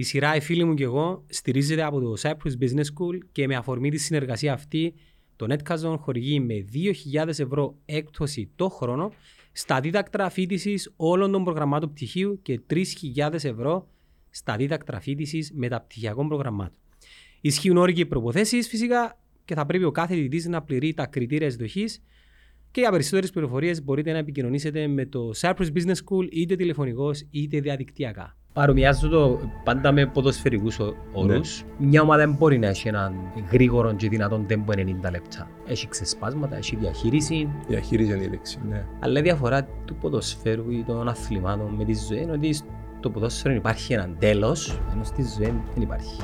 Η σειρά «Οι φίλοι μου και εγώ» στηρίζεται από το Cyprus Business School και με αφορμή τη συνεργασία αυτή το Netcazon χορηγεί με 2.000 ευρώ έκπτωση το χρόνο στα δίδακτρα φίτηση όλων των προγραμμάτων πτυχίου και 3.000 ευρώ στα δίδακτρα φίτηση μεταπτυχιακών προγραμμάτων. Ισχύουν όροι και προποθέσει φυσικά και θα πρέπει ο κάθε διδή να πληρεί τα κριτήρια εισδοχής. Και για περισσότερες πληροφορίες μπορείτε να επικοινωνήσετε με το Cyprus Business School είτε τηλεφωνικώ είτε διαδικτυακά. Παρομοιάζω το πάντα με ποδοσφαιρικούς όρους. Ναι. Μια ομάδα δεν μπορεί να έχει έναν γρήγορο και δυνατόν τέμπο 90 λεπτά. Έχει ξεσπάσματα, έχει διαχείριση. Διαχείριση είναι η λέξη, ναι. Αλλά η διαφορά του ποδοσφαίρου ή των αθλημάτων με τη ζωή είναι ότι στο ποδόσφαιρο υπάρχει έναν τέλος, ενώ στη ζωή δεν υπάρχει.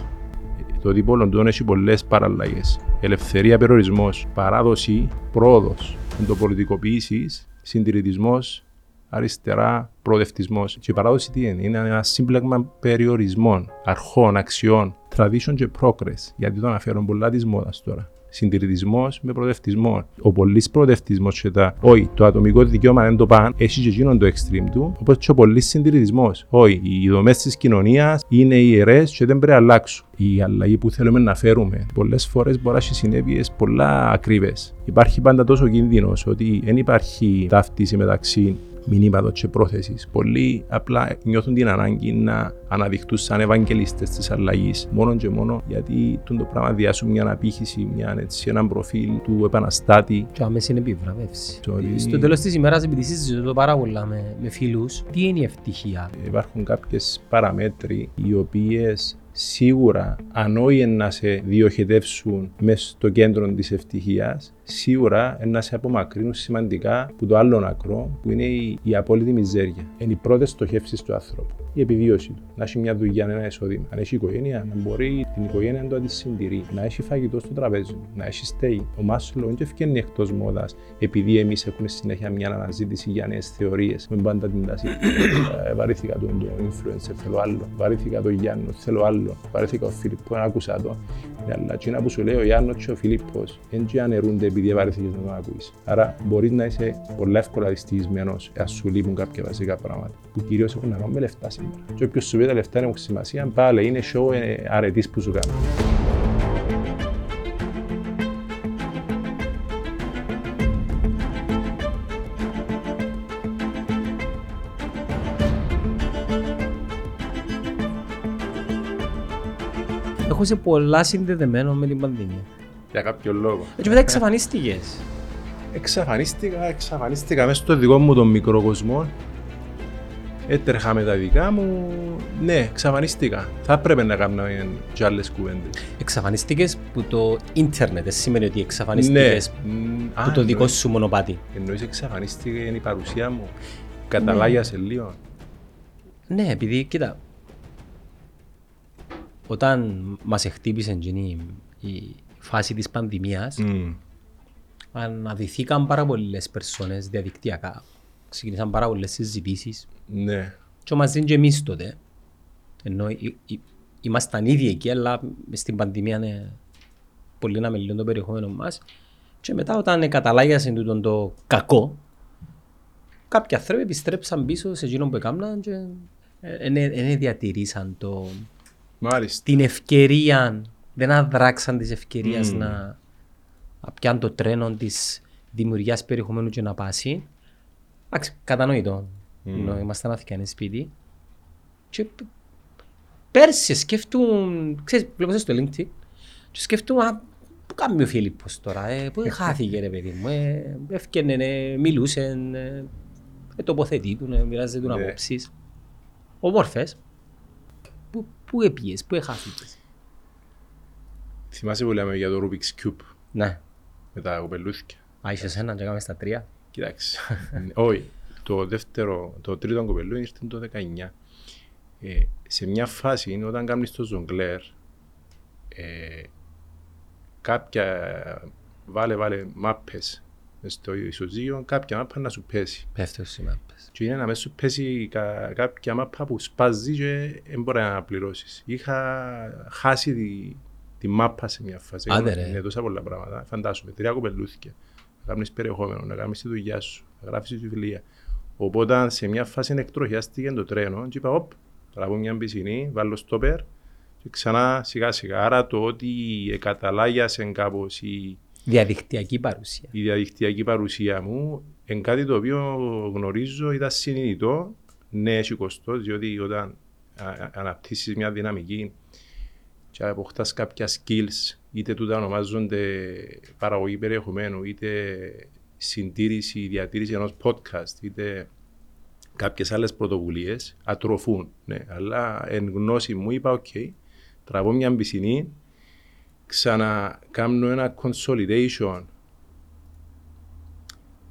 Το δίπολο του έχει πολλές παραλλαγές. Ελευθερία, περιορισμός, παράδοση, πρόοδος, εντοπολιτικοποίηση, συντηρητισμός, αριστερά, προοδευτισμός. Και η παράδοση τι είναι, είναι ένα σύμπλεγμα περιορισμών, αρχών, αξιών, tradition και progress. Γιατί το αναφέρουν πολλά της μόδας τώρα συντηρητισμός με προοδευτισμό. Ο πολύς προοδευτισμός και τα όχι, το ατομικό δικαίωμα δεν το πάνε, έχει και εκείνον το extreme του, όπως και ο πολύς συντηρητισμός. Όχι, οι δομές της κοινωνίας είναι ιερές και δεν πρέπει να αλλάξουν. Η αλλαγή που θέλουμε να φέρουμε πολλές φορές μπορεί να έχει συνέπειες πολλά ακρίβε. Υπάρχει πάντα τόσο κίνδυνος ότι δεν υπάρχει ταύτιση μεταξύ μηνύματο και πρόθεση. Πολλοί απλά νιώθουν την ανάγκη να αναδειχθούν σαν ευαγγελιστέ της αλλαγής μόνο και μόνο γιατί το πράγμα διάσουν μια αναπήχηση, μια, έτσι, ένα προφίλ του επαναστάτη. Και άμεση είναι επιβραβεύση. Ότι... Στο τέλος της ημέρας, επειδή συζητώ πάρα πολλά με, με φίλους, τι είναι η ευτυχία; Υπάρχουν κάποιες παραμέτροι οι οποίες σίγουρα αν όχι να σε διοχετεύσουν μέσα στο κέντρο της ευτυχίας, σίγουρα να σε απομακρύνουν σημαντικά από το άλλο ακρό που είναι η, η απόλυτη μιζέρια. Είναι οι πρώτες στοχεύσεις του άνθρωπου. Η επιβίωση του. Να έχει μια δουλειά, ένα εισόδημα. Αν έχει οικογένεια, να μπορεί την οικογένεια να το αντισυντηρεί. Να έχει φαγητό στο τραπέζι, να έχει στέγη. Ο Μάσλο δεν ευκαιρνεί εκτός μόδας επειδή εμείς έχουμε συνέχεια μια αναζήτηση για νέες θεωρίες. Με πάντα την τάση. Ε, βαρύθηκα τον το influencer, θέλω άλλο. Βαρύθηκα τον Γιάννο, θέλω άλλο. Βαρύθηκα ο Φίλιππο, άκουσα το. Αλλά εκείνα που σου λέει ο Γιάννος και ο Φίλιππος δεν αναιρούνται επειδή βαρεθήκες να τον ακούεις. Άρα μπορείς να είσαι πολύ εύκολα δυστυχισμένος αν σου λείπουν κάποια βασικά πράγματα που κυρίως έχουν να κάνουν με λεφτά σήμερα. Και όποιος σου πει τα λεφτά έχουν σημασία, πάλι είναι show ε, αρετής που σου κάνει. Έχω σε πολλά συνδεδεμένο με την πανδημία. Για κάποιο λόγο. Έτσι μετά εξαφανίστηκες. Εξαφανίστηκα, εξαφανίστηκα μέσα στο δικό μου τον μικρό κόσμο. Έτρεχα με τα δικά μου. Ναι, εξαφανίστηκα. Θα έπρεπε να κάνω και άλλες κουβέντες. Εξαφανίστηκες που το ίντερνετ, σημαίνει ότι εξαφανίστηκες ναι. που το δικό σου μονοπάτι. Εννοείς εξαφανίστηκε η παρουσία μου. Καταλάγιασε ναι. λίγο. Ναι, επειδή, κοίτα, όταν μας χτύπησε η, φάση της πανδημίας mm. αναδυθήκαν πάρα πολλές περσόνες διαδικτυακά. Ξεκινήσαν πάρα πολλές συζητήσεις. Ναι. Και μαζί και εμείς τότε. Ενώ ήμασταν ήδη εκεί, αλλά στην πανδημία είναι πολύ να μελιώνει το περιεχόμενο μας. Και μετά όταν καταλάγιασε το, το κακό, κάποιοι άνθρωποι επιστρέψαν πίσω σε εκείνο που έκαναν και δεν διατηρήσαν το, την ευκαιρία δεν αδράξαν τη ευκαιρία mm. να, πιάνουν το τρένο της δημιουργίας περιεχομένου και να πάσει. Εντάξει, κατανοητό. Mm. Ενώ ήμασταν Αθηκανοί σπίτι. Και πέρσι σκέφτουν, ξέρεις, βλέπω στο LinkedIn και σκέφτουν, α, πού κάνει ο Φίλιππος τώρα, ε, πού χάθηκε ρε παιδί μου, ε, έφτιανε, ε, μιλούσε, ε, ε, τοποθετήτουν, ε, μοιράζεται yeah. Ναι. απόψεις. Ομόρφες. Πού, πού έπιες, πού έχαθηκες. Θυμάσαι που λέμε για το Rubik's Cube; Ναι. Με τα κοπελούθια. Α, είσαι ένα και στα τρία. Κοιτάξτε. Όχι. Το δεύτερο, το τρίτο κοπελού ήρθε το 19. Ε, σε μια φάση όταν κάνεις το ζογκλέρ ε, κάποια βάλε βάλε μάπες στο ισοζύγιο, κάποια μάπα να σου πέσει. Πέφτει οι μάπες. Και είναι να μέσα σου πέσει κα, κάποια μάπα που σπάζει και δεν μπορεί να πληρώσεις. Είχα χάσει τη, τη μάπα σε μια φάση. Άντε ρε. Είναι τόσα πολλά πράγματα. Φαντάσουμε, τρία κοπελούθηκε. Να κάνεις περιεχόμενο, να κάνεις τη δουλειά σου, να γράφεις τη βιβλία. Οπότε σε μια φάση εκτροχιάστηκε το τρένο και είπα, οπ, Τραβώ μια πισινή, βάλω στο περ και ξανά σιγά σιγά. Άρα το ότι εκαταλάγιασε κάπως η, Διαδικτυακή παρουσία. η διαδικτυακή παρουσία μου είναι κάτι το οποίο γνωρίζω, ήταν συνειδητό. Ναι, έχει κοστό, διότι όταν αναπτύσσεις μια δυναμική και αποκτάς κάποια skills, είτε τούτα ονομάζονται παραγωγή περιεχομένου, είτε συντήρηση, διατήρηση ενός podcast, είτε κάποιες άλλες πρωτοβουλίες, ατροφούν. Ναι, αλλά εν γνώση μου είπα, OK, τραβώ μια πισινή, ξανακάμνω ένα consolidation,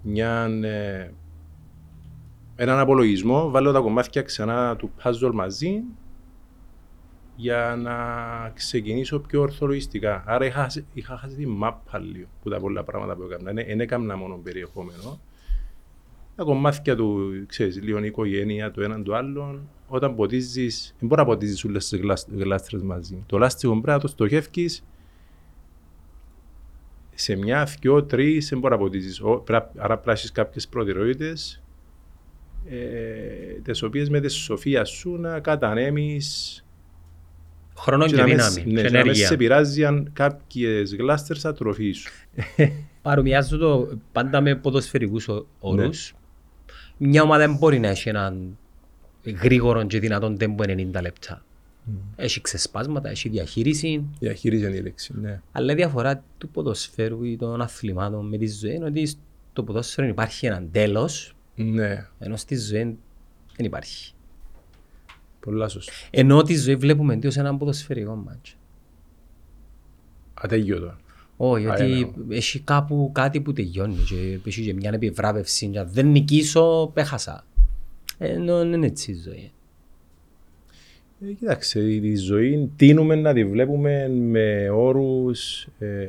μια, ε, έναν απολογισμό, βάλω τα κομμάτια ξανά του puzzle μαζί για να ξεκινήσω πιο ορθολογιστικά. Άρα είχα, είχα χάσει τη μάπα λίγο που τα πολλά πράγματα που έκανα. Δεν έκανα μόνο περιεχόμενο. Τα κομμάτια του, ξέρεις, λίγο η οικογένεια, το έναν το άλλον. Όταν ποτίζεις, δεν μπορεί να ποτίζεις όλες τις γλάστρες μαζί. Το λάστιχο πρέπει να το στοχεύεις σε μια, δυο, τρεις, δεν μπορεί να ποτίζεις. Άρα πράσει κάποιες προτεραιότητες ε, τις οποίες με τη σοφία σου να κατανέμεις Χρόνο και, να μην- δύναμη. ναι, και και να μην ενέργεια. σε πειράζει αν κάποιες γλάστερς θα τροφή σου. Παρομοιάζω το πάντα με ποδοσφαιρικούς όρους. Ναι. Μια ομάδα δεν μπορεί να έχει έναν γρήγορο και δυνατόν τέμπο 90 λεπτά. Έχει ξεσπάσματα, έχει διαχείριση, Διαχείριση είναι η λέξη, ναι. αλλά η διαφορά του ποδοσφαίρου ή των αθλημάτων με τη ζωή είναι ότι στο ποδόσφαιρο υπάρχει έναν τέλος, Ναι, ενώ στη ζωή δεν υπάρχει. Πολλά σωστά. Ενώ τη ζωή βλέπουμε εντός έναν ποδοσφαιρικό μάτς. Ατέλειωτο. Όχι, Α, γιατί ένα. έχει κάπου κάτι που τελειώνει και έχει και μια επιβράβευση και αν δεν νικήσω, πέχασα. Ενώ δεν είναι έτσι η ζωή. Ε, κοίταξε, η τη ζωή τίνουμε να τη βλέπουμε με όρους ε,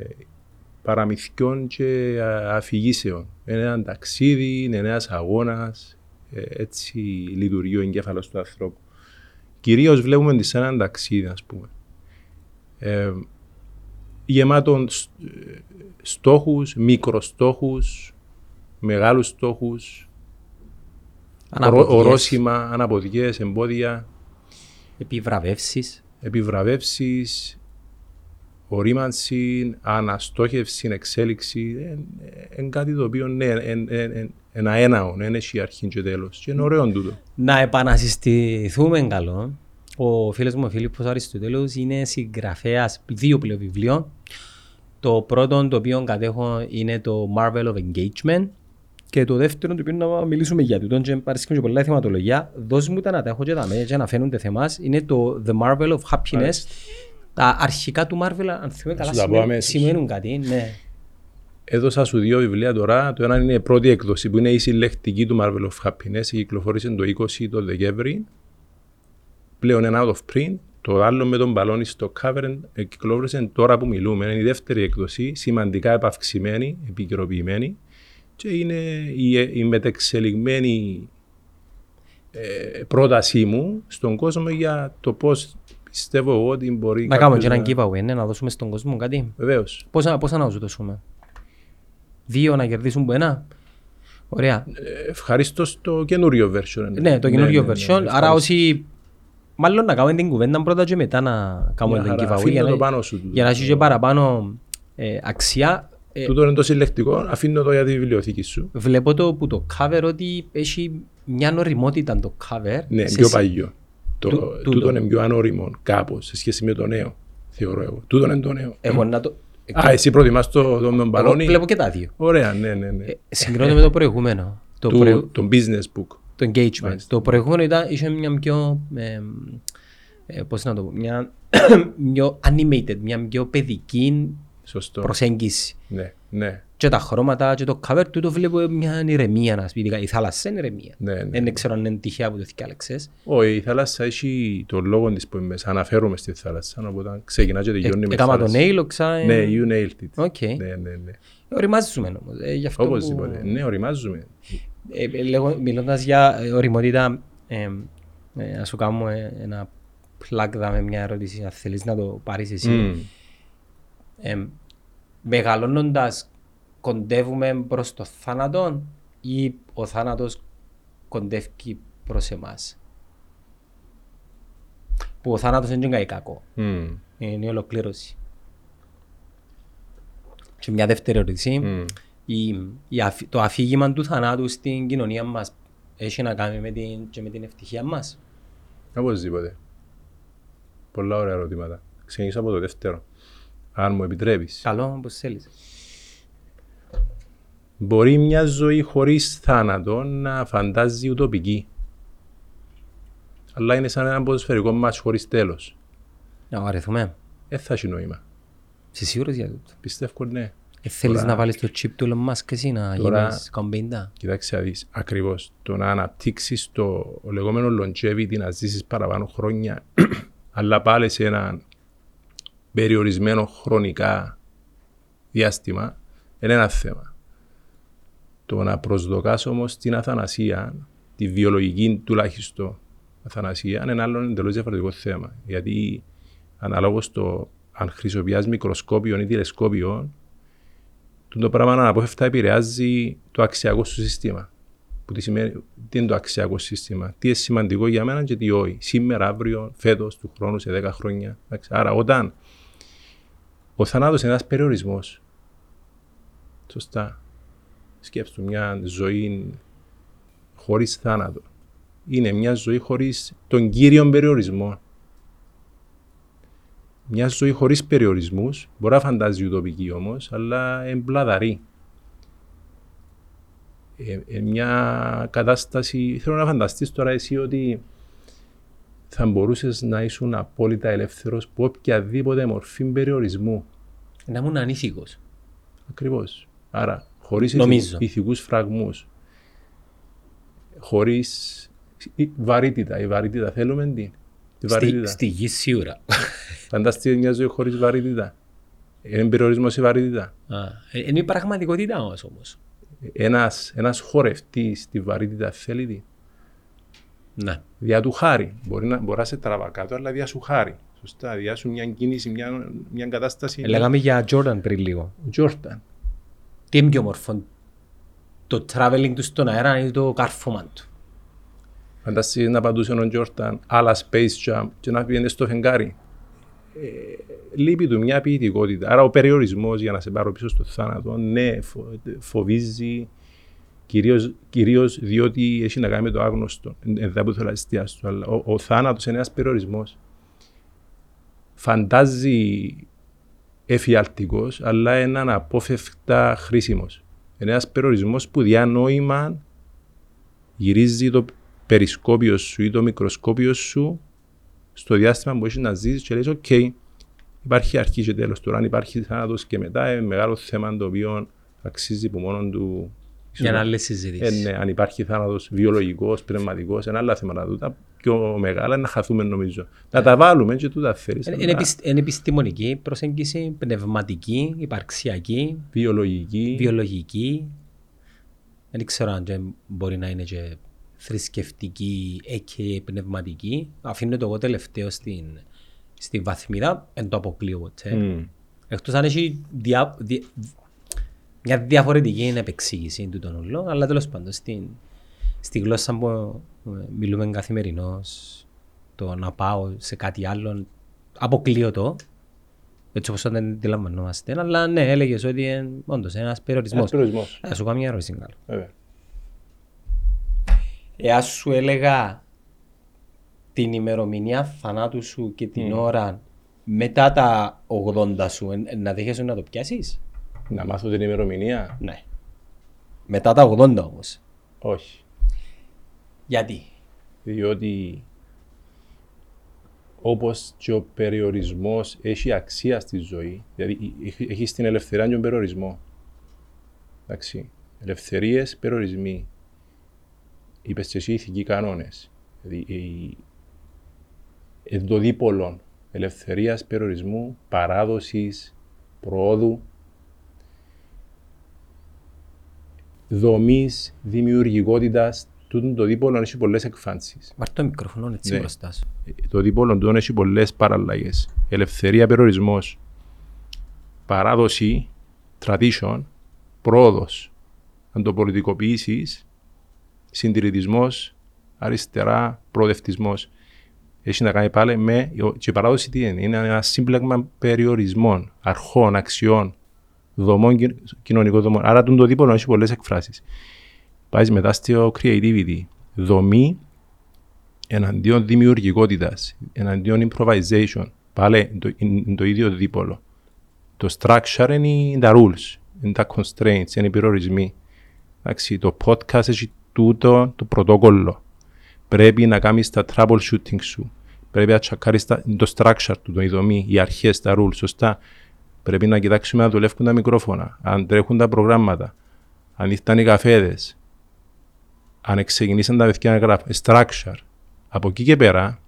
παραμυθιών και α, αφηγήσεων. Είναι ένα ταξίδι, είναι ένας αγώνας, ε, έτσι λειτουργεί ο εγκέφαλος του ανθρώπου. Κυρίως βλέπουμε τη σαν ένα ταξίδι, ας πούμε. Ε, γεμάτο σ- ε, στόχους, μικροστόχους, μεγάλους στόχους, ορό- Αναποδιές, ορόσημα, αναποδιές, εμπόδια. επιβραβεύσεις. επιβραβεύσεις, ορίμανση, αναστόχευση, εξέλιξη. Είναι κάτι το οποίο ναι, ένα έναο, δεν έχει αρχή και τέλος. Και είναι ωραίο τούτο. Να επανασυστηθούμε καλό. Ο φίλος μου ο Φίλιππος Αριστοτέλους είναι συγγραφέας δύο πλέον βιβλίων. Το πρώτο το οποίο κατέχω είναι το Marvel of Engagement και το δεύτερο το οποίο να μιλήσουμε για τούτον και παρέσκουν και πολλά θεματολογία. Δώσ' μου τα να τα έχω και τα μέσα και να φαίνονται θεμάς. Είναι το The Marvel of Happiness. Τα αρχικά του Marvel, αν θυμάμαι καλά, σου τα πω σημαίνουν, αμέσως. σημαίνουν κάτι. Ναι. Έδωσα σου δύο βιβλία τώρα. Το ένα είναι η πρώτη έκδοση που είναι η συλλεκτική του Marvel of Happiness. Κυκλοφόρησε το 20 το Δεκέμβρη. Πλέον είναι out of print. Το άλλο με τον μπαλόνι στο cover ε, κυκλοφόρησε τώρα που μιλούμε. Είναι η δεύτερη έκδοση, σημαντικά επαυξημένη, επικαιροποιημένη. Και είναι η, η μετεξελιγμένη ε, πρότασή μου στον κόσμο για το πώς πιστεύω εγώ ότι μπορεί Να κάνουμε και κάποιος έναν giveaway, ναι, να δώσουμε στον κόσμο κάτι. Βεβαίως. Πόσα, πόσα να σου δώσουμε. Δύο να κερδίσουν που ένα. Ωραία. Ε, Ευχαριστώ στο καινούριο version. Ναι, το καινούριο ναι, ναι, version. ναι, Άρα ευχαριστώ. όσοι... Μάλλον να κάνουμε την κουβέντα πρώτα και μετά να κάνουμε Μια τον χαρά. giveaway. Αφήνω Για το να, πάνω σου. τούτο. για να έχει και παραπάνω ε, αξία. Ε, Τούτο είναι το συλλεκτικό, αφήνω το για τη βιβλιοθήκη σου. βλέπω το που το cover ότι έχει μια νοριμότητα το cover. Ναι, σε πιο σ- παλιό. Το, Του- τούτο τούτο. είναι πιο ανώριμο κάπως σε σχέση με το νέο, θεωρώ εγώ. Τούτο είναι το νέο. Εγώ να το... Α, εσύ προτιμάς το, το με τον εγώ μπαλόνι; βλέπω και τα δύο. Ωραία, ναι, ναι, ναι. Ε, συγκρίνω με το προηγούμενο. Το, Του- προηγ- Το business book. το engagement. Μάλιστα. Το προηγούμενο ήταν, είχε μια πιο, ε, ε, πώς να το πω, μια πιο animated, μια πιο παιδική Σωστό. προσέγγιση. Ναι, ναι, Και τα χρώματα και το cover του το βλέπω μια ηρεμία, να πει. Η θάλασσα είναι ηρεμία. ναι, ναι. Δεν ξέρω αν είναι τυχαία που το διάλεξες. Όχι, η θάλασσα έχει το λόγο της που μέσα. Αναφέρομαι στη θάλασσα, οπότε ξεκινάς και τελειώνει με τη Έκανα το θάλασσα. nail, ξα... Ναι, you nailed it. OK. Ναι, ναι, ναι. Οριμάζουμε όμως. Ε, γι' αυτό Οπωσδήποτε. που... Ναι, οριμάζουμε. Ε, ε, λέγω, μιλώντας για ε, οριμότητα, ε, ε, να σου κάνω ε, ένα plug δα με μια ερώτηση, αν θέλεις να το πάρεις εσύ. Μμ. Ε, μεγαλώνοντας κοντεύουμε προς το θάνατο ή ο θάνατος κοντεύει προς εμάς. που ο θάνατος είναι και κάτι κακό. Μμ. Είναι η ολοκλήρωση. Και μια δεύτερη ερώτηση. Μμ. Η, η αφ- το αφήγημα του θανάτου στην κοινωνία μας έχει να κάνει με την, και με την ευτυχία μας; Οπωσδήποτε. Πολλά ωραία ερωτήματα. Ξεκινήσω από το δεύτερο. Αν μου επιτρέπεις. Καλό, όπως θέλεις. Μπορεί μια ζωή χωρίς θάνατο να φαντάζει ουτοπική. Αλλά είναι σαν ένα ποδοσφαιρικό μάτς χωρίς τέλος. Να βαρεθούμε. Δεν θα έχει νόημα. Είσαι σίγουρος για τούτο; Πιστεύω ναι. Ε, θέλεις Τώρα- να βάλεις το chip του Elon Musk εσύ να Τώρα- γίνεις κομπίντα; Κοιτάξτε να δεις, ακριβώς το να αναπτύξεις το λεγόμενο longevity, να ζήσεις παραπάνω χρόνια, αλλά πάλι σε ένα περιορισμένο χρονικά διάστημα, είναι ένα θέμα. Το να προσδοκάς όμως την αθανασία, τη βιολογική τουλάχιστον αθανασία, είναι ένα άλλο εντελώς διαφορετικό θέμα. Γιατί αναλόγως το αν χρησιμοποιάς μικροσκόπιο ή τηλεσκόπιο, το πράγμα αναπόφευκτα επηρεάζει το αξιακό σου σύστημα. Που τι, σημαίνει, τι είναι το αξιακό σύστημα, τι είναι σημαντικό για μένα και τι όχι. Σήμερα, αύριο, φέτος, του χρόνου, σε 10 χρόνια. Εντάξει, Άρα, όταν ο θανάτος είναι ένας περιορισμός. Σωστά. Σκέψου μια ζωή χωρίς θάνατο. Είναι μια ζωή χωρίς τον κύριο περιορισμό. Μια ζωή χωρίς περιορισμούς, μπορεί να φαντάζει ουτοπική όμως, αλλά εμπλαδαρή. Ε, ε, μια κατάσταση, θέλω να φανταστείς τώρα εσύ ότι θα μπορούσες να ήσουν απόλυτα ελεύθερος από οποιαδήποτε μορφή περιορισμού. Να ήμουν ανήθικος. Ακριβώς. Άρα, χωρίς Νομίζω. ηθι- ηθικούς φραγμούς, χωρίς η βαρύτητα. Η βαρύτητα θέλουμε την. Τη Στη, βαρύτητα. στη γη σίγουρα. Φανταστείτε μια ζωή χωρίς βαρύτητα. Είναι περιορισμός η βαρύτητα. Α, ε, Είναι η πραγματικότητά μας όμως. Ένας, ένας χορευτής τη βαρύτητα θέλει τη. Ναι. Δια του χάρη. Μπορεί να, μπορεί να σε τραβά κάτω, αλλά δια σου χάρη. Σωστά. Δια σου μια κίνηση, μια, μια κατάσταση. Ε, Λέγαμε για Jordan πριν λίγο. Τζόρταν. Τι είναι πιο όμορφο. Το traveling του στον αέρα ή το κάρφωμα του. Φανταστείτε να παντούσε ο Τζόρταν άλλα space jump και να πήγαινε στο φεγγάρι. Ε, λείπει του μια ποιητικότητα. Άρα ο περιορισμός για να σε πάρω πίσω στο θάνατο, ναι, φο- φοβίζει κυρίως, κυρίως διότι έχει να κάνει με το άγνωστο. Εδώ που θέλω να εστιάσω. Αλλά ο, ο θάνατος είναι ένας περιορισμός. Φαντάζει εφιαλτικός, αλλά είναι αναπόφευκτα χρήσιμος. Είναι ένας περιορισμός που διά νόημα γυρίζει το περισκόπιο σου ή το μικροσκόπιο σου στο διάστημα που έχεις να ζήσεις και λες «ΟΚ, υπάρχει αρχή και τέλος τώρα, αν υπάρχει θάνατος και μετά, είναι μεγάλο θέμα το οποίο αξίζει που μόνο του Για να άλλες ε, συζητήσεις. ναι, αν υπάρχει θάνατος βιολογικός, πνευματικός, είναι άλλα θέματα τούτα. Πιο μεγάλα είναι να χαθούμε νομίζω. Να τα βάλουμε και τούτα θέλεις. Είναι, αλλά είναι, επισ- είναι επιστημονική προσέγγιση, πνευματική, υπαρξιακή, Βιολογική. βιολογική. Δεν ξέρω αν και μπορεί να είναι και θρησκευτική ε, και πνευματική. Αφήνω το εγώ τελευταίο στην, στην βαθμίδα, δεν το αποκλείω ποτέ. Μμ. Εκτός αν έχει δια, δια- μια διαφορετική επεξήγηση του τον όλο, αλλά τέλος πάντων στην, στη γλώσσα που ε, μιλούμε καθημερινώς, το να πάω σε κάτι άλλο, αποκλείω το, έτσι όπως δεν αντιλαμβανόμαστε, αλλά ναι, έλεγες ότι είναι όντως ένας περιορισμός. Ένας περιορισμός. Θα σου κάνω μια ερώτηση καλό. Βέβαια. Εάν σου έλεγα την ημερομηνία θανάτου σου και την ώρα μετά τα 80 σου, ε, ε, να δέχεσαι να το πιάσεις; Να μάθω την ημερομηνία; Ναι. Μετά τα 80 όμως. Όχι. Γιατί; διότι όπως και ο περιορισμός έχει αξία στη ζωή, δηλαδή έχει- έχει στην ελευθερία και τον περιορισμό. Εντάξει. Ελευθερίες, περιορισμοί. Είπες και εσύ ηθικοί κανόνες. Δηλαδή η, εν το δίπολο ελευθερίας, περιορισμού, παράδοσης, προόδου, δομής, δημιουργικότητας, τούτο το δίπολο έχει πολλές εκφάνσεις. Βάρ' το μικρόφωνο έτσι Ναι. μπροστά σου. το δίπολο του έχει πολλές παραλλαγές. Ελευθερία, περιορισμός, παράδοση, tradition, πρόοδος. Αν το πολιτικοποιήσει, συντηρητισμός, αριστερά, προοδευτισμός. έχει να κάνει πάλι με. Και η παράδοση τι είναι, είναι ένα σύμπλεγμα περιορισμών, αρχών, αξιών, δομών, κοινωνικών δομών. Άρα τον το δίπολο έχει πολλές εκφράσεις. Πάει μετά στο creativity. Δομή εναντίον δημιουργικότητας, εναντίον improvisation. Πάλι το, είναι το ίδιο δίπολο. Το structure είναι τα rules, είναι τα constraints, είναι οι περιορισμοί. Εντάξει, το podcast έχει τούτο το πρωτόκολλο. Πρέπει να κάνεις τα troubleshooting σου. Πρέπει να τσακάρεις το structure του, το η δομή, οι αρχές, τα rules, σωστά. Πρέπει να κοιτάξουμε να δουλεύουν τα μικρόφωνα, αν τρέχουν τα προγράμματα, αν ήρθαν οι καφέδες, αν ξεκινήσαν τα παιδιά να γράφουν. Structure. Από εκεί και πέρα,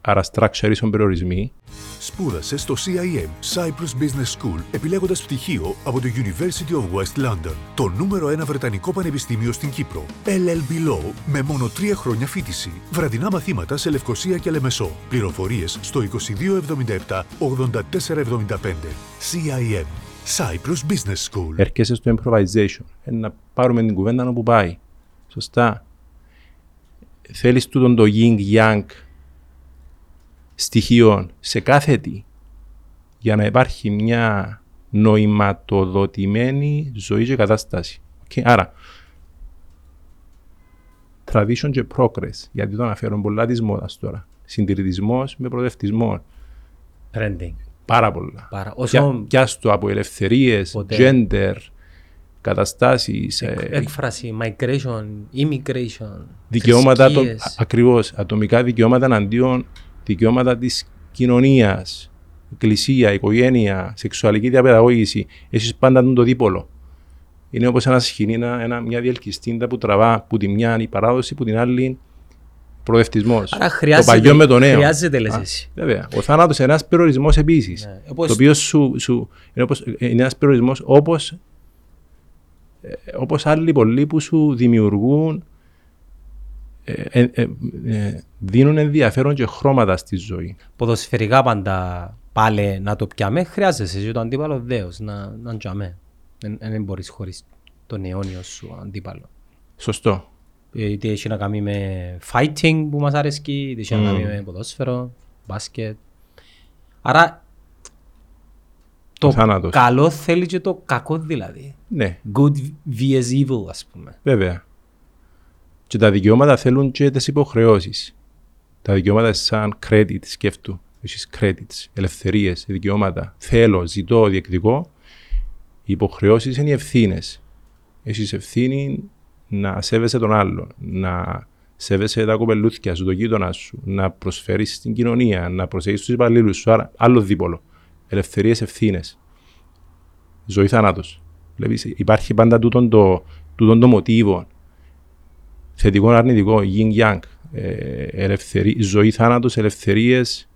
άρα structure ίσον περιορισμοί. Σπούδασε στο CIM Cyprus Business School επιλέγοντας πτυχίο από το University of West London, το νούμερο ένα βρετανικό πανεπιστήμιο στην Κύπρο. LLB Law με μόνο τρία χρόνια φίτηση. Βραδινά μαθήματα σε Λευκοσία και Λεμεσό. Πληροφορίες στο 2277 8475. CIM Cyprus Business School. Έρχεσαι στο improvisation. Ε, να πάρουμε την κουβέντα όπου πάει. Σωστά. Θέλεις τούτον το yin yang στοιχείων σε κάθε τι για να υπάρχει μια νοηματοδοτημένη ζωή και κατάσταση. Okay. Άρα, tradition και progress, γιατί το αναφέρουν πολλά της μόδας τώρα. Συντηρητισμός με προοδευτισμό. Trending. Πάρα πολλά. Πάρα. Όσο... Πιάστο από ελευθερίες, gender, καταστάσεις. Εκ, ε, έκφραση, migration, immigration, Δικαιώματα, το, ακριβώς, ατομικά δικαιώματα εναντίον δικαιώματα της κοινωνίας, εκκλησία, οικογένεια, σεξουαλική διαπαιδαγώγηση, έχει πάντα το δίπολο. Είναι όπως ένας σκηνή, ένα, μια διελκυστίντα που τραβά που τη μια η παράδοση, που την άλλη προοδευτισμό. Το παλιό με το νέο. Χρειάζεται, λες εσύ. Βέβαια. Ο θάνατος είναι ένας περιορισμός επίσης. Ναι. Όπως... Το οποίο σου, σου, είναι, όπως, είναι ένας περιορισμός όπως όπως άλλοι πολλοί που σου δημιουργούν ε, ε, ε, δίνουν ενδιαφέρον και χρώματα στη ζωή. Ποδοσφαιρικά πάντα πάλι να το πιάμε, χρειάζεσαι και το αντίπαλο δέος να, να τζαμε. Δεν μπορείς χωρίς τον αιώνιο σου αντίπαλο. Σωστό. Είτε έχει να κάνει με fighting που μας αρέσει, είτε έχει mm. να κάνει με ποδόσφαιρο, μπάσκετ. Άρα το καλό θέλει και το κακό δηλαδή. Ναι. Good vs evil ας πούμε. Βέβαια. Και τα δικαιώματα θέλουν και τις υποχρεώσεις. Τα δικαιώματα σαν credit, σκέφτου. Έχει credits, ελευθερίες, δικαιώματα. Θέλω, ζητώ, διεκδικώ. Οι υποχρεώσεις είναι οι ευθύνες. Έχει ευθύνη να σέβεσαι τον άλλον, να σέβεσαι τα κοπελούθια σου, το γείτονα σου, να προσφέρεις στην κοινωνία, να προσέχεις τους υπαλλήλους σου. Άρα, άλλο δίπολο. Ελευθερίες, ευθύνες. Ζωή θάνατος. Υπάρχει πάντα τούτο το, τούτο το μοτίβο θετικό, αρνητικό, yin yang, ε, ζωή, θάνατος, ελευθερίες,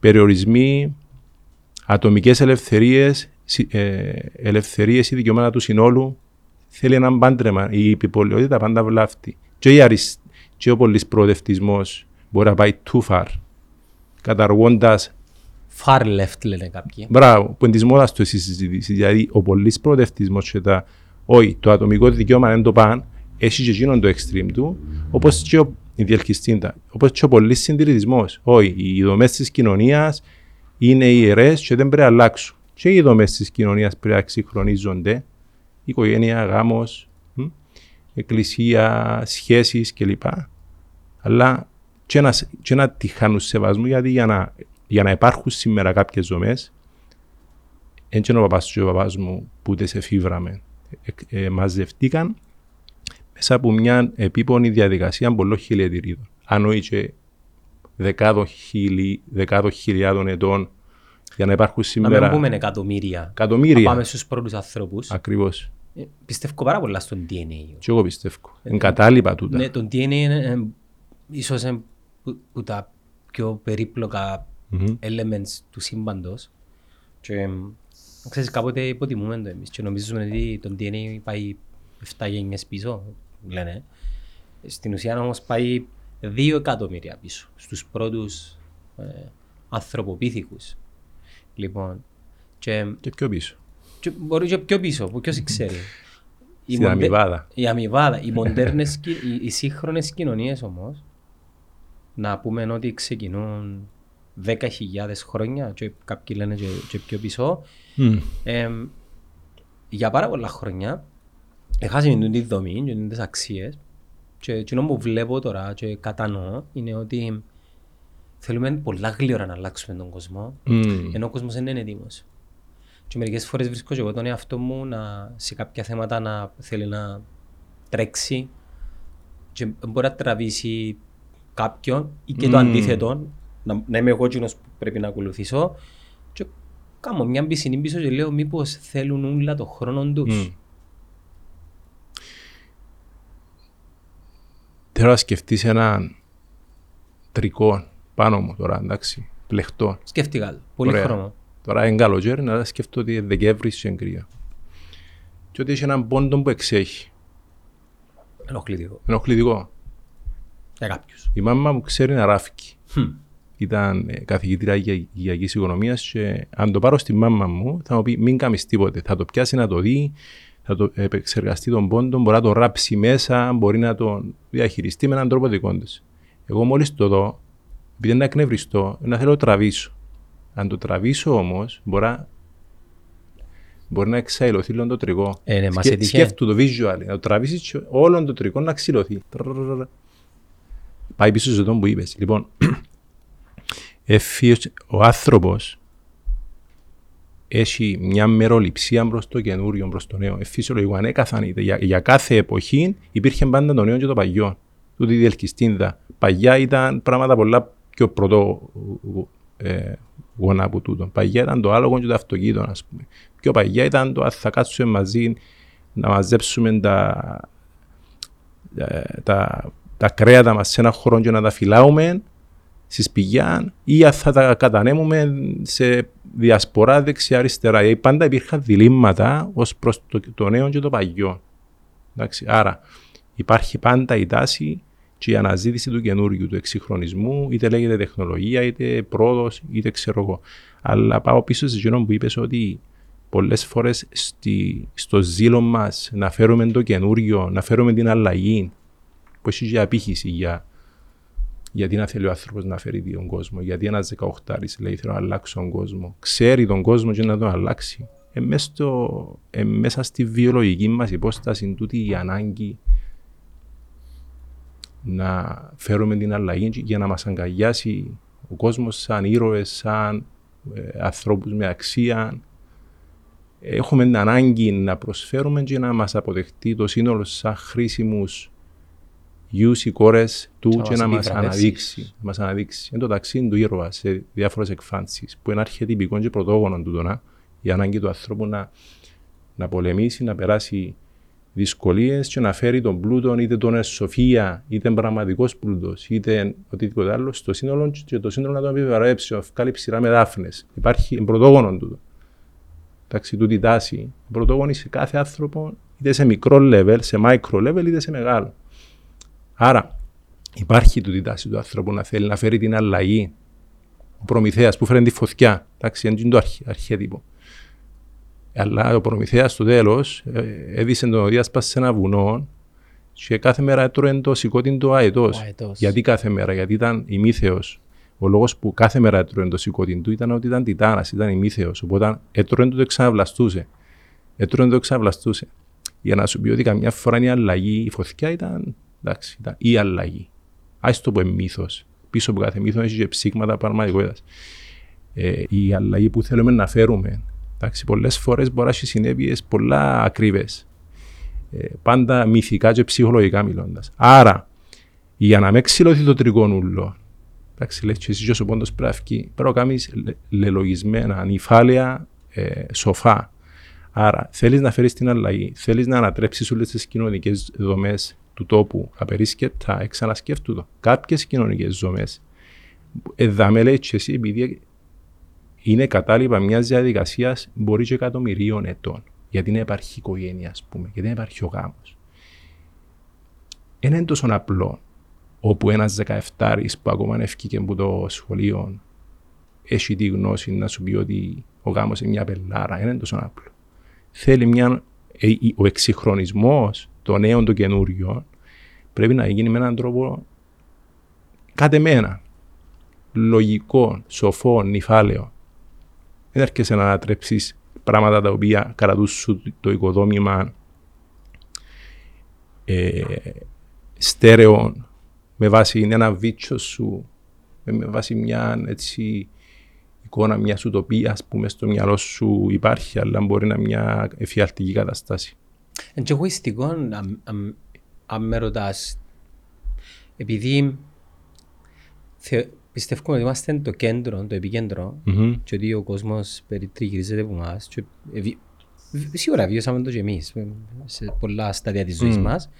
περιορισμοί, ατομικές ελευθερίες, ε, ελευθερίες ή δικαιώματα του συνόλου. Θέλει έναν πάντρεμα. Η επιπολαιότητα πάντα βλάφτει. Και, η αρισ... και ο πολύ προοδευτισμό μπορεί να πάει too far. Καταργώντας. Far left λένε κάποιοι. Μπράβο, που είναι της μόδας του εσύ συζήτηση. Δηλαδή, ο πολύς προοδευτισμό και τα. Όχι, το ατομικό δικαίωμα είναι το παν, έχει και εκείνον το extreme του, όπως και ο, η διελκυστίντα, όπως και ο πολύς συντηρητισμός. Όχι, οι δομές της κοινωνίας είναι ιερές και δεν πρέπει να αλλάξουν. Και οι δομές της κοινωνίας πρέπει να εξυγχρονίζονται. Οικογένεια, γάμος, εκκλησία, σχέσεις κλπ. Αλλά και να, και να τη χάνουν σεβασμού, γιατί για να, για να υπάρχουν σήμερα κάποιες δομές, έτσι είναι ο παπά και ο παπάς μου που δεν σε φίβραμε. Ε, ε, μαζευτήκαν μέσα από μια επίπονη διαδικασία πολλών χιλιατηρίδων. Αν όχι και δεκάδων, χιλι, δεκάδων χιλιάδων ετών για να υπάρχουν σήμερα. Να μην πούμε εκατομμύρια. Εκατομμύρια. Να πάμε στους πρώτους ανθρώπους. Ακριβώς. Ε, πιστεύω πάρα πολλά στον DNA. Και εγώ πιστεύω. Ε, Εγκατάλειπα τούτα. Ναι, το DNA είναι ε, ίσως που, που τα πιο περίπλοκα mm-hmm. elements του σύμπαντος. Και ξέρεις, κάποτε υποτιμούμε το εμείς και νομίζουμε ότι το DNA πάει 7 γενιές πίσω λένε. Στην ουσία όμως πάει δύο εκατομμύρια πίσω στους πρώτους ε, ανθρωποπίθηκους. Λοιπόν, και, και πιο πίσω. Και μπορεί και πιο πίσω, που ποιος ξέρει. η αμοιβάδα. Η αμοιβάδα. Οι μοντέρνες, οι, οι σύγχρονες κοινωνίες όμως να πούμε ότι ξεκινούν 10.000 χρόνια και κάποιοι λένε και, και πιο πίσω. Μμ. Ε, για πάρα πολλά χρόνια έχασαν τη δομή και τις αξίες και εκείνο που βλέπω τώρα και κατανοώ είναι ότι θέλουμε πολλά γλύωρα να αλλάξουμε τον κόσμο Μμ. ενώ ο κόσμος δεν είναι έτοιμος. Και μερικές φορές βρίσκω και εγώ τον εαυτό μου να, σε κάποια θέματα να θέλει να τρέξει και μπορεί να τραβήσει κάποιον ή και το Μμμ. αντίθετο, να, να είμαι εγώ εκείνος που πρέπει να ακολουθήσω και κάνω μια πισινή πίσω και λέω μήπως θέλουν όλα το χρόνο τους. Μμ. Θέλω να σκεφτείς έναν τρικό πάνω μου τώρα, εντάξει, πλεχτό. Σκέφτηκα το. Πολύ Ωραία. χρόνο. Τώρα είναι καλοκαίρι, να σκεφτώ ότι είναι Δεκέμβρης και είναι κρύο. Και ότι έχει έναν πόντο που εξέχει. Ενοχλητικό. Ενοχλητικό. Για κάποιους. Η μάμα μου ξέρει να ράφηκε. Χμ. Ήταν ε, καθηγήτρια υγειακής οικονομίας και αν το πάρω στη μάμα μου θα μου πει μην κάνεις τίποτε. Θα το πιάσει να το δει, θα το επεξεργαστεί τον πόντο, μπορεί να το ράψει μέσα, μπορεί να τον διαχειριστεί με έναν τρόπο δικό της. Εγώ μόλις το δω, επειδή είναι εκνευριστό, να θέλω να το τραβήσω. Αν το τραβήσω όμως, μπορεί να, μπορεί να εξαϊλωθεί όλο το τριγό. Ε, ναι, μας Σκε- έτυχε. Σκέφτου το visual, να το τραβήσεις και όλο το τριγό να ξυλωθεί. Τρρρρρρρ. Πάει πίσω σε αυτό που είπες. Λοιπόν, Εφίος, ο άνθρωπος έχει μια μεροληψία προς το καινούριο, προς το νέο. Ε, φυσιολογικό, ανέκαθαν είτε. Για, για κάθε εποχή υπήρχε πάντα το νέο και το παλιό. Τούτη η διελκυστίνδα. Παγιά ήταν πράγματα πολλά πιο πρωτό ε, γόνα από τούτο. Παγιά ήταν το άλογο και το αυτοκίνητο, ας πούμε. Πιο παγιά ήταν το αν θα κάτσουμε μαζί να μαζέψουμε τα, ε, τα, τα κρέατα μας σε ένα χώρο και να τα φυλάουμε στη σπηλιά ή αν θα τα κατανέμουμε σε διασπορά δεξιά-αριστερά. Γιατί πάντα υπήρχαν διλήμματα ως προς το, το νέο και το παλιό. Εντάξει, άρα υπάρχει πάντα η τάση και η αναζήτηση του καινούριου, του εξυγχρονισμού, είτε λέγεται τεχνολογία, είτε πρόοδος, είτε ξέρω εγώ. Αλλά πάω πίσω σε εκείνο που είπες ότι πολλές φορές στο ζήλο μας να φέρουμε το καινούριο, να φέρουμε την αλλαγή, που έχει και απήχηση για γιατί να θέλει ο άνθρωπος να φέρει τον κόσμο, γιατί ένας 18 λέει θέλω να αλλάξω τον κόσμο, ξέρει τον κόσμο και να τον αλλάξει. Ε, μέσα, στο, ε, μέσα στη βιολογική μας υπόσταση είναι τούτη η ανάγκη να φέρουμε την αλλαγή και για να μας αγκαλιάσει ο κόσμος σαν ήρωες, σαν ε, ανθρώπους με αξία. Έχουμε την ανάγκη να προσφέρουμε και να μας αποδεχτεί το σύνολο σαν χρήσιμους γιους ή κόρες του Και να και, μας να μας επιβραβεύσεις. αναδείξει. Να μας αναδείξει. Είναι το ταξίδι του ήρωα σε διάφορες εκφάνσεις που είναι αρχιετυπικό και πρωτόγονο του τώρα. Η ανάγκη του ανθρώπου να, να πολεμήσει, να περάσει δυσκολίες και να φέρει τον πλούτο, είτε τον εσοφία, είτε πραγματικός πλούτος, είτε οτιδήποτε άλλο, στο σύνολο και το σύνολο να τον επιβαρέψει, να βγάλει ψηρά με δάφνες. Υπάρχει πρωτόγονο του. Εντάξει, τούτη τάση. Πρωτόγονη σε κάθε άνθρωπο, είτε σε μικρό level, σε micro level, είτε σε μεγάλο. Άρα, υπάρχει τούτη τάση του ανθρώπου να θέλει να φέρει την αλλαγή. Ο Προμηθέας που φέρνει τη φωτιά, εντάξει, είναι το αρχ, αρχέτυπο. Αλλά ο Προμηθέας στο τέλος ε, έδισε τον διάσπαση σε ένα βουνό και κάθε μέρα έτρωε το σηκώτη το αετός. Ο αετός. Γιατί κάθε μέρα, γιατί ήταν ημίθεος. Ο λόγος που κάθε μέρα έτρωε το σηκώτη του ήταν ότι ήταν τιτάνας, ήταν ημίθεος. Οπότε έτρωε το, το εξαναβλαστούσε. Έτρωε το, το εξαναβλαστούσε. Για να σου πει ότι καμιά φορά η αλλαγή, η φωτιά ήταν, εντάξει, ήταν η αλλαγή. Ας το πω μύθος. Πίσω από κάθε μύθος έχει και ψήγματα πραγματικότητας. Ε, η αλλαγή που θέλουμε να φέρουμε Εντάξει, πολλές φορές μπορεί να έχει συνέπειες πολλά ακρίβες. Ε, πάντα μυθικά και ψυχολογικά μιλώντας. Άρα, για να μην ξυλωθεί το τριγωνούλο, εντάξει, λες και εσύ και ο πόντος πρέπει να βγει, πρέπει να κάνεις λε- λελογισμένα, ανυφάλαια, ε, σοφά. Άρα, θέλεις να φέρεις την αλλαγή, θέλεις να ανατρέψεις όλες τις κοινωνικές δομές του τόπου απερίσκεπτα, εξανασκέφτου το. Κάποιες κοινωνικές δομές, εδάμε λέει και εσύ, επειδή είναι κατάλοιπα μιας διαδικασίας μπορεί και εκατομμυρίων ετών. Γιατί να υπάρχει οικογένεια, ας πούμε, γιατί να υπάρχει ο γάμος. Δεν είναι τόσο απλό όπου ένας 17 που ακόμα ευκήκε από το σχολείο έχει τη γνώση να σου πει ότι ο γάμος είναι μια πελάρα. Δεν είναι τόσο απλό. Θέλει μια, ε, η- ο εξυγχρονισμός των νέων των καινούριων πρέπει να γίνει με έναν τρόπο Κάτε μένα, λογικό, σοφό, νυφάλαιο. Δεν έρχεσαι να ανατρέψεις πράγματα τα οποία κρατούν σου το οικοδόμημα ε, στέρεο με βάση ένα βίτσο σου, με βάση μια έτσι, εικόνα μια ουτοπία που μες στο μυαλό σου υπάρχει, αλλά μπορεί να είναι μια εφιαλτική κατάσταση. Είναι και εγωιστικό αν- αν- αν με ρωτάς, επειδή θε- πιστεύουμε ότι είμαστε το κέντρο, το επικέντρο Μμμ. και ότι ο κόσμος περιτριγυρίζεται από εμάς και ευι- β- σίγουρα βιώσαμε το και εμείς ε, σε πολλά στάδια της ζωής Μμ. μας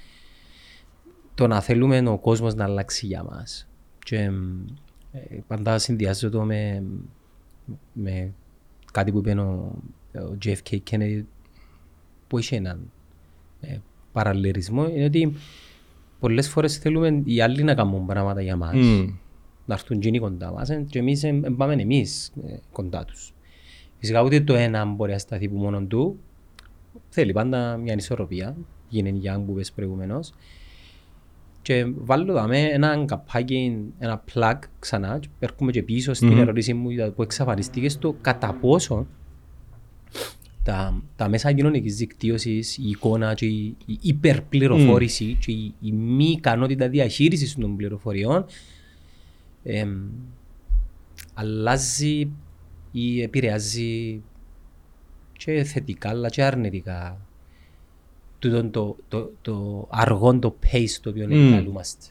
το να θέλουμε ο κόσμος να αλλάξει για μας και ε, πάντα συνδυάζω το με, με κάτι που είπε ο, ο JFK Kennedy που είχε έναν ε, παραλληλισμό είναι ότι πολλές φορές θέλουμε οι άλλοι να κάνουν πράγματα για μας Μμ. να έρθουν εκείνοι κοντά μας ε, και εμείς ε, ε, πάμε εμείς ε, κοντά τους. Φυσικά ούτε το ένα μπορεί να σταθεί που μόνο του. Θέλει πάντα μια ισορροπία, γίνει young που είπες προηγουμένως. Και βάλω δάμε ένα καπάκι, ένα plug ξανά και έρχομαι και πίσω στην Μμμ. ερώτηση μου για- που εξαφανιστήκε στο κατά πόσο τα, τα μέσα κοινωνικής δικτύωσης, η εικόνα και η, η υπερπληροφόρηση και η, η μη ικανότητα διαχείρισης των πληροφοριών εμ, αλλάζει ή επηρεάζει και θετικά αλλά και αρνητικά τούτον το, το, το αργό το pace το οποίο Μμ. επικαλούμαστε.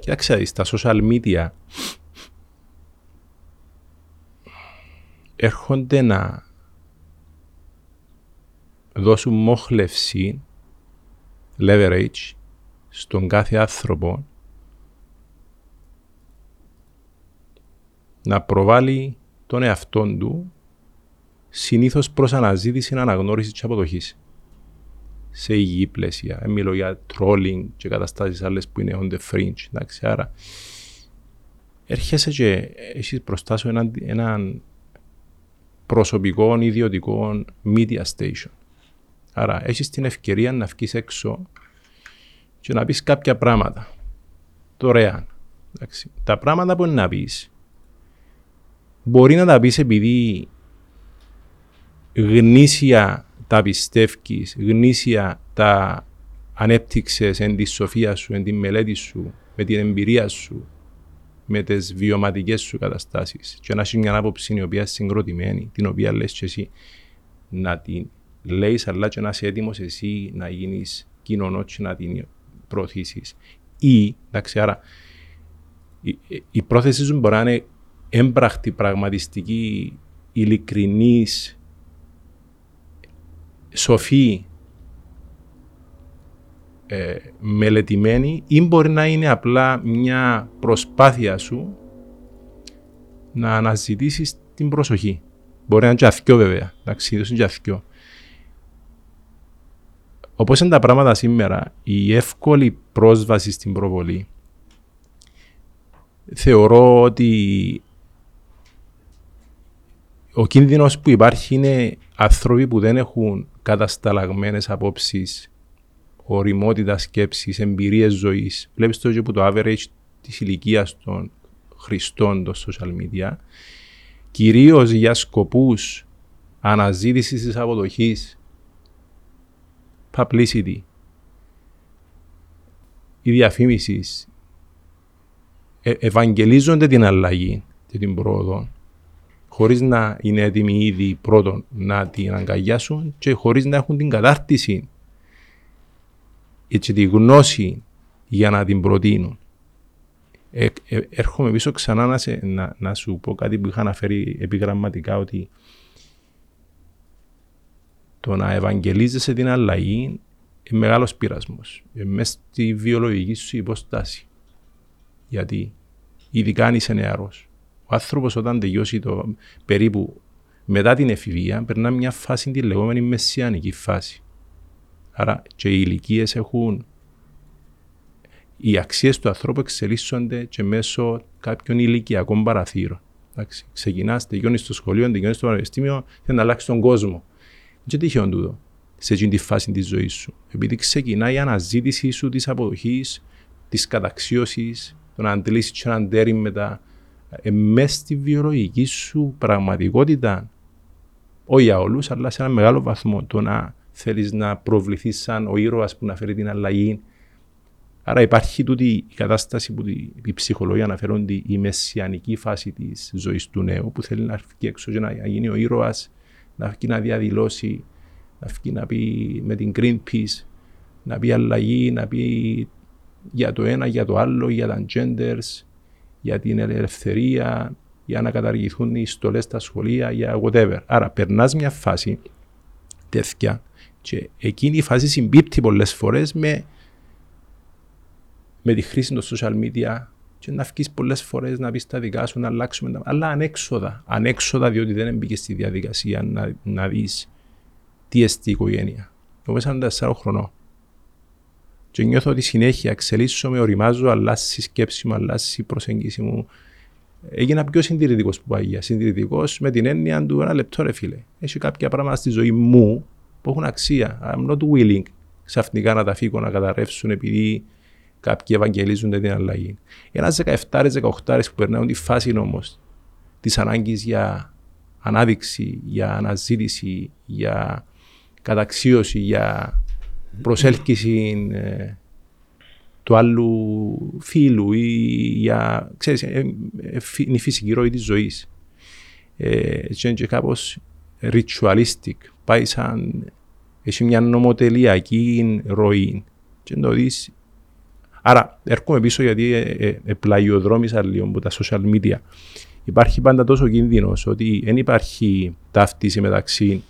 Κοίταξε, δεις, τα social media έρχονται να δώσουν μόχλευση, leverage, στον κάθε άνθρωπο να προβάλλει τον εαυτόν του συνήθως προς αναζήτηση αναγνώριση και αποδοχής σε υγιή πλαίσια. Δεν μιλώ για trolling και καταστάσεις άλλες που είναι on the fringe. Εντάξει, άρα έρχεσαι και έχεις μπροστά σου έναν, έναν προσωπικό, ιδιωτικό media station. Άρα έχεις την ευκαιρία να βγεις έξω και να πεις κάποια πράγματα. Δωρεάν. Εντάξει. Τα πράγματα που είναι να πεις μπορεί να τα πεις επειδή γνήσια τα πιστεύεις, γνήσια τα ανέπτυξες εν της σοφίας σου, εν τη μελέτη σου, με την εμπειρία σου, με τις βιωματικές σου καταστάσεις και να έχεις μια άποψη η οποία είναι συγκροτημένη, την οποία λες και εσύ να την λέεις αλλά και να είσαι έτοιμος εσύ να γίνεις κοινωνός και να την προωθήσεις. Ή, εντάξει, άρα η, η πρόθεση σου μπορεί να είναι έμπραχτη, πραγματιστική, ειλικρινής, σοφή, ε, μελετημένη ή μπορεί να είναι απλά μια προσπάθεια σου να αναζητήσεις την προσοχή. Μπορεί να είναι και αθκιό βέβαια, εντάξει, είναι και αθκιό. Όπως είναι τα πράγματα σήμερα, η εύκολη πρόσβαση στην προβολή θεωρώ ότι ο κίνδυνος που υπάρχει είναι άνθρωποι που δεν έχουν κατασταλαγμένες απόψεις, οριμότητα σκέψης, εμπειρίες ζωής. Βλέπεις το και που το average της ηλικίας των χρηστών των social media, κυρίως για σκοπούς αναζήτησης της αποδοχής, publicity, η διαφήμισης, ε, ευαγγελίζονται την αλλαγή και την πρόοδο χωρίς να είναι έτοιμοι ήδη πρώτον να την αγκαλιάσουν και χωρίς να έχουν την κατάρτιση και τη γνώση για να την προτείνουν. Ε, ε, έρχομαι πίσω ξανά να, σε, να, να σου πω κάτι που είχα αναφέρει επιγραμματικά ότι το να ευαγγελίζεσαι την αλλαγή είναι μεγάλος πειρασμός. Ε, μέσα στη βιολογική σου υποστάση. Γιατί ειδικά αν είσαι νεαρός. Ο άνθρωπος όταν τελειώσει το περίπου μετά την εφηβεία περνά μια φάση τη λεγόμενη μεσιανική φάση. Άρα και οι ηλικίες έχουν οι αξίες του ανθρώπου εξελίσσονται και μέσω κάποιων ηλικιακών παραθύρων. Ξεκινάς, τελειώνεις στο σχολείο, τελειώνεις στο πανεπιστήμιο, θέλεις να αλλάξεις τον κόσμο. Και τυχαίο τούτο. σε εκείνη τη φάση της ζωής σου. Επειδή ξεκινάει η αναζήτηση σου της αποδοχής, της καταξίωσης, το να αντλήσεις και έναν τέρι μετά, ε, μέσα στη βιολογική σου πραγματικότητα, όχι για όλους, αλλά σε ένα μεγάλο βαθμό, το να θέλεις να προβληθείς σαν ο ήρωας που να φέρει την αλλαγή. Άρα υπάρχει τούτη η κατάσταση που η ψυχολογία αναφέρονται η μεσιανική φάση της ζωής του νέου που θέλει να έρθει έξω και να γίνει ο ήρωας, να έρθει να διαδηλώσει, να έρθει να πει με την Greenpeace, να πει αλλαγή, να πει για το ένα, για το άλλο, για τα genders, για την ελευθερία, για να καταργηθούν οι στολές στα σχολεία, για whatever. Άρα περνάς μια φάση τέτοια και εκείνη η φάση συμπίπτει πολλές φορές με, με τη χρήση των social media και να βγεις πολλές φορές να πεις τα δικά σου, να αλλάξουμε τα. Αλλά ανέξοδα. Ανέξοδα, διότι δεν μπήκες στη διαδικασία να, να δεις τι εστί η οικογένεια. Εγώ είμαι 44 χρονών. Και νιώθω ότι συνέχεια εξελίσσομαι, οριμάζω, αλλάσει η σκέψη μου, αλλάσει η προσέγγιση μου. Έγινα πιο συντηρητικός που πάγια. Συντηρητικός με την έννοια του ένα λεπτό, ρε φίλε. Έχει κάποια πράγματα στη ζωή μου που έχουν αξία. I'm not willing ξαφνικά να τα φύγω να καταρρεύσουν επειδή κάποιοι ευαγγελίζουν την αλλαγή. Ένας 17-18 που περνάουν τη φάση όμως της ανάγκης για ανάδειξη, για αναζήτηση, για καταξίωση, για προσέλκυση ε, του άλλου φίλου ή για, ξέρεις, ε, ε, είναι η φυσική ροή της ζωής. Ε, και κάπως ritualistic, πάει σαν, έχει μια νομοτελειακή ροή και το δεις. Άρα έρχομαι πίσω γιατί ε, ε, ε, πλαγιοδρόμησα λίγο από τα social media. Υπάρχει πάντα τόσο κίνδυνος ότι δεν υπάρχει ταύτιση μεταξύ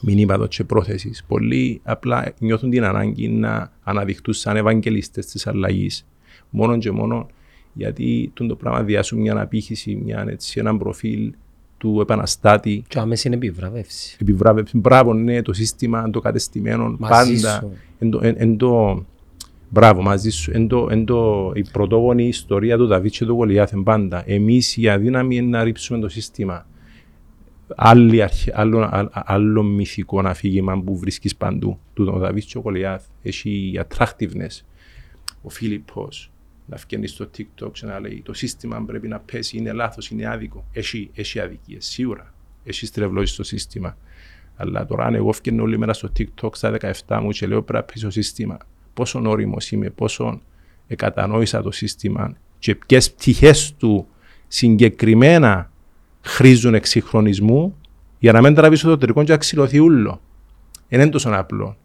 μηνύματος και πρόθεσης. Πολλοί απλά νιώθουν την ανάγκη να αναδειχθούν σαν ευαγγελιστέ της αλλαγής. Μόνο και μόνο γιατί το πράγμα διάσουν μια αναπήχηση, μια, έτσι, ένα προφίλ του επαναστάτη. Και άμεσης είναι επιβράβευση. Επιβράβευση. Μπράβο, ναι, το σύστημα, το κατεστημένο, Μαζί πάντα. σου. Εν το, εν, εν το, μπράβο, μαζί σου. Εν το, εν το, η πρωτόγονη ιστορία του Δαβίτ και του Γολιάθεν πάντα. Εμείς η αδύναμη είναι να ρίψουμε το σύστημα. Άλλη αρχή, άλλο, α- άλλο μυθικό αφήγημα που βρίσκεις παντού. Του τον Δαβίτ και ο Γολιάθ. Έχει attractiveness. Ο Φίλιππος να βγαίνει στο TikTok και να λέει το σύστημα πρέπει να πέσει, είναι λάθος, είναι άδικο. Έχει, έχει αδικίες, σίγουρα. Έχει στρεβλώσει στο σύστημα. Αλλά τώρα αν εγώ βγαίνω όλη μέρα στο TikTok στα 17 μου και λέω πρέπει να πέσει το σύστημα, πόσο όριμος είμαι, πόσο εκατανόησα το σύστημα και ποιες πτυχές του συγκεκριμένα χρήζουν εκσυγχρονισμού για να μην τραβήσω το τρικό και ξηλωθεί ούλο. Δεν είναι τόσο απλό.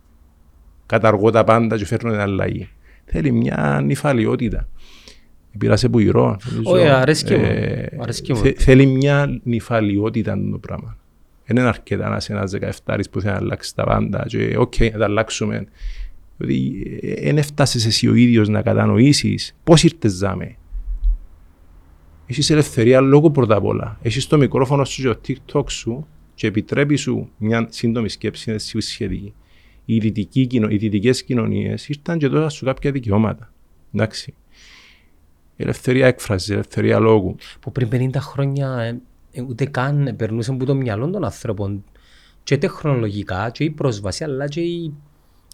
Καταργώ τα πάντα και φέρνω την αλλαγή. Θέλει μια νηφαλιότητα. Πήρασε που ηρώ. νομίζω. Όχι, αρέσκει μου. Ε, Αρέσκει μου. θε- θέλει μια νηφαλιότητα το πράγμα. Δεν είναι αρκετά να είσαι ένας 17 που θέλει να αλλάξει τα πάντα και οκ, να τα αλλάξουμε. Δηλαδή, δεν έφτασες εσύ ο ίδιος να κατανοήσεις πώς ήρτες δαμέ. Έχεις ελευθερία λόγω πρώτα απ' όλα. Έχεις το μικρόφωνο σου και το TikTok σου και επιτρέπει σου μια σύντομη σκέψη, είναι σχετική. Οι, δυτικοί κοινο- οι δυτικές κοινωνίες ήρθαν και δώσαν σου κάποια δικαιώματα. Εντάξει. Ελευθερία έκφρασης, ελευθερία λόγου. που πριν 50 χρόνια ε, ε, ούτε καν περνούσε από το μυαλό των ανθρώπων και τεχνολογικά και η πρόσβαση αλλά και η,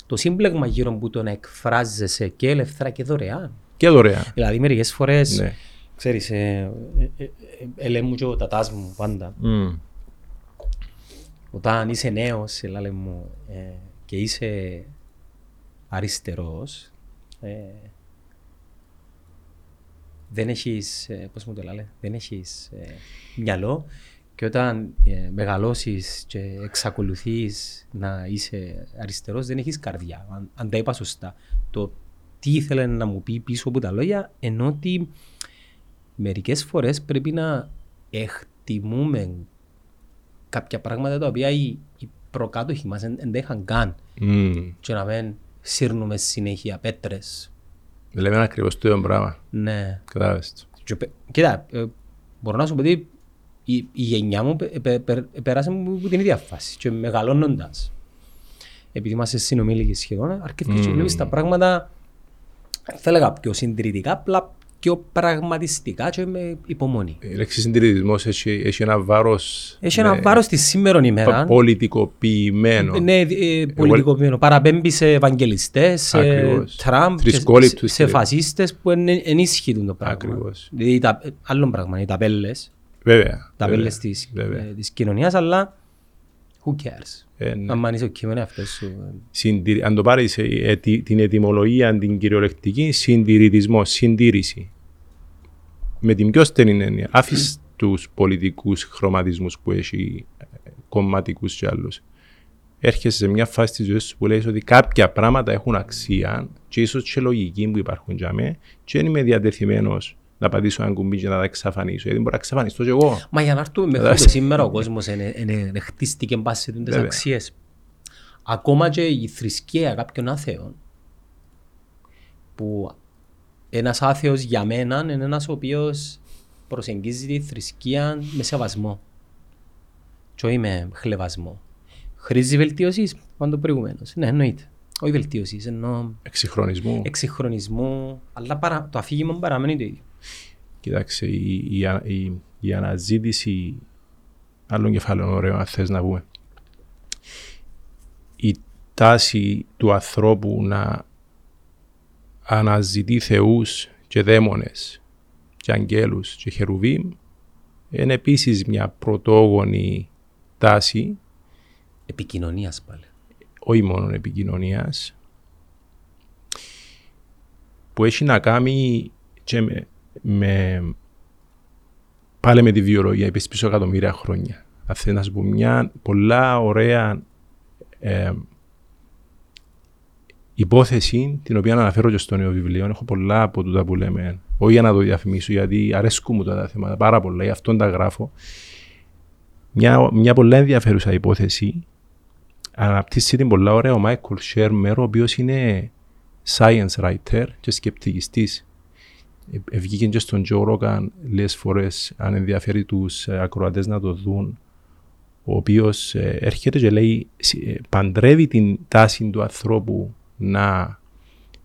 το σύμπλεγμα γύρω που το να εκφράζεσαι και ελεύθερα και δωρεάν. Και δωρεάν. Δηλαδή μερικές φορές, Ναι. Ξέρεις, ε, ε, ε, ε, ε, λέει μου και ο τατάς μου πάντα, Μμ. όταν είσαι νέος, ε, λέει μου, ε, και είσαι αριστερός, ε, δεν έχεις, ε, πώς μου το λένε, δεν έχεις ε, μυαλό και όταν ε, μεγαλώσεις και εξακολουθείς να είσαι αριστερός δεν έχεις καρδιά, αν, αν τα είπα σωστά. Το τι ήθελε να μου πει πίσω από τα λόγια, ενώ ότι μερικές φορές πρέπει να εκτιμούμε κάποια πράγματα τα οποία οι, οι προκάτοχοι μας δεν δεν είχαν καν Μμ. και να μην σύρνουμε συνέχεια πέτρες. Λέμε ακριβώς το ίδιο πράγμα. Ναι. Κατάλαβες το. Και πε- Κοίτα, ε, μπορώ να σου πω ότι η, η γενιά μου πε- πε- πε- πέρασε μου από την ίδια φάση και μεγαλώνοντας. Επειδή είμαστε συνομήλικοι σχεδόν, αρκετοί και Μμμ. βλέπεις τα πράγματα, θα έλεγα πιο συντηρητικά, απλά πιο πραγματιστικά και με υπομονή. Η λέξη συντηρητισμό έχει, έχει ένα βάρος. Έχει ένα βάρος της σήμερα ημέρα. Πολιτικοποιημένο. Ναι, ε, πολιτικοποιημένο. Παραπέμπει σε ευαγγελιστές, σε Ακριβώς. Τραμπ, σε, Θρησκόληπτους σε και- φασίστες που εν- ενίσχυουν το πράγμα. Ακριβώς. Δηλαδή, τα, άλλο πράγμα, οι ταπέλες, Βέβαια. ταπέλε βέβαια, τη βέβαια. της κοινωνίας, αλλά who cares; Ε, ναι. Αν είσαι ο κείμενο αυτός σου. ε, Συντηρη- Αν το πάρεις την ετοιμολογία, την κυριολεκτική, συντηρητισμός, συντήρηση. Με την πιο στενή έννοια. Άφησες τους πολιτικούς χρωματισμούς που έχει κομματικούς κι άλλους. Έρχεσαι σε μια φάση της ζωής σου που λέει ότι κάποια πράγματα έχουν αξία και ίσως και λογική που υπάρχουν για μέ, και δεν είμαι διατεθειμένος να πατήσω ένα κουμπί και να τα εξαφανίσω. Γιατί μπορεί να εξαφανιστώ κι εγώ. Μα για να έρθουμε μέχρι Εντάξει. το σήμερα ο κόσμος είναι, είναι, είναι χτίστηκε μπας σε τις Βέβαια. αξίες. Ακόμα και η θρησκεία κάποιων άθεων που ένας άθεος για μένα είναι ένας ο οποίος προσεγγίζει τη θρησκεία με σεβασμό και όχι με χλεβασμό. Χρήζει βελτίωσης πάντο προηγουμένως. Ναι, εννοείται. Όχι βελτίωσης, εννοώ Εξυγχρονισμού. εξυγχρονισμού, αλλά παρα, το αφήγημα παραμένει το ίδιο. Κοιτάξτε, η, η, α- η, η αναζήτηση άλλων κεφάλαιων ωραίο, αν θες να πούμε. Η τάση του ανθρώπου να αναζητεί θεούς και δαίμονες και αγγέλους και χερουβίμ είναι επίσης μια πρωτόγονη τάση Επικοινωνίας πάλι. όχι μόνο επικοινωνίας που έχει να κάνει και με, με πάλι με τη βιολογία επίσης πίσω εκατομμύρια χρόνια. Αν θέλω να σου πω μια πολλά ωραία ε, υπόθεση την οποία αναφέρω και στο νέο βιβλίο. Έχω πολλά από τούτα που λέμε. Όχι για να το διαφημίσω, γιατί αρέσκουν μου τα, τα θέματα πάρα πολλά, γι' αυτόν τα γράφω. Μια, μια πολλά ενδιαφέρουσα υπόθεση αναπτύσσει την πολλά ωραία ο Μάικλ Σέρμερ, ο οποίος είναι science writer και σκεπτικιστής. Ε, ε, βγήκε και στον Joe Rogan λίγες φορές, αν ενδιαφέρει τους ε, ακροατές να το δουν, ο οποίος ε, έρχεται και λέει, σι- ε, παντρεύει την τάση του ανθρώπου να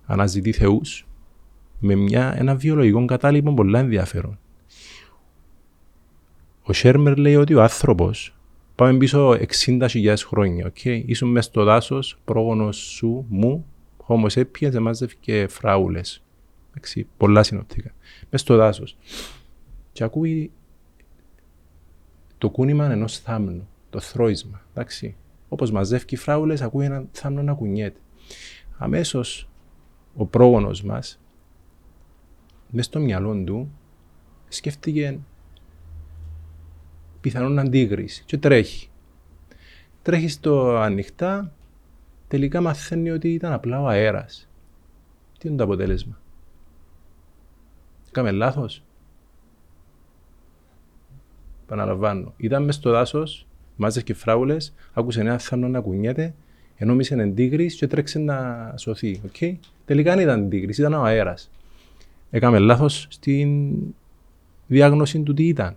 αναζητεί θεούς με μια, ένα βιολογικό κατάλοιπο πολλά ενδιαφέρον. Ο Σέρμερ λέει ότι ο άνθρωπος Πάμε πίσω 60.000 χρόνια, okay? Ήσουν μες στο δάσος, πρόγονος σου, μου, Homo sapiens, εμάζευκε φράουλες. Εντάξει, πολλά συνοπτικά. Μες στο δάσος. Και ακούει το κούνημα ενός θάμνου, το θρόισμα, εντάξει. Όπως μαζεύει φράουλες, ακούει έναν θάμνο να κουνιέται. Αμέσως ο πρόγονος μας, μες στο μυαλό του, σκέφτηκε πιθανόν αντίγρηση και τρέχει. Τρέχει στο ανοιχτά, τελικά μαθαίνει ότι ήταν απλά ο αέρας. Τι είναι το αποτέλεσμα; Κάμε λάθος; Παναλαμβάνω. Ήταν μες στο δάσος, μάζευε φράουλες, άκουσε ένα θάμνο να κουνιέται, ενόμισε έναν τίγρης και τρέξε να σωθεί. Okay? Τελικά δεν ήταν τίγρης, ήταν ο αέρας. Έκαμε λάθος στην διάγνωση του τι ήταν.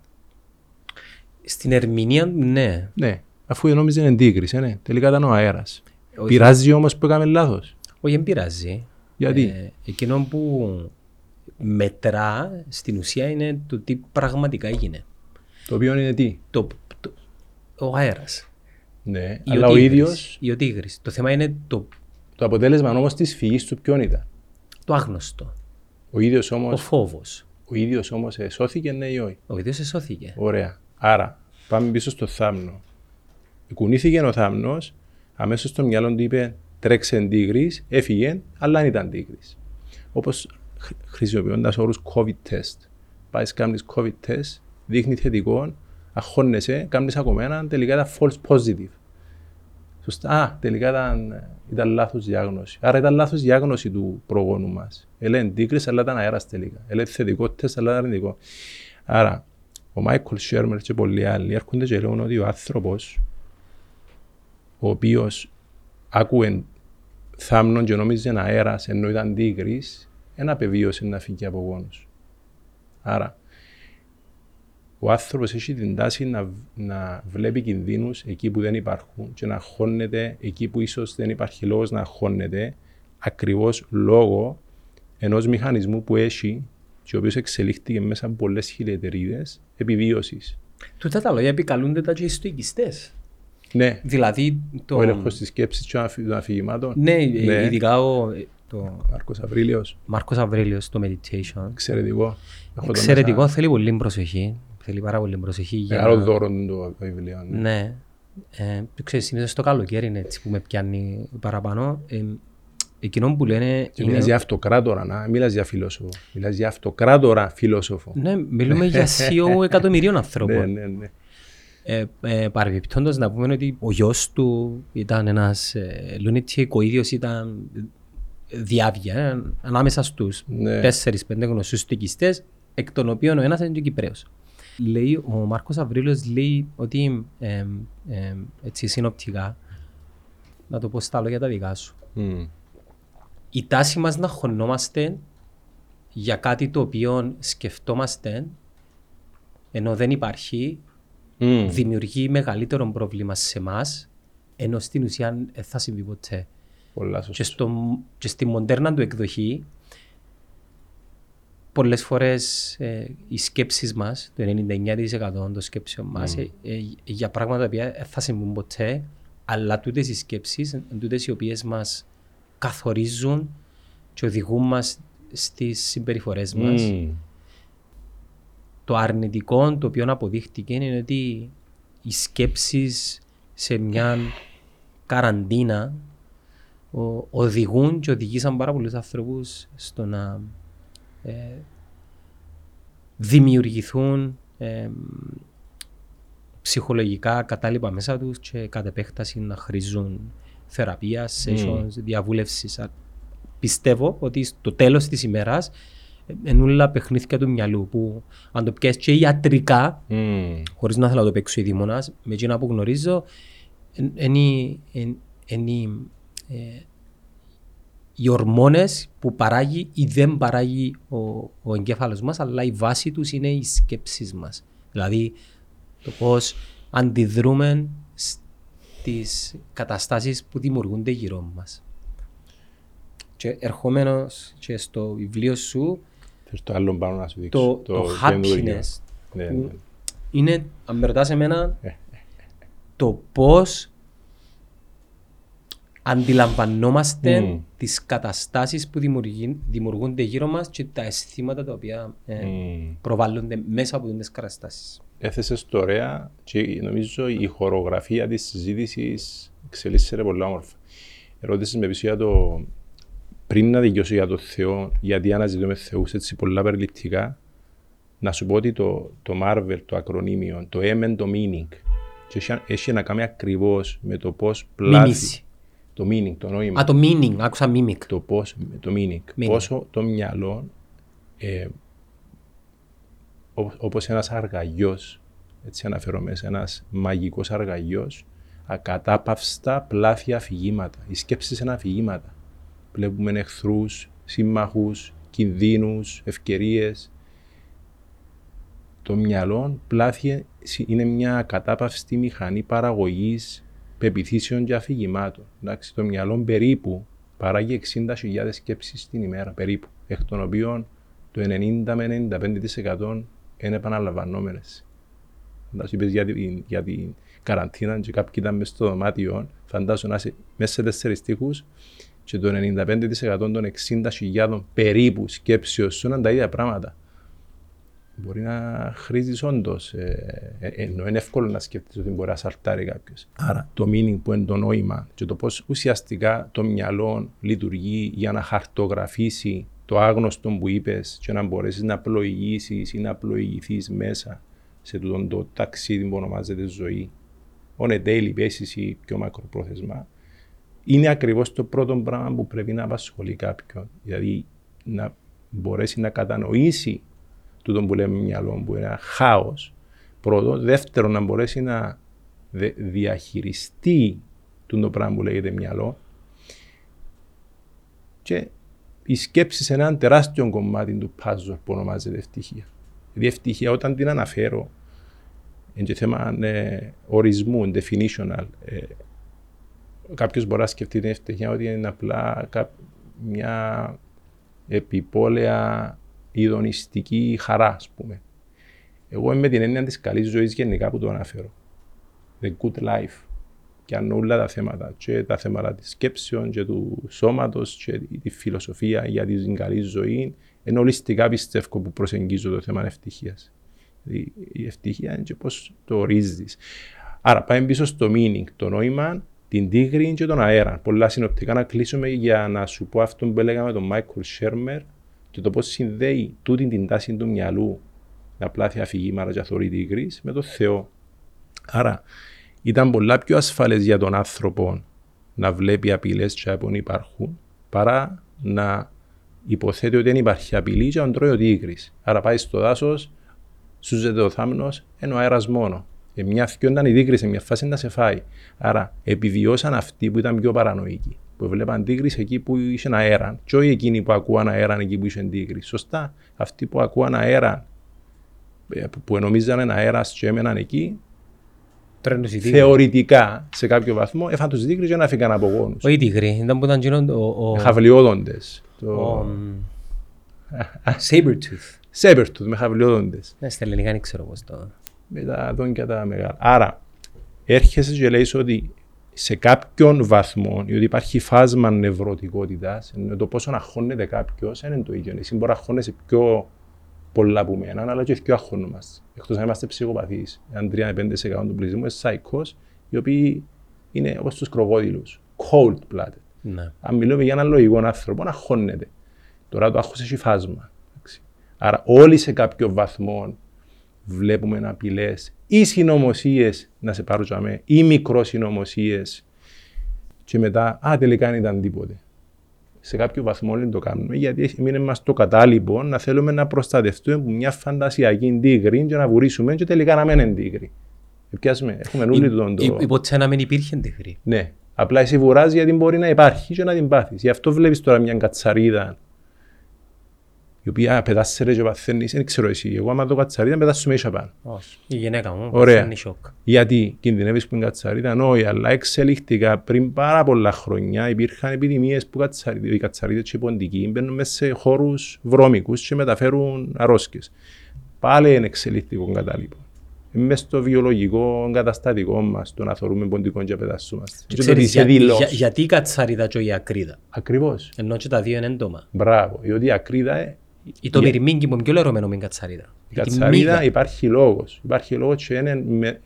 Στην ερμηνεία, ναι. Ναι, αφού νόμιζε είναι τίγρης, ε, ναι. τελικά ήταν ο αέρας. Όχι. Πειράζει όμως που έκαμε λάθος. Όχι, δεν πειράζει. Γιατί; Ε, εκείνο που μετρά στην ουσία είναι το τι πραγματικά έγινε. Το οποίο είναι τι; Το, το, ο αέρας. Ναι, Ή αλλά ο τίγρης. ίδιος, Ή ο τίγρης. Το θέμα είναι το, το αποτέλεσμα όμως της φυγής του ποιον ήταν; το άγνωστο. Ο ίδιος Ο όμως, φόβος. ο ίδιος όμως ε, σώθηκε, ναι ή όχι; Ο ίδιος εσώθηκε. Ωραία. Άρα, πάμε πίσω στο θάμνο. Κουνήθηκε ο θάμνος, αμέσως στο μυαλό του είπε τρέξε τίγρης, έφυγε, αλλά δεν ήταν τίγρης. Όπως χρ- χρησιμοποιώντας όρους COVID test. Πάει κάνεις COVID test, δείχνει θετικό, αγχώνεσαι, κάνεις ακόμα έναν, τελικά ήταν false positive. Σωστά. Α, τελικά ήταν, ήταν λάθος διάγνωση. Άρα ήταν λάθος διάγνωση του προγόνου μας. Έλεγε τίγρης, αλλά ήταν αέρας τελικά. Έλεγε θετικό τεστ, αλλά ήταν αρνητικό. Άρα, ο Μάικλ Σέρμερ και πολλοί άλλοι έρχονται και λέγουν ότι ο άνθρωπος ο οποίος άκουε θάμνον και νόμιζε ένα αέρας ενώ ήταν τίγρης, δεν απεβίωσε να φύγει από γόνους. Άρα, ο άνθρωπος έχει την τάση να, να βλέπει κινδύνους εκεί που δεν υπάρχουν και να χώνεται εκεί που ίσως δεν υπάρχει λόγος να χώνεται ακριβώς λόγω ενός μηχανισμού που έχει και ο οποίος εξελίχθηκε μέσα από πολλές χιλιετερίδες επιβίωσης. Τούτα τα λόγια επικαλούνται τα και οι στοικιστές. Ναι, Δηλαδή το... ο έλεγχος της σκέψης και των αφηγημάτων. Ναι, Ναι. ειδικά ο, το Μάρκος Αβρίλιος, Μάρκος Αβρέλιος, το meditation. εξαιρετικό. Έχω το Εξαιρετικό, μέσα. θέλει πολύ προσοχή. Θέλει πάρα πολύ προσοχή. για Μεγάλο να- δώρο του το βιβλίο. ναι. Ναι. Ε, ξέρεις, συνήθως το καλοκαίρι είναι έτσι που με πιάνει παραπάνω. Ε, εκείνο που λένε Και είναι... μιλάς για αυτοκράτορα, να, μιλάς για φιλόσοφο. Μιλάς για αυτοκράτορα φιλόσοφο. Ναι, μιλούμε για CEO εκατομμυρίων ανθρώπων. Ναι, ναι, ναι. Ε, ε, παρεμπιπτόντως να πούμε ότι ο γιος του ήταν ένας ε, lunatic, ο ίδιος ήταν διάβια ε, ανάμεσα στους Ναι. τέσσερις-πέντε γνωστούς στοιχιστές, εκ των οποίων ο ένας είναι και Κυπρέος. Λέει, ο Μάρκος Αβρίλος λέει ότι ε, ε, έτσι συνοπτικά, να το πω στα λόγια τα δικά σου, Μμ. η τάση μας να χωνόμαστε για κάτι το οποίο σκεφτόμαστε ενώ δεν υπάρχει Μμ. δημιουργεί μεγαλύτερο πρόβλημα σε εμά, ενώ στην ουσία δεν θα συμβεί ποτέ. Πολλά Και, σωστά. στο, και στη μοντέρνα του εκδοχή, πολλές φορές ε, οι σκέψεις μας, το 99% των σκέψεων μας, ε, ε, για πράγματα τα οποία δεν θα συμβούν ποτέ, αλλά τούτες οι σκέψεις, είναι τούτες οι οποίες μας καθορίζουν και οδηγούν μας στις συμπεριφορές μας. Μμ. Το αρνητικό το οποίο αποδείχτηκε είναι ότι οι σκέψεις σε μια καραντίνα ο- οδηγούν και οδηγήσαν πάρα πολλούς ανθρώπους στο να ε, δημιουργηθούν ε, ψυχολογικά κατάλοιπα μέσα τους και κατ' επέκταση να χρήζουν θεραπεία, sessions, διαβούλευσης. Α, Πιστεύω ότι στο τέλος της ημέρας είναι όλα παιχνίδια του μυαλού που αν το πιέσεις και ιατρικά Μμ. χωρίς να θέλω να το παίξω η δήμονας, με εκείνα που γνωρίζω, είναι οι ορμόνες που παράγει ή δεν παράγει ο, ο εγκέφαλος μας, αλλά η βάση τους είναι οι σκέψεις μας. Δηλαδή, το πώς αντιδρούμε στις καταστάσεις που δημιουργούνται γύρω μας. Και ερχόμενος και στο βιβλίο σου, Θες το άλλο πάνω να σου δείξω. το, το, γέννητο happiness δικαίωμα. Ναι, που ναι. είναι, αν με ρωτάς εμένα, Ε. το πώς αντιλαμβανόμαστε Μμ. τις καταστάσεις που δημιουργεί- δημιουργούνται γύρω μας και τα αισθήματα τα οποία ε, Μμ. προβάλλονται μέσα από τις καταστάσεις. Έθεσες το ωραία και νομίζω η χορογραφία της συζήτησης εξελίσσεται πολύ όμορφα. Ερώτησες με πίσω για το πριν να δικαιώσω για το Θεό, γιατί αναζητούμε Θεούς έτσι πολλά περιληπτικά, να σου πω ότι το, το Marvel, το ακρονίμιο, το M and το meaning, και έχει, έχει να κάνει ακριβώς με το πώς πλάθει Μίμηση. Το meaning, το νόημα Α, το meaning, άκουσα mimic. το πώς, το meaning, Meaning. πόσο το μυαλό ε, ό- όπως ένας αργαγιός, έτσι αναφέρομαι σε ένας μαγικός αργαγιός, ακατάπαυστα πλάθει αφηγήματα. Οι σκέψεις είναι αφηγήματα. Βλέπουμε εχθρούς, σύμμαχους, κινδύνους, ευκαιρίες. Το μυαλό πλάθει είναι μια ακατάπαυστη μηχανή παραγωγής πεπιθήσεων και αφηγημάτων. Εντάξει, το μυαλό περίπου παράγει 60.000 σκέψεις την ημέρα, περίπου, εκ των οποίων το 90 με 95% είναι επαναλαμβανόμενες. Φαντάσου, είπες για την, για την καραντίνα και κάποιοι ήταν μέσα στο δωμάτιο, φαντάσου να είσαι μέσα σε τέσσερις τείχους και το 95% των 60.000 περίπου σκέψεων σου είναι τα ίδια πράγματα. Μπορεί να χρήζεις όντως, ε, ε, ενώ είναι εύκολο να σκέφτεσαι ότι μπορεί να σαλτάρει κάποιος. Άρα το meaning που είναι το νόημα και το πώς ουσιαστικά το μυαλό λειτουργεί για να χαρτογραφήσει το άγνωστο που είπες και να μπορέσεις να πλοηγήσεις ή να πλοηγηθείς μέσα σε τούτο το ταξίδι που ονομάζεται ζωή on a daily basis ή πιο μακροπρόθεσμα είναι ακριβώς το πρώτο πράγμα που πρέπει να απασχολεί κάποιον. Δηλαδή να μπορέσει να κατανοήσει τούτο που λέμε μυαλό που είναι ένα χάος πρώτο. Δεύτερον να μπορέσει να δε- διαχειριστεί τούτο πράγμα που λέγεται μυαλό και η σκέψη σε έναν τεράστιο κομμάτι του puzzle που ονομάζεται ευτυχία. Δηλαδή ευτυχία όταν την αναφέρω είναι και θέμα ε, ορισμού, definitional. Ε, Κάποιος μπορεί να σκεφτεί την ευτυχία ότι είναι απλά κά- μια επιπόλαια ειδονιστική χαρά, ας πούμε. Εγώ είμαι την έννοια της καλής ζωής γενικά που το αναφέρω. The good life. Και αν όλα τα θέματα, και τα θέματα της σκέψεων, και του σώματος, και τη φιλοσοφία για την καλή ζωή, ενώ ολιστικά πιστεύω που προσεγγίζω το θέμα ευτυχίας. Δηλαδή, η ευτυχία είναι και πώς το ορίζεις. Άρα πάμε πίσω στο meaning, το νόημα, την τίγρη και τον αέρα. Πολλά συνοπτικά να κλείσουμε για να σου πω αυτό που έλεγα με τον Μάικλ Σέρμερ και το πώς συνδέει τούτη την τάση του μυαλού να πλάθει αφηγήματα και αθωρή τίγρη με τον Θεό. Άρα ήταν πολλά πιο ασφαλές για τον άνθρωπο να βλέπει απειλές και να υπάρχουν παρά να υποθέτει ότι δεν υπάρχει απειλή και να τρώει ο τίγρης. Άρα πάει στο δάσος, σούζεται ο θάμνος, ενώ αέρας μόνο. Ε, μια θυκό ήταν η τίγρη σε μια φάση να σε φάει. Άρα επιβιώσαν αυτοί που ήταν πιο παρανοϊκοί. Που βλέπαν τίγρη εκεί που είχε αέρα. Και όχι εκείνοι που ακούαν αέρα εκεί που είχε τίγρη. Σωστά. Αυτοί που ακούαν αέρα, ε, που νομίζαν αέρας και έμεναν εκεί, θεωρητικά σε κάποιο βαθμό έφαν τους τίγρης και να φύγαν από γόνους. Όχι τίγρη, ήταν που ήταν γίνον ο... Χαυλιόδοντες. Το... Sabertooth. Sabertooth με χαυλιόδοντες. Ναι, στα ελληνικά δεν ξέρω πώς το με τα δόντια τα μεγάλα. Άρα, έρχεσαι και λέει ότι σε κάποιον βαθμό, γιατί υπάρχει φάσμα νευρωτικότητας, το πόσο αγχώνεται κάποιος, δεν είναι το ίδιο. Εσύ μπορεί να αγχώνεσαι πιο πολλά από μένα, αλλά και πιο αγχώνομαστε. Εκτός αν είμαστε ψυχοπαθείς. Αν 3-5% του πληθυσμού είναι σάικος, οι οποίοι είναι όπως τους κροκόδηλους. Cold blooded. Ναι. Αν μιλούμε για έναν λογικό άνθρωπο, αγχώνεται. Τώρα το άγχος έχει φάσμα. Άρα, όλοι σε κάποιο βαθμό βλέπουμε απειλές ή συνωμοσίες να σε πάρουν τζαμέ ή μικροσυνωμοσίες και μετά, α, τελικά δεν ήταν τίποτε. Σε κάποιο βαθμό δεν το κάνουμε, γιατί μείνε μας το κατάλοιπο να θέλουμε να προστατευτούμε από μια φαντασιακή τίγρη και να βουρήσουμε και τελικά να μην είναι τίγρη. Επιάσουμε, έχουμε νουλί τον το... Υπότιτλοι να μην υπήρχε τίγρη. Ναι. Απλά εσύ βουράζεις γιατί μπορεί να υπάρχει και να την πάθεις. Γι' αυτό βλέπεις τώρα μια κατσαρίδα η οποία πετάσσερε και παθαίνεις, δεν ξέρω εσύ, εγώ άμα το κατσαρίδα πετάσσουμε μέσα πάνω. Όχι, η γυναίκα μου παθαίνει σοκ. Γιατί κινδυνεύεις που είναι κατσαρίδα, όχι, αλλά εξελίχθηκα πριν πάρα πολλά χρόνια υπήρχαν επιδημίες που κατσαρίδα, οι κατσαρίδες και οι ποντικοί μπαίνουν μέσα σε χώρους βρώμικους και μεταφέρουν αρρώσκες. Πάλι είναι εξελίχθηκο κατάλοιπο. Είμαι στο βιολογικό καταστατικό μας το να θεωρούμε ποντικό και πετάσσομαστε. Για, για, γιατί η κατσαρίδα και η ακρίδα; Ακριβώς. Ενώ και τα δύο είναι έντομα. Μπράβο. Διότι η ακρίδα ή το μυρμήγκι που είναι πιο λερωμένο με κατσαρίδα. Η κατσαρίδα υπάρχει λόγος. Υπάρχει λόγος και είναι, με,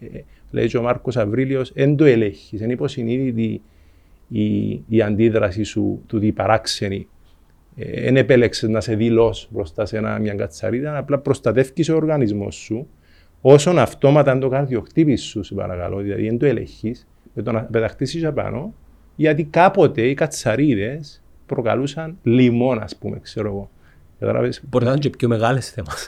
λέει και ο Μάρκος Αβρίλιος, δεν το ελέγχεις. Είναι υποσυνείδητη η, η αντίδραση σου του τι παράξενη. Δεν ε, επέλεξες να σε δηλώ μπροστά σε ένα, μια κατσαρίδα, απλά προστατεύει ο οργανισμός σου. Όσον αυτόματα αν το καρδιοχτύπη σου, σε παρακαλώ, δηλαδή δεν το ελέγχεις, με το να πεταχτείς απάνω, γιατί κάποτε οι κατσαρίδες προκαλούσαν λιμόν, ας πούμε, ξέρω εγώ. Μπορεί να είναι και πιο μεγάλες θέματα.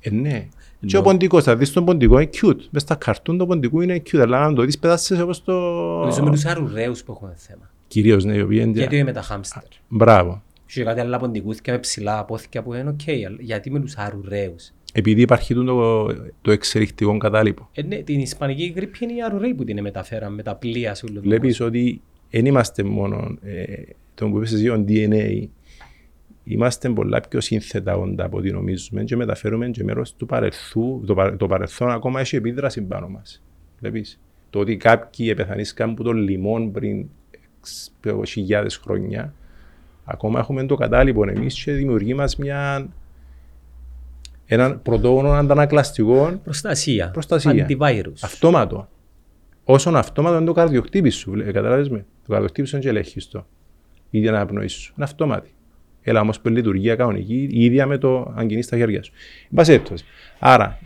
Ε, ναι. Και ο ποντικός, θα δεις τον ποντικό είναι cute. Μες στα καρτούν το ποντικό είναι cute, αλλά αν το δεις πετάσσες όπως το... Νομίζω με τους αρουραίους που έχουμε θέμα. Κυρίως, ναι, οι οποίοι είναι... Γιατί με τα χάμστερ. Μπράβο. Και κάτι άλλα ποντικούθκια με ψηλά απόθηκια που είναι οκ, γιατί με τους αρουραίους; Επειδή υπάρχει το, το εξελιχτικό κατάλοιπο. Ε, ναι, την ισπανική γρίπη είναι οι αρουραίοι που την μεταφέραν με τα πλοία σου. Βλέπεις ότι δεν είμαστε μόνο ε, το που είπες εσύ, DNA, είμαστε πολλά πιο σύνθετα όντα από ό,τι νομίζουμε και μεταφέρουμε και μέρος του παρελθόντος. Το, παρε, το παρελθόν ακόμα έχει επίδραση πάνω μας. Βλέπεις. Το ότι κάποιοι επεθανίσκαν από τον λιμόν πριν χιλιάδες χρόνια, ακόμα έχουμε το κατάλοιπο εμείς και δημιουργεί μας μια έναν πρωτόγονο αντανακλαστικό προστασία. προστασία. Antivirus. Αυτόματο. Όσον αυτόματο είναι το καρδιοκτύπη σου. Καταλάβει με; Το καρδιοκτύπη σου είναι και ελέγχιστο. Η αναπνοή σου. Είναι αυτόματη. Έλα όμως που λειτουργία κανονική, η ίδια με το αν κινείς τα χέρια σου. Εν Άρα,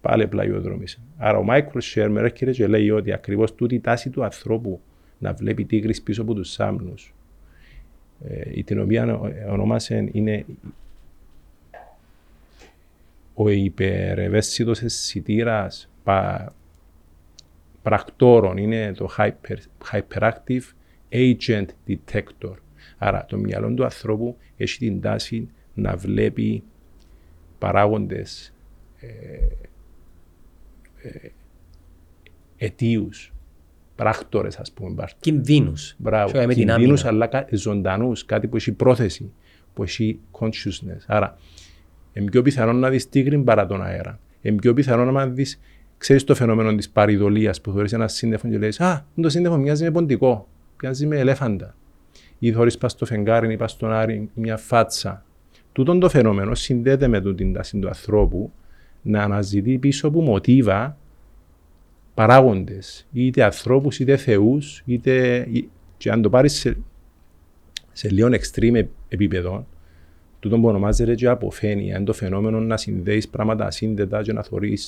πάλι πλαγιοδρομή. Άρα, ο Μάικλ Σέρμερ έρχεται και λέει ότι ακριβώς τούτη η τάση του ανθρώπου να βλέπει τίγρη πίσω από τους σάμνου, ε, την οποία ονόμασε είναι ο υπερευαίσθητος αισθητήρας πα, πρακτόρων, είναι το hyper, hyperactive agent detector. Άρα το μυαλό του ανθρώπου έχει την τάση να βλέπει παράγοντες ε, ε, αιτίους, πράκτορες ας πούμε. Κινδύνους. Μπράβο, κινδύνους αλλά ζωντανούς, κάτι που έχει πρόθεση, που έχει consciousness. Άρα Είναι πιο πιθανό να δεις τίγρη παρά τον αέρα. Είναι πιο πιθανό να δεις, ξέρεις το φαινόμενο της παρηδολίας που θεωρείς ένα σύννεφο και λες «Α, το σύννεφο μοιάζει με ποντικό, μοιάζει με ελέφαντα». Ή θεωρείς πας στο φεγγάρι ή πας στον άρι μια φάτσα. Τούτον το φαινόμενο συνδέεται με την τάση του ανθρώπου να αναζητεί πίσω από μοτίβα παράγοντες, είτε ανθρώπους, είτε θεούς, είτε. και αν το πάρεις σε, σε λίγο extreme επίπεδο, τούτο που ονομάζεται και αποφαίνεια, είναι το φαινόμενο να συνδέεις πράγματα ασύνδετα και να θεωρεί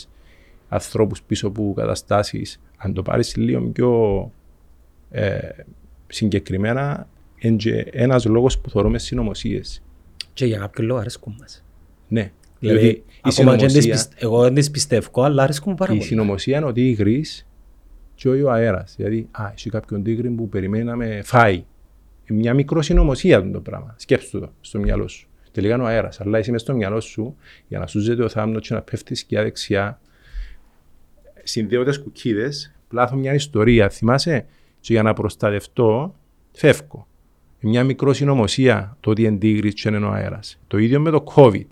ανθρώπους πίσω από καταστάσεις. Αν το πάρεις λίγο πιο ε, συγκεκριμένα, είναι ένας λόγος που θεωρούμε συνωμοσίες. Και για κάποιο λόγο αρέσκουν μας. Ναι. Δηλαδή, η ακόμα και αν τις συνωμοσία- πιστε- εγώ δεν τις πιστεύω, αλλά αρέσκουν μου πάρα Η πολύ. συνωμοσία είναι ο τίγρη και όχι ο αέρας. Δηλαδή, α, έχει κάποιον τίγρη που περιμένει να με φάει. Είναι μια μικρό συνωμοσία αυτό το πράγμα. Σκέψτε το στο μυαλό σου. Τελικά είναι ο αέρας. Αλλά είσαι μες στο μυαλό σου για να σου ζητεί ο θάμνος και να πέφτεις σκιά δεξιά. Συνδέοντε κουκίδες, πλάθω μια ιστορία. Θυμάσαι, και για να προστατευτώ, φεύγω. Μια μικρό συνωμοσία το ότι είναι τίγρης και είναι ο αέρας. Το ίδιο με το COVID.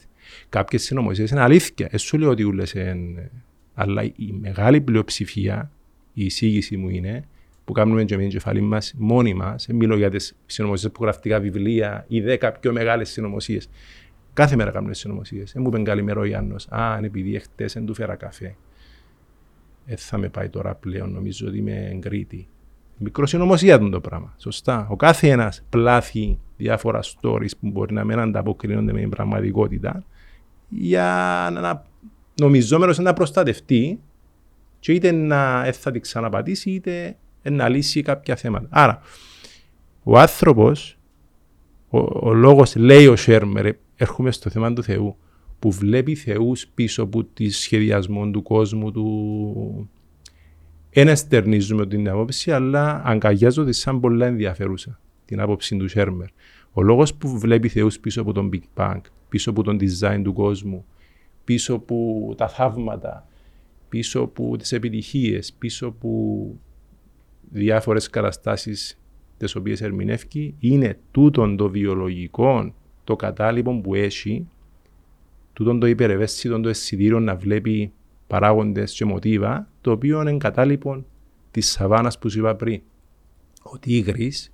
Κάποιες συνωμοσίες είναι αλήθεια. Δεν σου λέω ότι ούλες είναι. Αλλά η μεγάλη πλειοψηφία, η εισήγηση μου είναι, που κάνουμε και με την κεφαλή μας μόνοι μας, δεν μιλώ για τις συνωμοσίες που γραφτικά βιβλία ή δέκα πιο μεγάλες συνωμοσίες. Κάθε μέρα κάνουμε συνωμοσίες. Δεν μου είπε καλημέρα ο Γιάννο. Α, είναι επειδή εχθές δεν του φέρα καφέ. Δεν θα με πάει τώρα πλέον, νομίζω ότι είμαι εγκρίτη. Μικρός συνωμοσία του το πράγμα. Σωστά. Ο κάθε ένας πλάθει διάφορα stories που μπορεί να μην ανταποκρίνονται με την πραγματικότητα για να νομιζόμενος να προστατευτεί και είτε να ε, θα την ξαναπατήσει είτε ε, να λύσει κάποια θέματα. Άρα, ο άνθρωπος, ο, ο λόγος λέει ο Σέρμερ, ε, έρχομαι στο θέμα του Θεού, που βλέπει θεούς πίσω από τη σχεδιασμό του κόσμου του. Δεν εστερνίζουμε την άποψη, αλλά αγκαλιάζονται σαν πολλά ενδιαφέρουσα την άποψη του Σέρμερ. Ο λόγος που βλέπει θεούς πίσω από τον Big Bang, πίσω από τον design του κόσμου, πίσω από τα θαύματα, πίσω από τις επιτυχίες, πίσω από διάφορες καταστάσεις τις οποίες ερμηνεύει, είναι τούτον το βιολογικό, το κατάλοιπο που έχει, τούτον το υπερευαίσθητο το αισθητήριο να βλέπει παράγοντες και μοτίβα, το οποίο είναι κατάλοιπο της σαβάνας που σου είπα πριν. Ο τίγρης,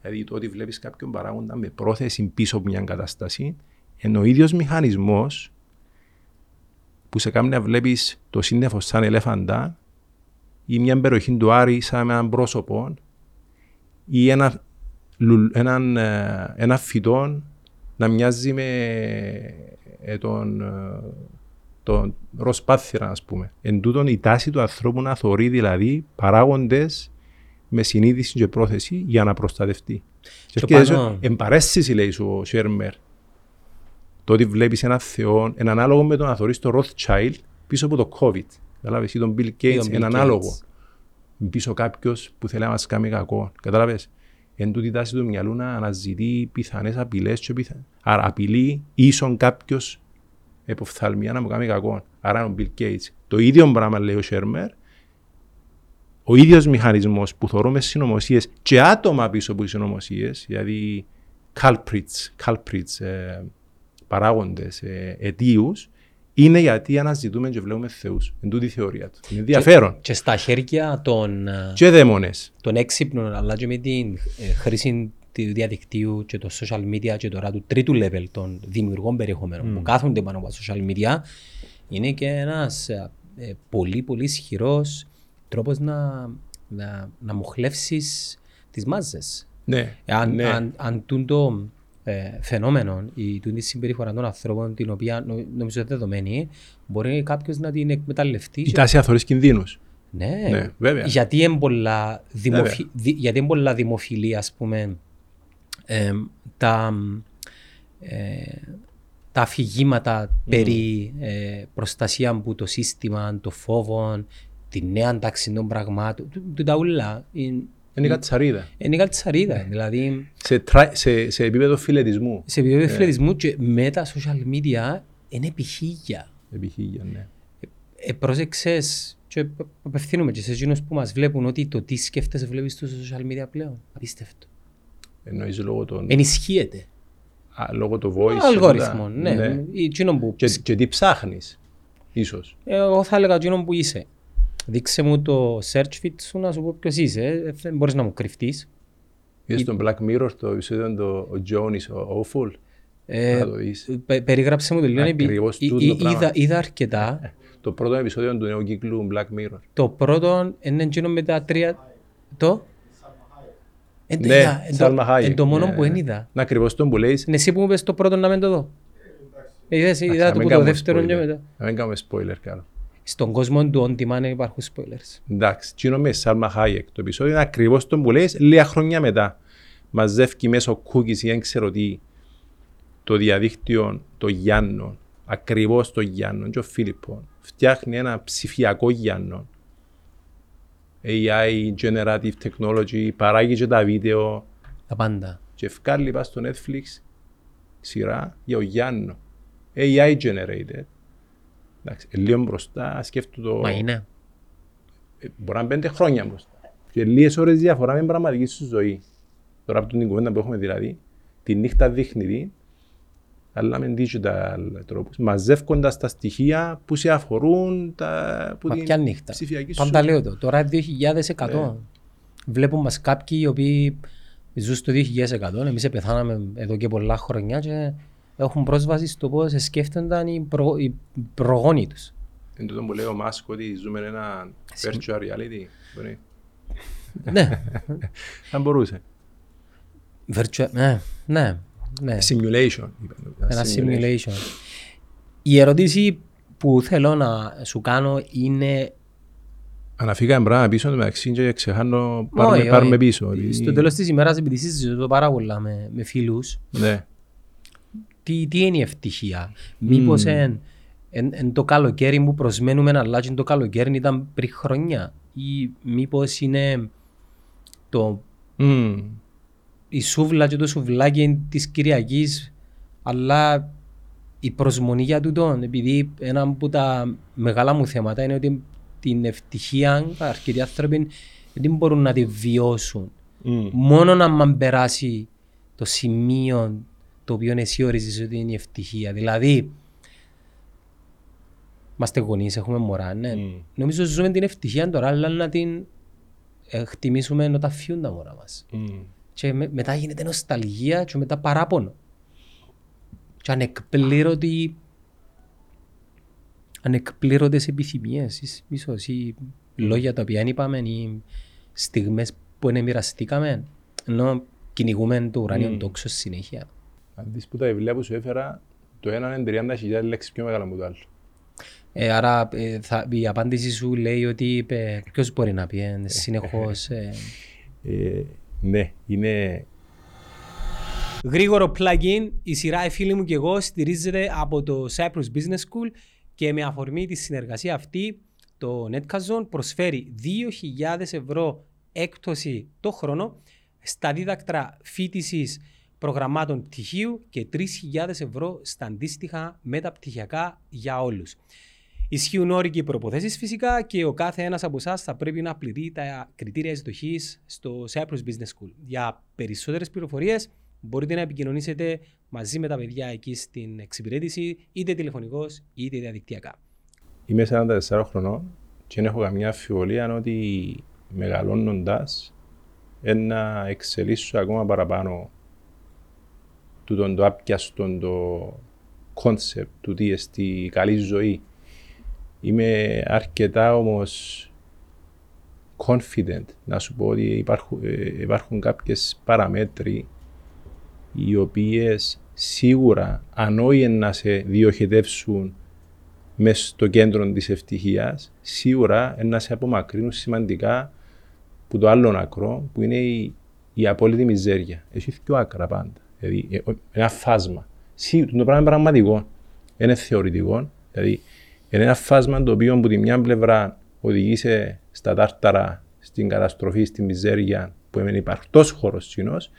δηλαδή το ότι βλέπεις κάποιον παράγοντα με πρόθεση πίσω από μια κατάσταση, είναι ο ίδιος μηχανισμός που σε κάνει να βλέπεις το σύννεφο σαν ελέφαντα ή μια περιοχή του Άρη σαν έναν πρόσωπο ή ένα, λου- έναν, ε, ένα φυτό να μοιάζει με ε, τον, ε, τον ροσπάθυρα, ας πούμε. Εν τούτον η τάση του ανθρώπου να θεωρεί δηλαδή παράγοντες με συνείδηση και πρόθεση για να προστατευτεί. Και, Και έρχεται πάνω- σου- εν παρέστηση, λέει σου ο Σέρμερ, το ότι βλέπεις έναν θεό, εν ανάλογο με το να θεωρείς το Rothschild πίσω από το COVID. Κατάλαβες, ή τον Bill Ή Gates, τον Bill εν ανάλογο. Gates. Πίσω κάποιος που θέλει να μας κάνει κακό. Κατάλαβες. Εν τούτη τάση του μυαλού να αναζητεί πιθανές απειλές και πιθα... Άρα απειλεί ίσον κάποιος εποφθαλμία να μου κάνει κακό. Άρα είναι ο Bill Gates. Το ίδιο πράγμα λέει ο Σέρμερ, ο ίδιος μηχανισμός που θεωρούμε συνωμοσίες και άτομα πίσω από τις συνωμοσίες, δηλαδή culprits, culprits ε, παράγοντες, ε, αιτίους, είναι γιατί αναζητούμε και βλέπουμε θεούς. Εν τούτη η θεωρία του. Είναι ενδιαφέρον. Και στα χέρια των, ε, Και δαίμονες. των έξυπνων, αλλά και με την ε, χρήση του διαδικτύου και το social media και τώρα του τρίτου level των δημιουργών περιεχομένων που κάθονται πάνω από τα social media, είναι και ένας ε, ε, πολύ πολύ ισχυρός τρόπος να, να, να μοχλεύσεις τις μάζες. Ναι, Αν, ναι. αν, αν τούτο ε, φαινόμενο, η τούτη συμπεριφορά των ανθρώπων, την οποία νο, νομίζω είναι δεδομένη, μπορεί κάποιος να την εκμεταλλευτεί. Η και- τάση αθωρείς κινδύνους. ναι, Ναι, βέβαια. γιατί είναι πολλά, δημοφι... Βέβαια. δι- γιατί είναι πολλά δημοφιλή, ας πούμε, ε, τα, ε, τα αφηγήματα περί ε, προστασία από το σύστημα, το φόβο, τη νέα τάξη των πραγμάτων, του- του τα ούλα. Είναι, Είναι η κατσαρίδα. είναι η καλτσαρίδα. Δηλαδή, Σε, τρα- σε, σε επίπεδο φιλετισμού. σε επίπεδο ευθυλισμού και με τα social media είναι επιχίλια. Επιχείρια, ναι. Ε, πρόσεξες και απευθύνουμε και σε εκείνους που μας βλέπουν ότι το τι σκέφτεσαι βλέπεις στο social media πλέον. Απίστευτο. Εννοείς λόγω των... Ενισχύεται. Α, λόγω του voice. Αλγόριθμο, τούτα. ναι. Ή εκείνο που... Και, και τι ψάχνεις, ίσως. Εγώ θα έλεγα εκείνο που είσαι. Δείξε μου το search feed σου να σου πω ποιος είσαι. Ε, Δεν μπορείς να μου κρυφτείς. Είδες στον Black Mirror το επεισόδιο το ο John is awful; Ε, Να το δεις. πε- περιγράψε μου το λίγο. επει- Ακριβώς εί- τούτο εί- πράγμα. είδα, είδα αρκετά. Το πρώτο επεισόδιο του νέου κύκλου Black Mirror. Το πρώτο είναι εκείνο με τα τρία... Το; Εν το Ναι, είδα, εν το- Salma Hayek. Εν το μόνο Ναι, που ναι. δεν είδα. Να ακριβώς τον που λέει. Είναι εσύ που μου πες το πρώτο να μην το δω. Είδες, είδα να το μην που το κάνουμε δεύτερο και spoiler. μετά. Να μην κάνουμε spoiler κάνω. Στον κόσμο του on demand υπάρχουν spoilers. Εντάξει, τσίνο με Σάλμα Χάιεκ. Το επεισόδιο είναι ακριβώς τον που λέει λίγα χρόνια μετά. Μαζεύει μέσω cookies ή δεν ξέρω τι το διαδίκτυο των Γιάννων. Ακριβώς των Γιάννων και ο Φίλιππων. Φτιάχνει ένα ψηφιακό Γιάννων. AI, generative technology, παράγει και τα βίντεο Τα πάντα. και βγάλει πας στο Netflix σειρά για ο Γιάννο. AI generated. Εντάξει, ε, λίγο μπροστά σκέφτομαι το... Μα είναι. Ε, Μπορεί να είναι πέντε χρόνια μπροστά. Και λίγες ώρες διαφορά με την πραγματική σου ζωή. Τώρα από την κουβέντα που έχουμε δηλαδή, τη νύχτα δείχνει τι, αλλά με digital τρόπους, μαζεύοντας τα στοιχεία που σε αφορούν τα, που Μα την ποια νύχτα. ψηφιακή σου. Πάντα λέω το. Τώρα 2100. Ναι. Βλέπουν μας κάποιοι οι οποίοι ζουν στο 2100. Εμείς πεθάναμε εδώ και πολλά χρόνια και έχουν πρόσβαση στο πώς σκέφτονταν οι, προ... οι προγόνοι τους. Είναι τούτο που λέει ο Μάσκ ότι ζούμε ένα virtual reality. Μπορεί. ναι. Αν μπορούσε. Virtual... Ναι. Ναι. Ναι. Simulation. είπαμε. Ένα simulation. Η ερώτηση που θέλω να σου κάνω είναι Αν φύγαμε πράγμα πίσω, μεταξύ και ξεχάνω, πάρουμε, Όχι, πάρουμε όχι. πίσω. ότι- Στο τέλος της ημέρας, επειδή συζητώ το πάρα πολλά με, με φίλους, Ναι. τι, τι είναι η ευτυχία; Μήπως εν, εν, εν το καλοκαίρι που προσμένουμε αλλά και το καλοκαίρι ήταν πριν χρόνια ή μήπως είναι το, Μμμ. Η σούβλα και το σουβλάκι της Κυριακής αλλά η προσμονή για τούτον επειδή ένα από τα μεγάλα μου θέματα είναι ότι την ευτυχία αρκετοί άνθρωποι δεν μπορούν να τη βιώσουν Μμ. μόνο να μαν περάσει το σημείο το οποίο εσύ ορίζεις ότι είναι η ευτυχία. Δηλαδή, είμαστε γονείς, έχουμε μωρά, ναι. Μμ. Νομίζω ζούμε την ευτυχία τώρα, αλλά να την ε, χτιμήσουμε ενώ τα φύγουν τα μωρά μας. Μμ. Και με- μετά γίνεται νοσταλγία και μετά παράπονο. Και ανεκπλήρωτη ανεκπλήρωτες επιθυμίες ίσ- ίσως ή λόγια τα οποία είπαμε ή στιγμές που είναι μοιραστήκαμε ενώ κυνηγούμε το ουράνιο Μμ. τόξος συνέχεια. Αν δεις που τα βιβλία που σου έφερα, το ένα είναι 30.000 λέξεις πιο μεγάλο από το άλλο. Ε, άρα ε, θα, η απάντηση σου λέει ότι ε, ποιος μπορεί να πει ε, συνεχώς ε, Ε, ναι, είναι Γρήγορο plugin, η σειρά «Οι φίλοι μου και εγώ» στηρίζεται από το Cyprus Business School και με αφορμή τη συνεργασία αυτή το Netcazon προσφέρει 2.000 ευρώ έκπτωση το χρόνο στα δίδακτρα φοιτησης προγραμμάτων πτυχίου και 3.000 ευρώ στα αντίστοιχα μεταπτυχιακά για όλους. Ισχύουν όροι και προποθέσεις φυσικά και ο κάθε ένας από εσάς θα πρέπει να πληρεί τα κριτήρια εισδοχής στο Cyprus Business School. Για περισσότερες πληροφορίες μπορείτε να επικοινωνήσετε μαζί με τα παιδιά εκεί στην εξυπηρέτηση, είτε τηλεφωνικώς είτε διαδικτυακά. Είμαι 44 χρονών και δεν έχω καμιά αμφιβολία ότι μεγαλώνοντας να εξελίσσω ακόμα παραπάνω τούτον το άπιαστον το concept του τι εστί η καλή ζωή. Είμαι αρκετά όμως confident να σου πω ότι υπάρχουν, ε, υπάρχουν κάποιες παραμέτροι οι οποίες σίγουρα αν όχι να σε διοχετεύσουν μέσα στο κέντρο της ευτυχίας, σίγουρα να σε απομακρύνουν σημαντικά που το άλλο άκρο, που είναι η, η απόλυτη μιζέρια. Έχει δύο άκρα πάντα. Δηλαδή, ε, ο- ένα φάσμα. Σίγουρα, το πράγμα είναι πραγματικό. Είναι θεωρητικό. Δηλαδή, είναι ένα φάσμα το οποίο από τη μια πλευρά οδηγεί σε στα τάρταρα, στην καταστροφή, στην μιζέρια, που είναι υπαρκτός χώρος κοινός,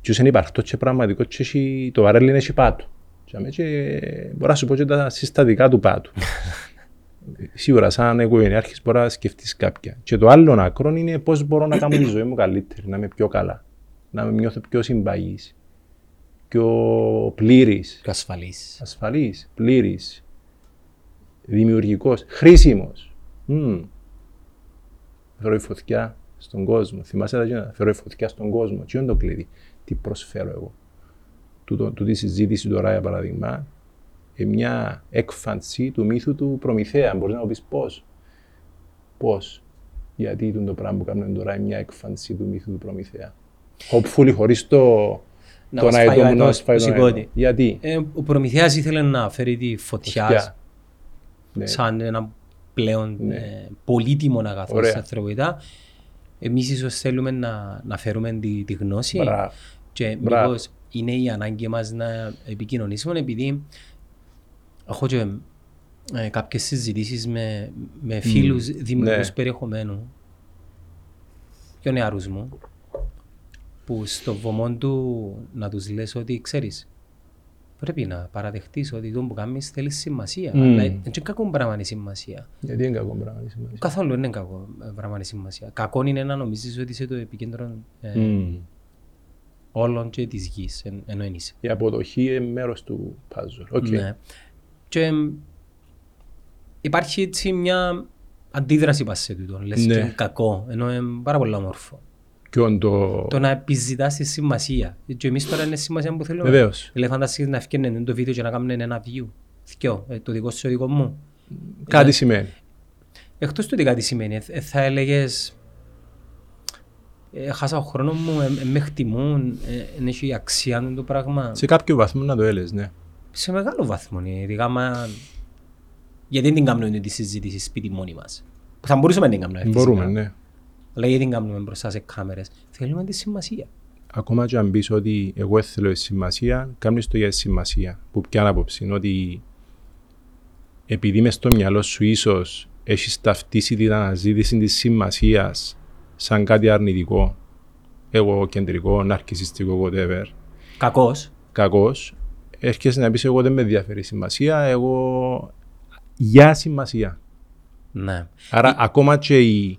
και όσο είναι υπαρκτός και πραγματικός, και έχει, το βαρέλι είναι έχει πάτο. Και, αμέ και μπορώ να σου πω και τα συστατικά του πάτου. Σίγουρα, σαν οικογενειάρχης μπορεί να σκεφτείς κάποια. Και το άλλο άκρο είναι πώς μπορώ να κάνω τη ζωή μου καλύτερη, να είμαι πιο καλά, να με νιώθω πιο συμπαγής, πιο πλήρης, Πιο ασφαλής. ασφαλής, πλήρης, δημιουργικός, χρήσιμος. Μμμ. Φέρω η φωτιά στον κόσμο. Θυμάσαι τα γίνα. Φέρω η φωτιά στον κόσμο. Τι είναι το κλειδί. Τι προσφέρω εγώ. Τούτο, τούτη συζήτηση τώρα, για παράδειγμα, είναι μια έκφανση του μύθου του Προμηθέα. Μπορείς να μου πεις πώς. Πώς. Γιατί είναι το πράγμα που κάνουμε τώρα είναι μια έκφανση του μύθου του Προμηθέα. Hopefully χωρίς το, Να τον μας φάει αετό ο μου να αετός, σφάει το τον σηκώτη. αετό. Γιατί; Ε, ο Προμηθέας ήθελε να φέρει τη φωτιά Φωτιά. Ναι. σαν ένα πλέον Ναι. ε, πολύτιμο αγαθό Ωραία. στην ανθρωπότητα. Εμείς ίσως θέλουμε να, να φέρουμε τη, τη γνώση Μπράβο. και Μπράβο. μήπως είναι η ανάγκη μας να επικοινωνήσουμε επειδή έχω και ε, κάποιες συζητήσεις με, με φίλους δημιουργούς ναι. περιεχομένου πιο νεαρούς μου που στο βωμό του να τους λες ότι ξέρεις πρέπει να παραδεχτείς ότι το που κάνεις θέλει σημασία Μμμ. αλλά είναι και κακό πράγμα η σημασία Γιατί είναι κακό πράγμα. είναι σημασία; καθόλου δεν είναι κακό ε, πράγμα η σημασία κακό είναι να νομίζεις ότι είσαι το επικέντρο ε, Μμμ. όλων και της γης εν, ενώ εν είσαι Η αποδοχή είναι μέρος του puzzle. OK. Ναι. Και εμ, υπάρχει έτσι μια αντίδραση πας σε τούτο. Λες Ναι. και είναι κακό, ενώ είναι πάρα πολύ όμορφο. Και on το... Το να επιζητάς τη σημασία. Και εμείς τώρα είναι σημασία που θέλουμε. Βεβαίως. Δηλαδή φανταστείς να ευκαιρνε το βίντεο και να κάνουν ένα view. Θκιο, ε, το δικό σου, το δικό μου. Κάτι σημαίνει. Εκτός του ότι κάτι σημαίνει, ε, ε, θα έλεγες ε, χάσα ο χρόνος μου, ε, ε, με χτιμούν, ε, δεν έχει αξία το πράγμα. Σε κάποιο βαθμό να το έλεγες, ναι. Σε μεγάλο βαθμό, ναι. ειδικά μα... Γιατί δεν την κάνουμε τη συζήτηση σπίτι μόνοι μας. Που θα μπορούσαμε να την κάνουμε φυσικά. Μπορούμε, ναι. Αλλά γιατί την κάνουμε μπροστά σε κάμερες. Θέλουμε τη σημασία. Ακόμα και αν πεις ότι εγώ θέλω τη σημασία, κάνεις το για τη σημασία. Που ποια άποψη είναι ότι επειδή μες στο μυαλό σου ίσως έχεις ταυτίσει την αναζήτηση της σημασίας σαν κάτι αρνητικό, εγώ κεντρικό, ναρκισιστικό, whatever, Κακός. κακός, έρχεσαι να πεις εγώ δεν με ενδιαφέρει η σημασία, εγώ για σημασία. Ναι. Άρα ακόμα και η,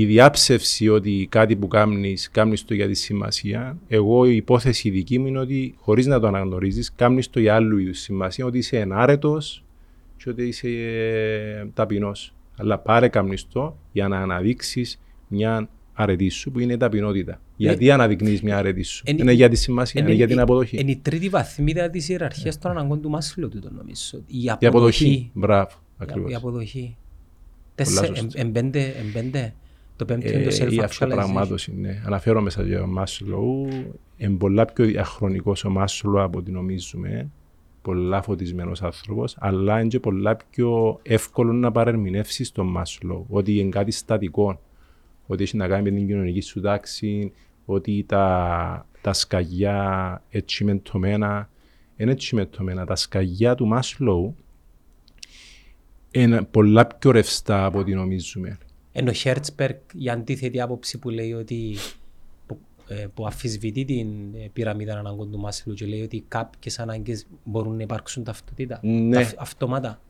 η διάψευση ότι κάτι που κάνεις, κάνεις το για τη σημασία, εγώ η υπόθεση δική μου είναι ότι χωρίς να το αναγνωρίζεις, κάνεις το για άλλου είδους σημασία, ότι είσαι ενάρετος και ότι είσαι ε, ταπεινός. Αλλά πάρε κάνεις το για να αναδείξεις μια αρετή σου που είναι η ταπεινότητα. Γιατί αναδεικνύεις μια αρετή σου; εν- είναι για τη σημασία, είναι, Είναι για την η- αποδοχή. Είναι η τρίτη βαθμίδα της ιεραρχίας των αναγκών του Μάσλο τούτο νομίζω. Η η αποδοχή. αποδοχή. Μπράβο. Η- Ακριβώς. Η αποδοχή. Πολλά Τέσσε- σωστά. εμ- εμπέντε, εμπέντε. Το πέμπτο είναι το Ε, η self-actualization. αυτοπραγμάτωση, ναι. Αναφέρομαι σε ο Μάσλοου. Είναι πολλά πιο διαχρονικός ο Μάσλοου από ό,τι νομίζουμε. Πολλά φωτισμένος άνθρωπος, αλλά είναι και πολλά πιο εύκολο να παρερμηνεύσεις τον Μάσλοου. Ότι είναι κάτι στατικό. Ότι έχει να κάνει με την κοινωνική σου τάξη, ότι τα, τα σκαγιά έτσι μεντωμένα. Είναι έτσι μεντωμένα. Τα σκαγιά του Μάσλοου είναι πολλά πιο ρευστά από ό,τι νομίζουμε. Ενώ ο Χέρτσπεργκ η αντίθετη άποψη που λέει ότι που, ε, που αφισβητεί την ε, πυραμίδα αναγκών του Μάσλου και λέει ότι κάποιες ανάγκες μπορούν να υπάρξουν ταυτότητα. Ναι. Ταυτ- αυτόματα.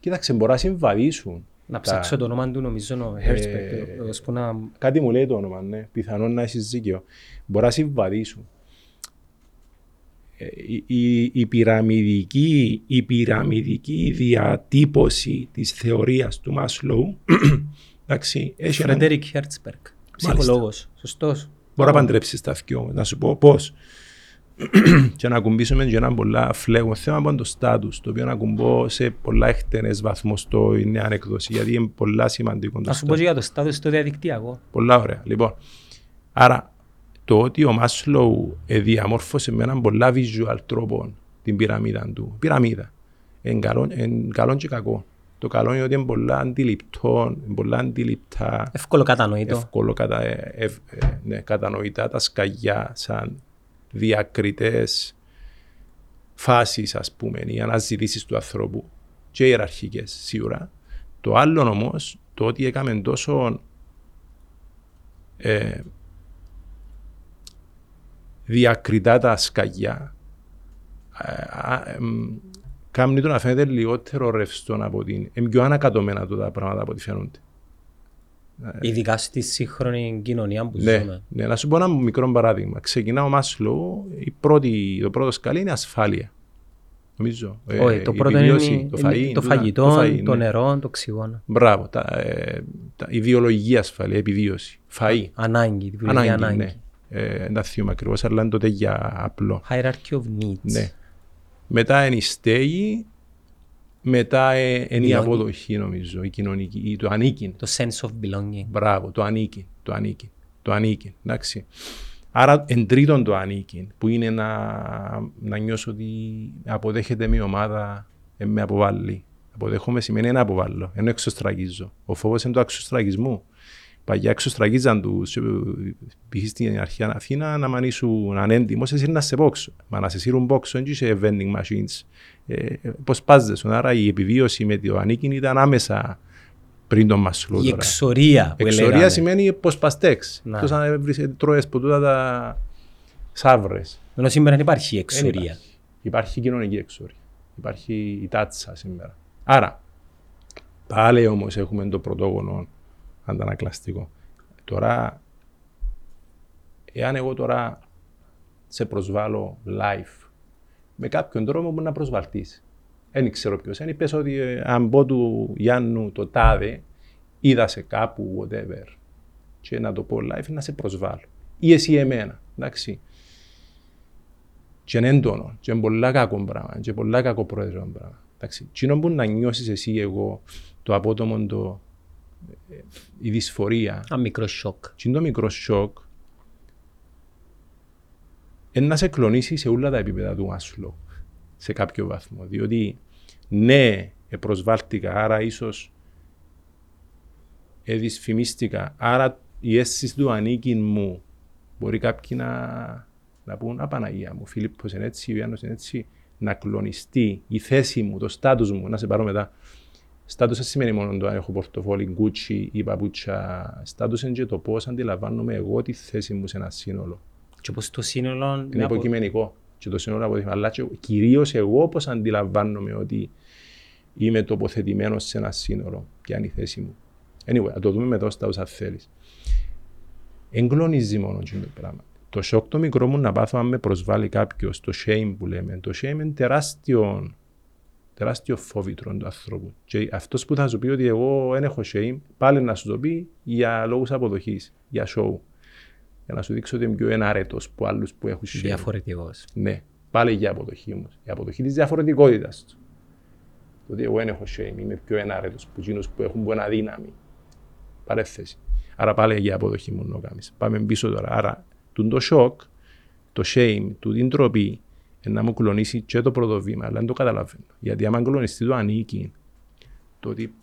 Κοίταξε, μπορεί να συμβαδίσουν. Να Τα- ψάξω το όνομα του νομίζω ο Ε, Χέρτσπεργκ. ώσπου να... Κάτι μου λέει το όνομα, ναι. Πιθανόν να έχεις δίκιο. Μπορεί να συμβαδίσουν. Ε, η, η, η, πυραμιδική, η πυραμιδική διατύπωση της θεωρίας του Μάσλοου εντάξει, έχει έναν- Φρέντερικ Χέρτσπεργκ. Ψυχολόγος. Σωστός. Μπορεί να παντρέψεις τα δυο. Να σου πω πώς. και να ακουμπήσουμε και ένα πολλά φλέγον θέμα από το στάτους, το οποίο να ακουμπώ σε πολλά εκτενές βαθμό στο νέα ανεκδόση, γιατί είναι πολλά σημαντικό το Να σου πω status. και για το στάδιο στο διαδικτυακό. Πολλά ωραία. Λοιπόν, άρα το ότι ο Μάσλοου ε, διαμόρφωσε με έναν πολλά visual τρόπο την πυραμίδα του. Πυραμίδα. Είναι καλό, εν καλό και κακό. Το καλό είναι ότι είναι πολλά αντιληπτό, είναι πολλά αντιληπτά, Εύκολο κατανοητό. εύκολο κατα, ε, ευ- ε, ναι, κατανοητά τα σκαγιά σαν διακριτές φάσεις, ας πούμε, οι αναζητήσεις του ανθρώπου και ιεραρχικές σίγουρα. Το άλλο όμως, το ότι έκαμε τόσο ε, διακριτά τα σκαγιά ε, α, εμ, κάνει το να φαίνεται λιγότερο ρευστό από την... Είναι πιο ανακατωμένα το τα πράγματα από ό,τι φαίνονται. Ειδικά στη σύγχρονη κοινωνία που Ναι, ζούμε. ναι, να σου πω ένα μικρό παράδειγμα. Ξεκινά ο Μάσλο, η πρώτη, το πρώτο σκαλί είναι ασφάλεια. Νομίζω. Ε, Όχι, το η πρώτο επιβίωση, είναι το, είναι φαΐ, το τούτα, φαγητό, το, φαΐ, ναι. νερό, το οξυγόνο. Μπράβο. Τα, ε, τα, η βιολογική ασφάλεια, η επιβίωση. Φαΐ. Ανάγκη, τη βιολογική Ανάγκη, ανάγκη. ναι. Ε, δεν τα θυμάμαι ακριβώς, αλλά είναι τότε για απλό. Hierarchy of needs. Ναι. Μετά είναι η στέγη, μετά ε, είναι η Belonging. αποδοχή νομίζω, η κοινωνική, η- το ανήκει. Το sense of belonging. Μπράβο, το ανήκει, το ανήκει, το ανήκει, εντάξει. Άρα εν τρίτον το ανήκει, που είναι να, να νιώσω ότι αποδέχεται μια ομάδα, ε, με αποβάλλει. Αποδέχομαι σημαίνει να αποβάλλω, ενώ εξωστραγίζω. Ο φόβος είναι το εξωστραγισμού. Παγιά εξωστραγίζαν τους, ε, π.χ. στην αρχή Αθήνα, να μ' αν ήσουν ανέντιμος, εσύ να σε πόξω. Μα να σε σύρουν πόξω, δεν είσαι vending machines. Ε, ε, πώς πάζεσαι. Άρα η επιβίωση με το ανήκει ήταν άμεσα πριν τον Μασλό. Η τώρα. εξορία που Εξορία λέγαμε. σημαίνει πως παστέξ. Να. Εκτός αν έβρισε- τρώες που τούτα τα σαύρες. Ενώ σήμερα δεν υπάρχει Δεν εξορία. υπάρχει. Υπάρχει κοινωνική εξορία. Υπάρχει η τάτσα σήμερα. Άρα, πάλι όμως έχουμε το πρωτόγωνο αντανακλαστικό. Τώρα, εάν εγώ τώρα σε προσβάλλω live, με κάποιον τρόπο μπορεί να προσβαλτείς. Δεν ξέρω ποιος είναι. Πες ότι ε, αν πω του Γιάννου το τάδε, είδα σε κάπου, whatever, και να το πω live, να σε προσβάλλω. Ή εσύ εμένα, εντάξει. Και είναι έντονο, και είναι πολλά κακό πράγμα, και πολλά κακό πρόεδρο πράγμα. Εντάξει. Τι που να νιώσεις εσύ εγώ, το απότομο, το, ε, η δυσφορία, Ένα μικρό σοκ. και είναι το μικρό σοκ, είναι να σε κλονίσει σε όλα τα επίπεδα του Μάσλο, σε κάποιο βαθμό. Διότι, ναι, προσβάλτηκα, άρα ίσως εδυσφημίστηκα, άρα η αίσθηση του ανήκει μου. Μπορεί κάποιοι να, να πούν, Α, Παναγία μου, Φίλιππος είναι έτσι, ο Ιάννος είναι έτσι, να κλονιστεί η θέση μου, το στάτους μου, να σε πάρω μετά. Στάτους δεν σημαίνει μόνο το αν έχω πορτοφόλι, Gucci ή παπούτσια. Στάτους είναι και το πώς αντιλαμβάνομαι εγώ τη θέση μου σε ένα σύνολο. Και όπως το σύνολο... Είναι απο- υποκειμενικό. Και το σύνολο αποδείχνει. Αλλά και κυρίως εγώ πώς αντιλαμβάνομαι ότι είμαι τοποθετημένος σε ένα σύνολο. Ποια είναι η θέση μου. Anyway, θα το δούμε μετά στα όσα θέλεις. Εγκλονίζει μόνο αυτό το πράγμα. Το σοκ το μικρό μου να πάθω αν με προσβάλλει κάποιος, το shame που λέμε. Το shame είναι τεράστιο, τεράστιο φόβητρο του ανθρώπου. Και αυτός που θα σου πει ότι εγώ δεν έχω shame, πάλι να σου το πει για λόγους αποδοχής, για show. Για να σου δείξω ότι είμαι πιο ενάρετο από άλλους που έχουν shame. Διαφορετικός. Ναι, πάλι για αποδοχή όμως. Η αποδοχή της διαφορετικότητας του. Το ότι εγώ δεν έχω shame, είμαι πιο ενάρετο από εκείνους που έχουν buena δύναμη. Παρέθεση. Άρα πάλι για αποδοχή μου να κάνεις. Πάμε πίσω τώρα. Άρα, τούν το σοκ, το shame, του την τροπή, ε, να μου κλονίσει και το πρώτο βήμα, αλλά δεν το καταλαβαίνω. Γιατί άμα κλονιστεί το ανήκει, το ότι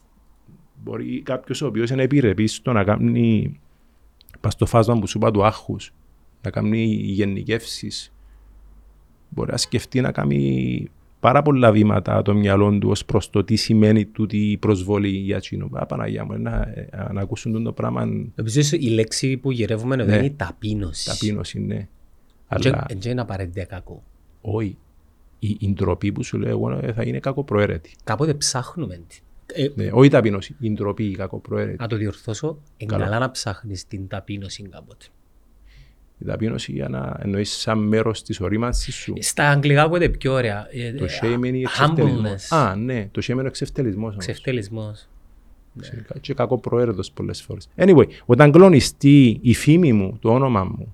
μπορεί κάποιος ο οποίος είναι επιρρεπή στο να κάνει πα στο φάσμα που σου είπα του άγχους, να κάνει γενικεύσεις, μπορεί να σκεφτεί να κάνει πάρα πολλά βήματα το μυαλό του ως προς το τι σημαίνει τούτη η προσβολή για εκείνο. Α, Παναγία μου, να, ε, να ακούσουν το πράγμα Νομίζω η λέξη που γυρεύουμε εδώ Ναι. είναι η ταπείνωση. ταπείνωση, ναι. Και- Αλλά Δεν είναι απαραίτητα κακό. Όχι. Η, η ντροπή που σου λέω εγώ ε, θα είναι κακοπροαίρετη. Κάποτε ψάχνουμε την. Ε, Ναι, όχι η ταπείνωση, η ντροπή, η κακοπροαίρετη. να το διορθώσω, είναι Καλά. καλά να ψάχνεις την ταπείνωση κάποτε. Η ταπείνωση για να εννοείς σαν μέρος της ορίμανσης σου. Στα αγγλικά που είναι πιο ωραία. ε, Το ε, shame είναι η humbleness, εξευτελισμός. Α, ναι, το shame είναι ο εξευτελισμός. όμως. Ξεφτελισμός. Φυσικά, Και κακό προαίρετος πολλές φορές. Anyway, όταν κλονιστεί η φήμη μου, το όνομα μου,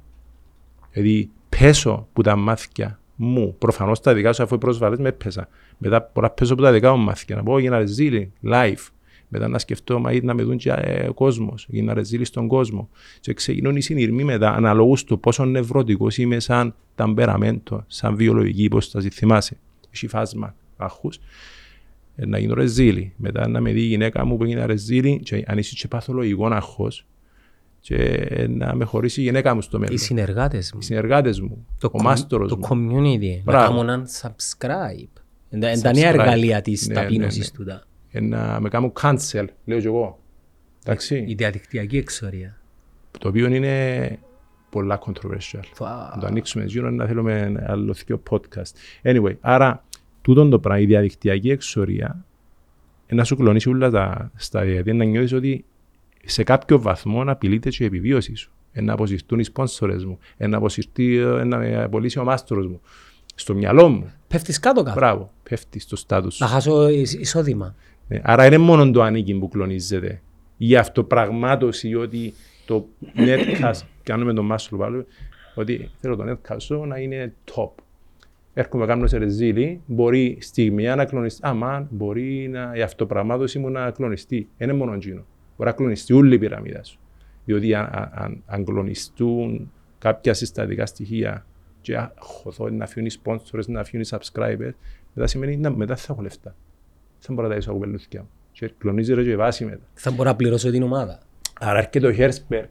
δηλαδή πέσω που τα μάθηκια μου, προφανώς τα δικά σου αφού οι προσβάλλες με πέσα. Μετά πολλά πέσω που τα δικά μου μάθηκια, να πω για να ρεζίλει, live. Μετά να σκεφτώ, μα να με δουν και ε, ο κόσμος, για να ρεζίλει στον κόσμο. Και ξεκινούν οι συνειρμοί μετά, αναλόγως του πόσο νευρωτικός είμαι σαν ταμπεραμέντο, σαν βιολογική υπόσταση. Θυμάσαι, έχει φάσμα άχους ε, να γίνω ρεζίλη. Μετά να με δει η γυναίκα μου που έγινε ρεζίλη και αν είσαι και παθολογικό αγχός και ε, να με χωρίσει η γυναίκα μου στο Οι μέλλον. συνεργάτες μου. Οι συνεργάτες μου, Το, ο com- μάστορος το μου. community. Να Μπράβο. κάνουν έναν subscribe. Είναι τα νέα Subscribe. εργαλεία της Ναι, ναι, ταπείνωσης ναι. τούτα. Ε, να με κάνουν cancel, λέω και εγώ. Η Εντάξει, διαδικτυακή εξορία. το οποίο είναι πολλά controversial. Φα- Να το ανοίξουμε γύρω να θέλουμε ένα άλλο θείο podcast. Anyway, άρα τούτον το πράγμα, η διαδικτυακή εξορία, ε, να σου κλονίσει όλα τα στάδια, γιατί να νιώθεις ότι σε κάποιο βαθμό απειλείται και η επιβίωση σου. Να αποσυρθούν οι σπόνσορες μου, να αποσυρθεί, να με απολύσει ο μάστορος μου. Στο μυαλό μου. Πέφτεις κάτω κάτω. Μπράβο, πέφτεις στο στάτους σου. Να χάσω εισ- εισόδημα. Ναι, Άρα είναι μόνο το ανήκει που κλονίζεται. Η αυτοπραγμάτωση ότι το netcast, κάνουμε τον Μάστρο πάλι, ότι θέλω το netcast να είναι top. Έρχομαι κάνω σε ρεζίλι, μπορεί στιγμιά να κλονιστεί. Αμά, μπορεί να, η αυτοπραγμάτωση μου να κλονιστεί. Είναι μόνο εκείνο. Μπορεί να κλονιστεί όλη η πυραμίδα σου. Διότι αν, αν, αν, αν κλονιστούν κάποια συστατικά στοιχεία και α, χωθώ να φύγουν οι sponsors, να φύγουν οι subscribers, μετά σημαίνει να μετά θα έχω λεφτά. Θα μπορώ να τα εισάγω πελούθηκια μου. Και κλονίζεται και η βάση μετά. Θα μπορώ να πληρώσω την ομάδα. Άρα έρχεται ο Χέρσπεργκ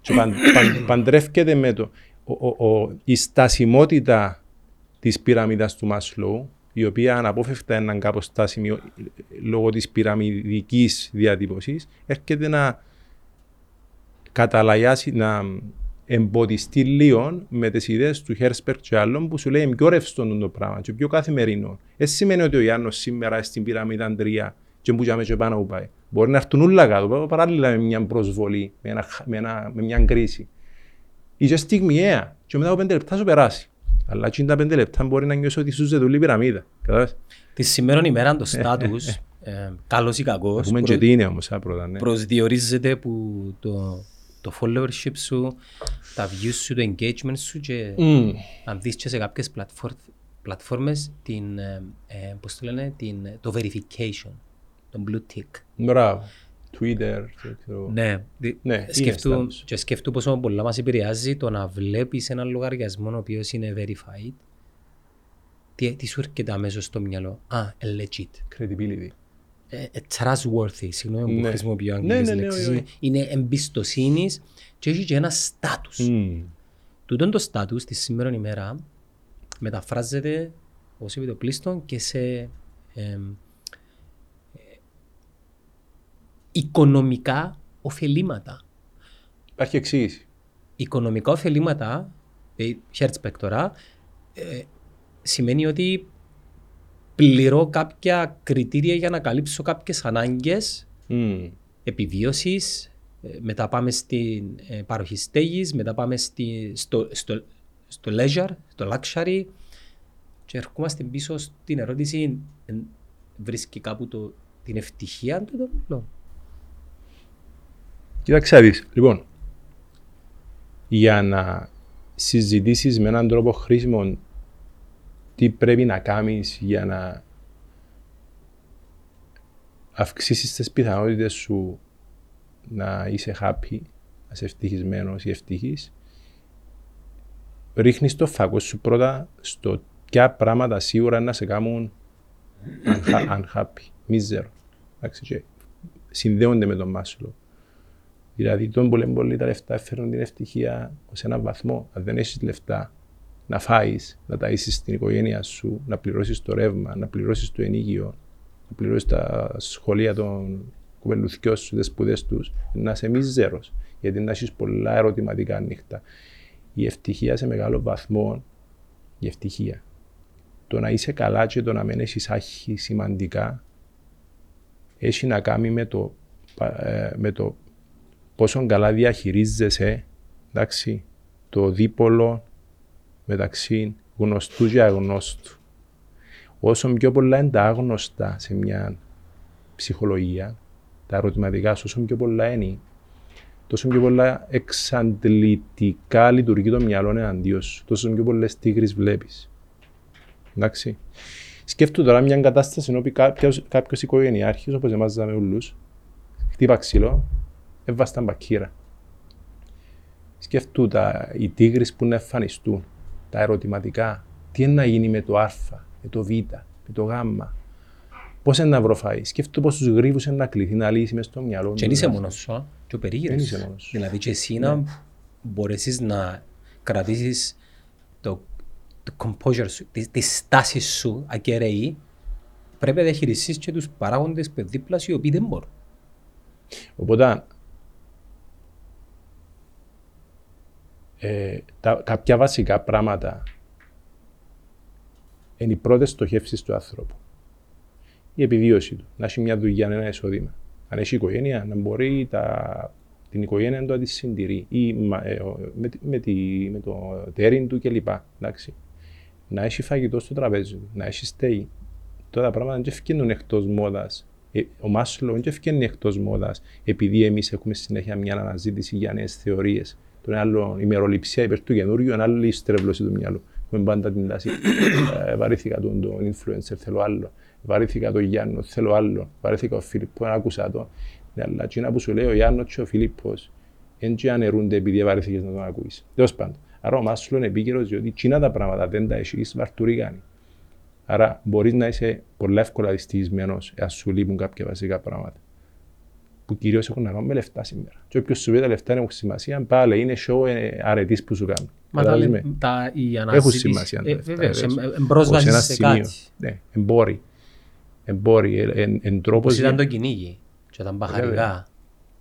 και παν, παν, παντρεύκεται με το, ο, ο, ο, η στασιμότητα της πυραμίδας του Μάσλοου, η οποία αναπόφευκτα είναι κάπως στάσιμη ο- λόγω της πυραμιδικής διατύπωσης, έρχεται να καταλαγιάσει, να εμποδιστεί λίγο με τις ιδέες του Χέρσπεργκ και άλλων που σου λέει πιο ρευστό το πράγμα και πιο καθημερινό. Δεν σημαίνει ότι ο Γιάννος σήμερα στην πυραμίδα 3 και που και πάνω που πάει. Μπορεί να έρθουν όλα κάτω, παράλληλα με μια προσβολή, με, ένα, χ- με, ένα, με μια κρίση. Είσαι στιγμιαία και μετά από πέντε λεπτά σου περάσει. Αλλά εκείνα τα πέντε λεπτά μπορεί να νιώσει ότι σου ζετούλει η πυραμίδα. Κατάλαβες; Τη σήμερα ημέρα το status, ε, καλός ή κακός, Έχουμε προ- και τι είναι όμως, α, πρώτα, ναι. προσδιορίζεται που το, το followership σου, τα views σου, το engagement σου και Μμμ. αν δεις και σε κάποιες πλατφόρ, πλατφόρμες την, ε, ε, πώς το λένε, την, το verification, τον blue tick. Μπράβο. Twitter, και ξέρω. Ναι, δι- Ναι, είναι σκεφτού, status. και σκεφτού πόσο πολλά μας επηρεάζει το να βλέπεις έναν λογαριασμό ο οποίος είναι verified. Τι, τι σου έρχεται αμέσως στο μυαλό. Α, ε, legit. Credibility. Ε, ε, trustworthy, συγγνώμη που Ναι. χρησιμοποιώ Ναι, αγγλικές ναι, ναι, λέξεις. όχι, Είναι- Είναι εμπιστοσύνης και έχει και ένα status. Μμμ. Τούτον το status της σήμερα ημέρα μεταφράζεται, όπως είπε το πλήστον, και σε εμ, ε, οικονομικά ωφελήματα. Υπάρχει εξήγηση. Οικονομικά ωφελήματα, ε, Hertzberg τώρα, ε, σημαίνει ότι πληρώ κάποια κριτήρια για να καλύψω κάποιες ανάγκες Μμμ. επιβίωσης, ε, μετά πάμε στην ε, παροχή στέγης, μετά πάμε στη, στο, στο, στο leisure, στο luxury και ερχόμαστε πίσω στην ερώτηση ε, βρίσκει κάπου το, την ευτυχία του το μυαλό. Κοίταξε να δεις. Λοιπόν, για να συζητήσεις με έναν τρόπο χρήσιμο τι πρέπει να κάνεις για να αυξήσεις τις πιθανότητες σου να είσαι happy, να είσαι ευτυχισμένος ή ευτυχής, ρίχνεις το φακό σου πρώτα στο ποια πράγματα σίγουρα να σε κάνουν unha- unhappy, μίζερο. Εντάξει, και συνδέονται με τον Μάσλο. Δηλαδή, τον πολύ πολύ τα λεφτά φέρνουν την ευτυχία σε έναν βαθμό. Αν δεν έχεις λεφτά να φάεις, να ταΐσεις την οικογένεια σου, να πληρώσεις το ρεύμα, να πληρώσεις το ενίκιο, να πληρώσεις τα σχολεία των κουβελουθιών σου, τις σπουδές τους, να είσαι μίζερο. Γιατί να έχεις πολλά ερωτηματικά νύχτα. Η ευτυχία σε μεγάλο βαθμό, η ευτυχία, το να είσαι καλά και το να μην έχεις άχη σημαντικά, έχει να κάνει με το, πα- ε, με το πόσο καλά διαχειρίζεσαι εντάξει, το δίπολο μεταξύ γνωστού και αγνώστου. Όσο πιο πολλά είναι τα άγνωστα σε μια ψυχολογία, τα ερωτηματικά σου, όσο πιο πολλά είναι, τόσο πιο πολλά εξαντλητικά λειτουργεί το μυαλό εναντίον σου, τόσο πιο πολλές τίγρεις βλέπεις. Εντάξει. Σκέφτομαι τώρα μια κατάσταση όπου κάποιος, κάποιος οικογενειάρχης, όπως εμάς ζάμε ούλους, χτύπα ξύλο, έβασταν μπακύρα. Σκεφτού τα, οι τίγρεις που να εμφανιστούν, τα ερωτηματικά, τι είναι να γίνει με το α, με το β, με το γ, πώς είναι να βρω φαΐ. Σκεφτού πόσους γρίβους είναι να κληθεί να λύσει μες στο μυαλό Και δεν είσαι μόνος σου, α, και ο περίγυρος. Δεν είσαι μόνος σου. Δηλαδή και εσύ να μπορέσεις να κρατήσεις το, το composure σου, τη, τη στάση σου ακεραιή, πρέπει να διαχειριστείς και τους παράγοντες που είναι δίπλα σου οι οποίοι δεν μπορούν. Οπότε, ε, τα, κάποια βασικά πράγματα είναι οι πρώτες στοχεύσεις του άνθρωπου. Η επιβίωση του, να έχει μια δουλειά, ένα εισόδημα. Αν έχει οικογένεια, να μπορεί τα, την οικογένεια του να τη συντηρεί ή μα- ε, ο- με, τη- με, τη, με το τέριν του κλπ. Εντάξει. Να έχει φαγητό στο τραπέζι του, να έχει στέγη. Τώρα τα πράγματα δεν φτιάχνουν εκτός μόδας. Ο Μάσλο δεν φτιάχνει εκτός μόδας επειδή εμείς έχουμε συνέχεια μια αναζήτηση για νέες θεωρίες. Το ένα άλλο ημεροληψία υπέρ του καινούριου, ένα άλλο η στρέβλωση του μυαλού. Έχουμε πάντα την τάση. ε, βαρύθηκα τον, τον influencer, θέλω άλλο. Βαρύθηκα τον Γιάννο, θέλω άλλο. Βαρύθηκα ο Φίλιππο, δεν άκουσα το. Ναι, αλλά εκείνα που σου λέει ο Γιάννος και ο Φίλιππος δεν και αναιρούνται επειδή βαρύθηκες να τον ακούεις. Τέλος πάντων. Άρα ο Μάσλο είναι επίκαιρος διότι εκείνα τα πράγματα δεν τα έχεις βαρτουρικάνει. Άρα μπορείς να είσαι πολύ εύκολα δυστυχισμένος εάν σου λείπουν κάποια βασικά πράγματα. Που κυρίως έχουν να κάνουν με λεφτά σήμερα. Και όποιος σου πει τα λεφτά δεν έχουν σημασία, πάλι είναι show ε, αρετής που σου κάνουν. Μα τα, Καταλάβεις λε- με; τα, η Έχουν αναζήτηση... σημασία. τα Ε, λεφτά, βεβαίως, βέβαια. εμ- Ως εμπρόσβαση ένα σε σημείο. κάτι. Ναι, εμπόροι. Εμπόροι, εν, εν, εν τρόπος Όπως ήταν για- το κυνήγι. Και ήταν μπαχαρικά.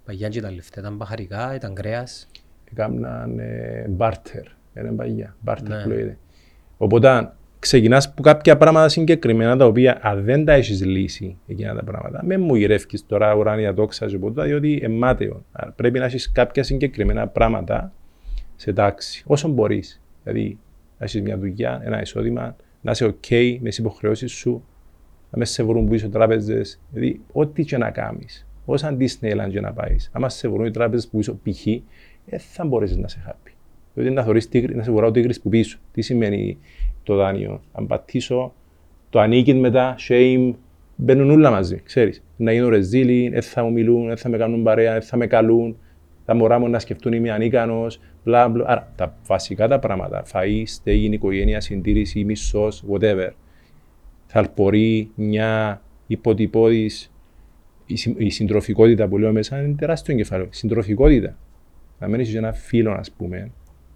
Παγιά και τα λεφτά ήταν μπαχαρικά, ήταν κρέας. έκαναν ε, barter. Είναι παγιά, barter Ναι. που λέγεται. Οπότε ξεκινάς που κάποια πράγματα συγκεκριμένα τα οποία αν δεν τα έχεις λύσει εκείνα τα πράγματα, με μου γυρεύκεις τώρα ουράνια δόξα και ποτέ, διότι εμάταιο. Άρα Πρέπει να έχεις κάποια συγκεκριμένα πράγματα σε τάξη, όσο μπορείς. Δηλαδή, να έχεις μια δουλειά, ένα εισόδημα, να είσαι ok με τις υποχρεώσεις σου, να μες σε βρουν πίσω τράπεζες, δηλαδή ό,τι και να κάνεις. Όσα Disneyland και να πάεις, άμα σε βρουν οι τράπεζες που πίσω π.χ., δεν θα μπορέσεις να σε happy. Δηλαδή να, θωρείς τίγρη, να σε βουρά ο τίγρης που πίσω. Τι σημαίνει το δάνειο. Αν πατήσω το ανήκει μετά, shame, μπαίνουν όλα μαζί, ξέρεις. Να γίνουν ρεζίλοι, δεν θα μου μιλούν, δεν θα με κάνουν παρέα, δεν θα με καλούν. Τα μωρά μου να σκεφτούν είμαι ανίκανος, μπλα μπλα. Άρα τα βασικά τα πράγματα, φαΐ, στέγη, οικογένεια, συντήρηση, μισός, whatever. Θαλπορεί, μια υποτυπώδης, η, συ- η συντροφικότητα που λέω μέσα είναι τεράστιο κεφάλαιο. Συντροφικότητα. Να μην έχεις ένα φίλο, ας πούμε,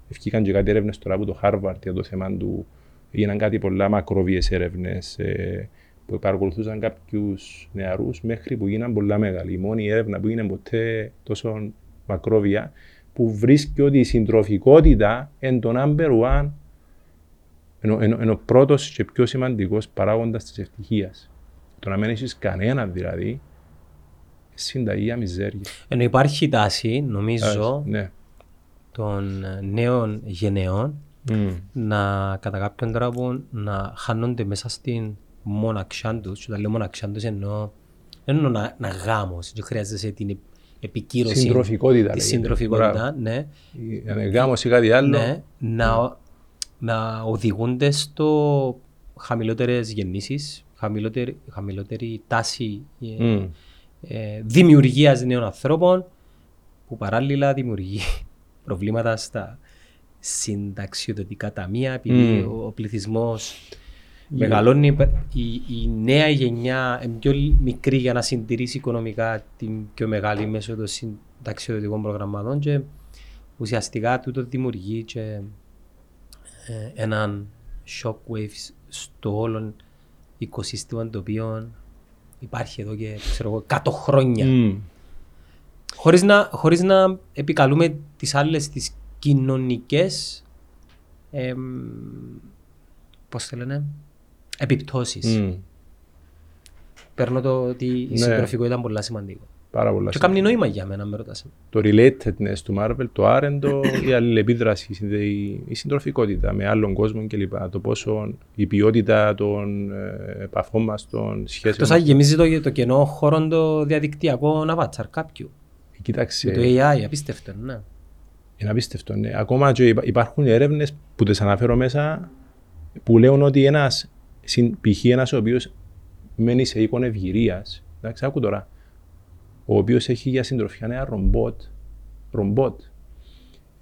ευκήκαν και κάτι έρευνες τώρα από το Harvard για το θέμα του, έγιναν κάτι πολλά μακροβίες έρευνες ε, που παρακολουθούσαν κάποιους νεαρούς μέχρι που γίναν πολλά μεγάλοι. Η μόνη έρευνα που είναι ποτέ τόσο μακρόβια που βρίσκει ότι η συντροφικότητα είναι το number one είναι ο- είναι ο- είναι ο πρώτος και πιο σημαντικός παράγοντας της ευτυχίας. Το να μην έχεις κανένα δηλαδή, συνταγή για μιζέρια. Ενώ υπάρχει τάση, νομίζω, Ναι. των ε, νέων γενεών Μμ. να κατά κάποιον τρόπο να χάνονται μέσα στην μοναξιά τους. Και όταν λέω μοναξιά τους εννοώ, δεν εννοώ να, να γάμος και χρειάζεσαι την επ- επικύρωση Συντροφικότητα τη λέγεται. συντροφικότητα, Μπράβο. ναι, Η- Αν είναι γάμος ή κάτι άλλο, ναι, να, να οδηγούνται στο χαμηλότερες γεννήσεις, χαμηλότερη, χαμηλότερη τάση ε, Μμ. ε, δημιουργίας νέων ανθρώπων που παράλληλα δημιουργεί προβλήματα στα συνταξιοδοτικά ταμεία επειδή Μμ. ο, ο πληθυσμός μεγαλώνει η, η νέα γενιά είναι πιο μικρή για να συντηρήσει οικονομικά την πιο μεγάλη μέσω των συνταξιοδοτικών προγραμματών και ουσιαστικά τούτο δημιουργεί και ε, έναν shockwave στο όλο οικοσύστημα το οποίο υπάρχει εδώ και ξέρω εγώ 100 χρόνια. Μμ. Χωρίς να, χωρίς να επικαλούμε τις άλλες τις κοινωνικές εμ, πώς το λένε, επιπτώσεις. Μμ. Παίρνω το ότι η Ναι. συντροφικότητα είναι πολύ σημαντικό. Πάρα πολλά. Και κάνει νόημα για μένα, με ρωτάς. Το relatedness του Marvel, το άρεντο, η αλληλεπίδραση, η συνδε- η συντροφικότητα με άλλον κόσμο κλπ. Το πόσο η ποιότητα των ε, επαφών μας, των σχέσεων Εκτός μας. αν γεμίζει το, το κενό χώρο το διαδικτυακό avatar κάποιου. Κοίταξε, Με το AI, απίστευτο, ναι. Είναι απίστευτο. Ναι. Ακόμα και υπά- υπάρχουν έρευνες που τις αναφέρω μέσα που λέουν ότι ένας π.χ. ένας ο οποίος μένει σε οίκον ευγυρίας, εντάξει, άκου τώρα, ο οποίος έχει για συντροφιά ένα ρομπότ, ρομπότ.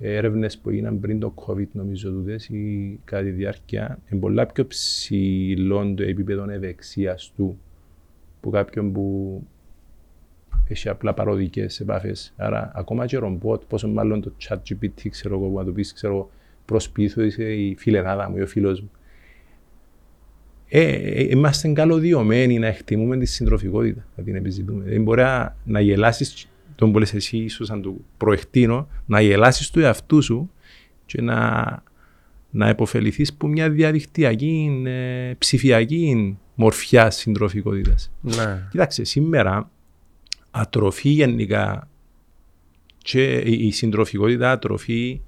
Έρευνες που έγιναν πριν το COVID, νομίζω, τούτες, ή κατά τη διάρκεια, είναι πολλά πιο ψηλό το επίπεδο ευεξίας του που κάποιον που έχει απλά παροδικέ επαφέ. Άρα, ακόμα και ρομπότ, πόσο μάλλον το chat GPT, ξέρω εγώ, που να του πεις, ξέρω εγώ, προσπίθω, είσαι η φιλενάδα μου ή ο φίλος μου. Ε, ε, είμαστε καλωδιωμένοι να εκτιμούμε τη συντροφικότητα, να την επιζητούμε. Δεν μπορεί να, να γελάσεις τον που λες εσύ, ίσως αν του προεκτείνω, να γελάσεις του εαυτού σου και να, να υποφεληθεί από μια διαδικτυακή, ε, ψηφιακή μορφιά συντροφικότητας. Ναι. Κοίταξε, σήμερα ατροφή γενικά και η η συντροφικότητα ατροφή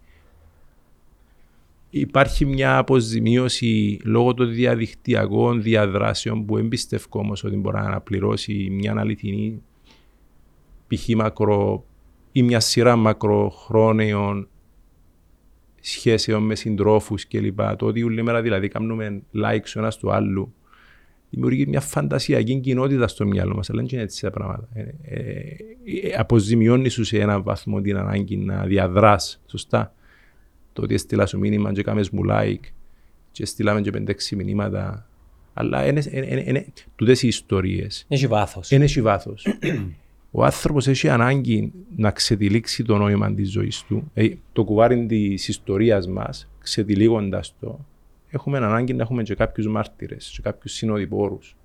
υπάρχει μια αποζημίωση λόγω των διαδικτυακών διαδράσεων που εμπιστευκό όμως ότι μπορεί να αναπληρώσει μια αληθινή π.χ. μακρο ή μια σειρά μακροχρόνιων σχέσεων με συντρόφους κλπ. Το ότι όλη μέρα δηλαδή κάνουμε likes ο ένας του άλλου δημιουργεί μια φαντασιακή κοινότητα στο μυαλό μας. Αλλά δεν είναι έτσι τα πράγματα. Ε, ε, ε, αποζημιώνει σου σε έναν βαθμό την ανάγκη να διαδράς. Σωστά; Το ότι έστειλα σου μήνυμα και κάμε μου like και στείλαμε και πέντε-έξι μηνύματα. Αλλά είναι, είναι, είναι, είναι τούτες οι ιστορίες. Έχει βάθος. Δεν έχει βάθος. Ο άνθρωπος έχει ανάγκη να ξετυλίξει το νόημα της ζωής του. Ε, το κουβάρι της ιστορίας μας, ξετυλίγοντας το, έχουμε ανάγκη να έχουμε και κάποιους μάρτυρες, και κάποιους συνοδοιπόρους.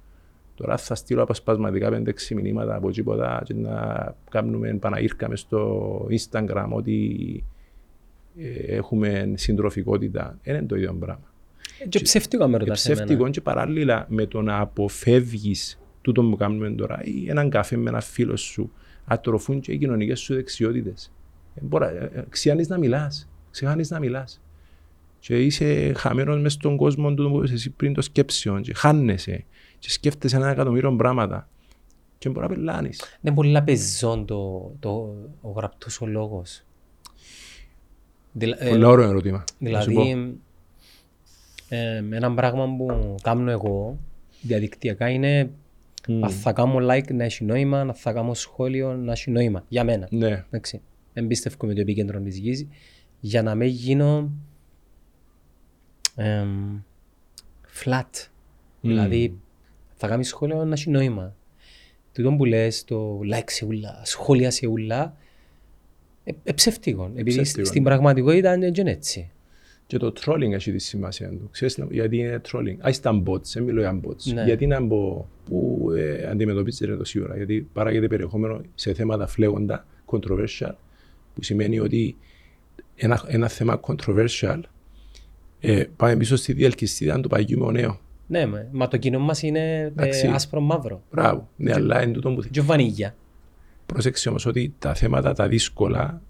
Τώρα θα στείλω αποσπασματικά 5-6 μηνύματα από τίποτα και να κάνουμε παναήρκαμε στο Instagram ότι ε, έχουμε συντροφικότητα. Δεν είναι το ίδιο πράγμα. Και ψεύτικο με ρωτάς εμένα. Ψεύτικο και παράλληλα με το να αποφεύγεις τούτο που κάνουμε τώρα ή έναν καφέ με ένα φίλο σου ατροφούν και οι κοινωνικές σου δεξιότητες. Ξιάνει να μιλάς. Ξεχάνει να μιλάς. Και είσαι χαμένος μες στον κόσμο του που είσαι εσύ πριν το σκέψεων. Και χάνεσαι. Και σκέφτεσαι ένα εκατομμύριο πράγματα. Και μπορεί να πελάνει. Είναι πολύ πεζόν το, το, ο γραπτός ο λόγος. Δηλα- ε, Πολύ ωραίο ερώτημα. Να σου πω. Δηλαδή, ε, ένα πράγμα που κάνω εγώ διαδικτυακά είναι αν θα κάνω like να έχει νόημα, αν θα κάνω σχόλιο να έχει νόημα. Για μένα. Ναι. Εντάξει. Εμπίστευκο με το επίκεντρο της γης για να μην γίνω εμ, flat. Δηλαδή, θα κάνεις σχόλιο να έχει νόημα. Τούτο που λες, το like σε ούλα, σχόλια σε ούλα, ε, ε, ψεύτικο. Επειδή Ψεύτικο, στην ναι. πραγματικότητα είναι και έτσι. Και το trolling έχει τη σημασία του. Ξέρεις να- γιατί είναι trolling. Α, στα bots, δεν μιλώ για bots. Ναι. Γιατί να μπω που ε, αντιμετωπίζεται τόση ώρα. Γιατί παράγεται περιεχόμενο σε θέματα φλέγοντα, controversial, που σημαίνει ότι ένα, ένα θέμα controversial ε, πάμε πίσω στη διελκυστίδα του παγιού με ο νέο. Ναι, με, μα το κοινό μας είναι Εντάξει. ε, άσπρο μαύρο. Μπράβο. Ναι, αλλά είναι τούτο που θέλει. Και βανίγια. Πρόσεξε όμως ότι τα θέματα τα δύσκολα,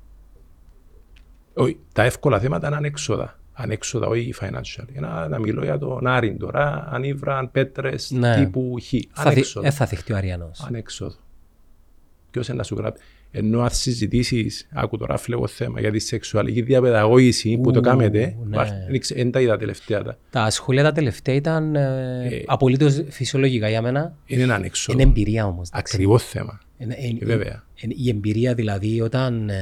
όχι, τα εύκολα θέματα είναι ανέξοδα. Ανέξοδα, όχι financial. Για να, να μιλώ για τον Άρην τώρα, αν ήβραν πέτρες Ναι. τύπου Χ. Θα δει, Ανέξοδα. ε, θα δειχτεί ο Αριανός. Ανέξοδο. Ποιος είναι να σου γράψει; Ενώ αν συζητήσεις, άκου τώρα φλέγω θέμα για τη σεξουαλική διαπαιδαγώγηση που το Ου, κάνετε, ναι. δεν τα είδα τελευταία τα. Τα σχόλια τα τελευταία ήταν ε, Ε, απολύτως φυσιολογικά για μένα. Είναι ένα ανέξοδο. Είναι εμπειρία όμως. εντάξει. Ακριβώς θέμα. Είναι- είναι- Ε, βέβαια. είναι- Η εμπειρία δηλαδή όταν, ε,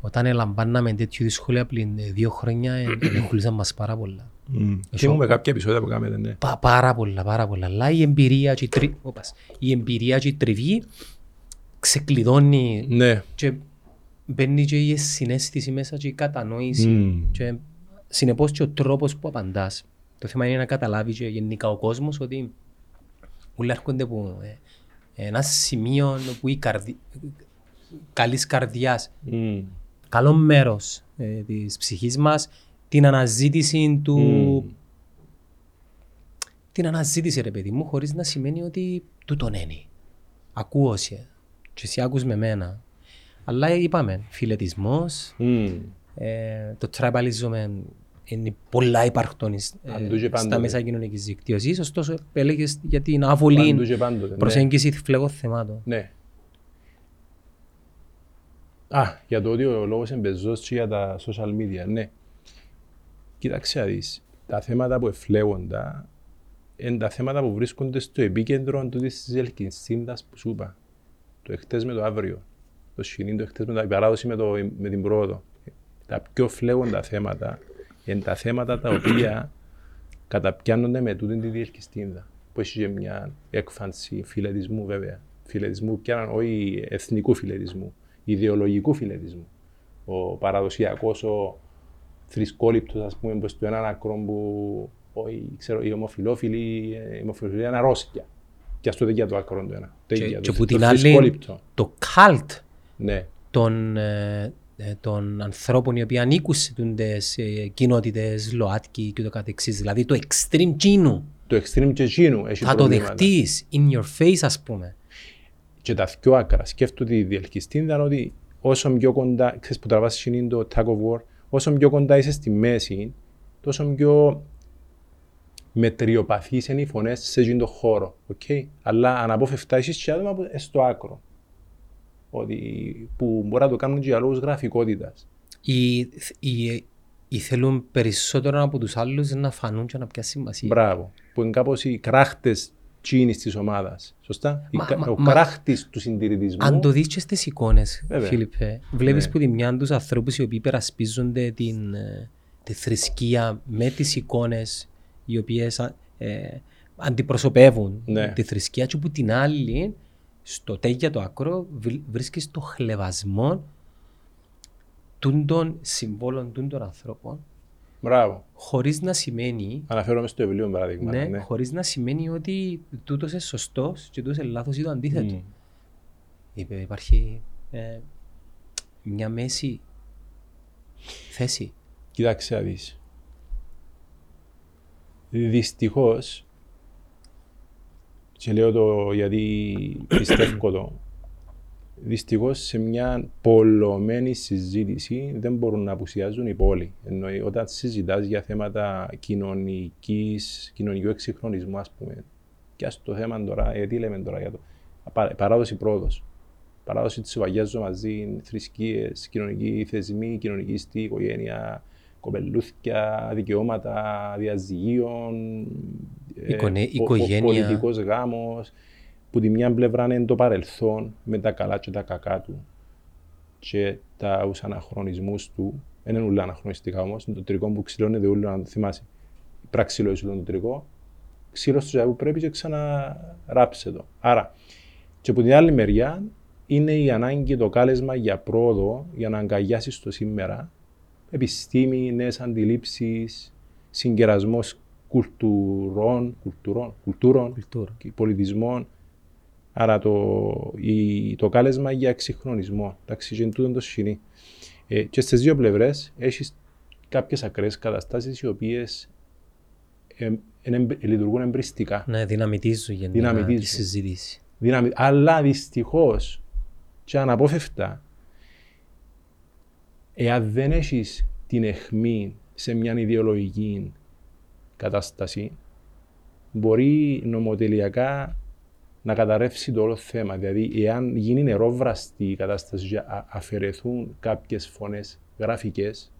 όταν ελαμβάναμε τέτοιου είδους σχόλια πριν ε, δύο χρόνια ε, ενοχλούσαν μας πάρα πολλά. Mm. Και ήμουν με κάποια επεισόδια που κάνετε, ναι. Πα, πάρα πολλά, πάρα πολλά. Αλλά η εμπειρία και η, τρι... Οπας. η, εμπειρία και η τριβή ξεκλειδώνει Ναι. και μπαίνει και η συνέστηση μέσα και η κατανόηση Mm. και συνεπώς και ο τρόπος που απαντάς. Το θέμα είναι να καταλάβει και γενικά ο κόσμος ότι όλα έρχονται από ε, ένα σημείο που η καρδι... καλής καρδιάς, Mm. καλό μέρος ε, της ψυχής μας, την αναζήτηση του... Mm. Την αναζήτηση ρε παιδί μου, χωρίς να σημαίνει ότι τούτον είναι. Ακούω σε και εσύ άκους με μένα. Αλλά είπαμε, φιλετισμός, Mm. ε, το tribalism είναι πολλά υπαρκτών Παντού και ε, στα πάντοτε. μέσα κοινωνικής δικτύωσης, ωστόσο έλεγες για την Παντού άβολη και πάντοτε, ναι. προσέγγιση φλεγών θεμάτων. Ναι. Α, για το ότι ο λόγος είναι πεζός και για τα social media, ναι. Κοίταξε να δεις, τα θέματα που εφλέγοντα είναι τα θέματα που βρίσκονται στο επίκεντρο τούτης της ελκυνστίνδας που σου είπα. Το εχθές με το αύριο. Το σκηνή, το εχθές με το η παράδοση με, το, με την πρόοδο. Τα πιο φλέγοντα θέματα είναι τα θέματα τα οποία καταπιάνονται με τούτη τη διελκυστίνδα. Που έχει και μια έκφανση φιλετισμού βέβαια. Φιλετισμού πιάναν όχι εθνικού φιλετισμού, ιδεολογικού φιλετισμού. Ο παραδοσιακός, ο θρησκόληπτος ας πούμε, προς το έναν άκρο που όχι, ξέρω, οι ομοφιλόφιλοι, ε, η ομοφιλοφιλία είναι αρρώστια. Και ας το δει για το άκρο το ένα. Το Και, ίδιο, και το- που το την άλλη, θρησκόληπτο. το cult Ναι. των, ε, ε, των ανθρώπων οι οποίοι ανήκουν σε τούντες, ε, κοινότητες, ΛΟΑΤΚΙ και το καθεξής. Δηλαδή το extreme κίνου. Το extreme και εκείνου έχει Θα το προβλήματα. δεχτείς in your face ας πούμε. και τα δυο άκρα. Σκέφτομαι ότι η διελκυστή ήταν ότι όσο πιο κοντά, ξέρεις που τραβάς είναι το tag of war, όσο πιο κοντά είσαι στη μέση, τόσο πιο μετριοπαθείς είναι οι φωνές σε εκείνο το χώρο. Okay? Αλλά αναπόφευκτα έχεις και άτομα που είναι στο άκρο. Ότι, που μπορεί να το κάνουν και για λόγους γραφικότητας. Ή, ή, ή θέλουν περισσότερο από τους άλλους να φανούν και να πιάσουν σημασία. Μπράβο. Που είναι κάπως οι κράχτες τσίνης της ομάδας. Σωστά; Μα- Η κα- μα- ο μα- κράχτης του συντηρητισμού. Αν το δεις και στις εικόνες, Βέβαια. Φίλιππε, βλέπεις Ναι. που τη μια τους ανθρώπους οι οποίοι περασπίζονται την, ε, τη θρησκεία με τις εικόνες οι οποίες α- ε, αντιπροσωπεύουν Ναι. τη θρησκεία και που την άλλη στο τέγια το άκρο βρ- βρίσκεις το χλεβασμό των συμβόλων των ανθρώπων Μπράβο. χωρίς να σημαίνει Αναφέρομαι στο βιβλίο παράδειγμα. ναι, Ναι. χωρίς να σημαίνει ότι τούτος είναι σωστός και τούτος είναι λάθος ή το αντίθετο. Μμ. Είπε, υπάρχει ε, μια μέση θέση. Κοίταξε να δεις. Δυστυχώς, και λέω το γιατί πιστεύω το, δυστυχώς σε μια πολλωμένη συζήτηση δεν μπορούν να απουσιάζουν οι πόλοι. Εννοεί, όταν συζητάς για θέματα κοινωνικής, κοινωνικού εξυγχρονισμού, ας πούμε, και ας το θέμα τώρα, γιατί λέμε τώρα για το πα- παράδοση πρόοδος. Παράδοση της βαγιάζω μαζί, θρησκείες, κοινωνικοί θεσμοί, κοινωνική στή, οικογένεια, κοπελούθια, δικαιώματα διαζυγίων, Εικονε- πο- πο- οικογένεια. πολιτικός γάμος, που τη μια πλευρά είναι το παρελθόν με τα καλά και τα κακά του και τα αναχρονισμούς του. Δεν είναι όλα αναχρονιστικά όμως, είναι το τρικό που ξυλώνεται όλο, να το θυμάσαι. Πραξιλό είσαι το τρικό, ξύλος στο που πρέπει και ξαναράψε το. Άρα, και από την άλλη μεριά είναι η ανάγκη το κάλεσμα για πρόοδο, για να αγκαλιάσεις το σήμερα, επιστήμη, νέες αντιλήψεις, συγκερασμός κουλτουρών, κουλτουρών, κουλτούρων Κουλτούρα. και πολιτισμών. Άρα το, η, το κάλεσμα για εξυγχρονισμό. Εντάξει, και είναι τούτο το σκηνή. Ε, και στις δύο πλευρές έχεις κάποιες ακραίες καταστάσεις οι οποίες ε, είναι- λειτουργούν εμπριστικά. Να δυναμητίζουν γενικά Δυναμητίζουν. τη συζήτηση. Δυναμι... Αλλά δυστυχώς και αναπόφευκτα, εάν δεν έχεις την αιχμή σε μια ιδεολογική κατάσταση, μπορεί νομοτελειακά να καταρρεύσει το όλο θέμα. Δηλαδή, εάν γίνει νερόβραστη η κατάσταση και α- αφαιρεθούν κάποιες φωνές γραφικές,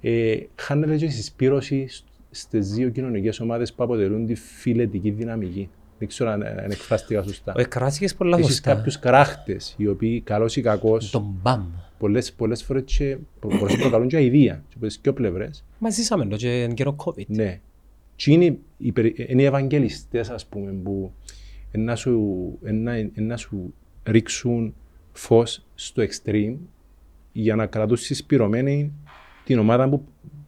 ε, χάνεται και η συσπήρωση στις δύο κοινωνικές ομάδες που αποτελούν τη φιλετική δυναμική. Δεν ξέρω αν, αν εκφράστηκα σωστά. Ο εκφράστηκες πολλά Έχεις σωστά. κάποιους κράχτε οι οποίοι καλός ή κακός Τον μπαμ. πολλές πολλές φορές μπορούν να προκαλούν και αηδία. Και από τι δύο πλευρές. Μα ζήσαμε το και εν καιρό COVID. Ναι. Και είναι, οι, περι- είναι οι ευαγγελιστές, ας πούμε, που εν να σου, εν να, εν να σου ρίξουν φως στο extreme για να κρατούν συσπηρωμένη την ομάδα που,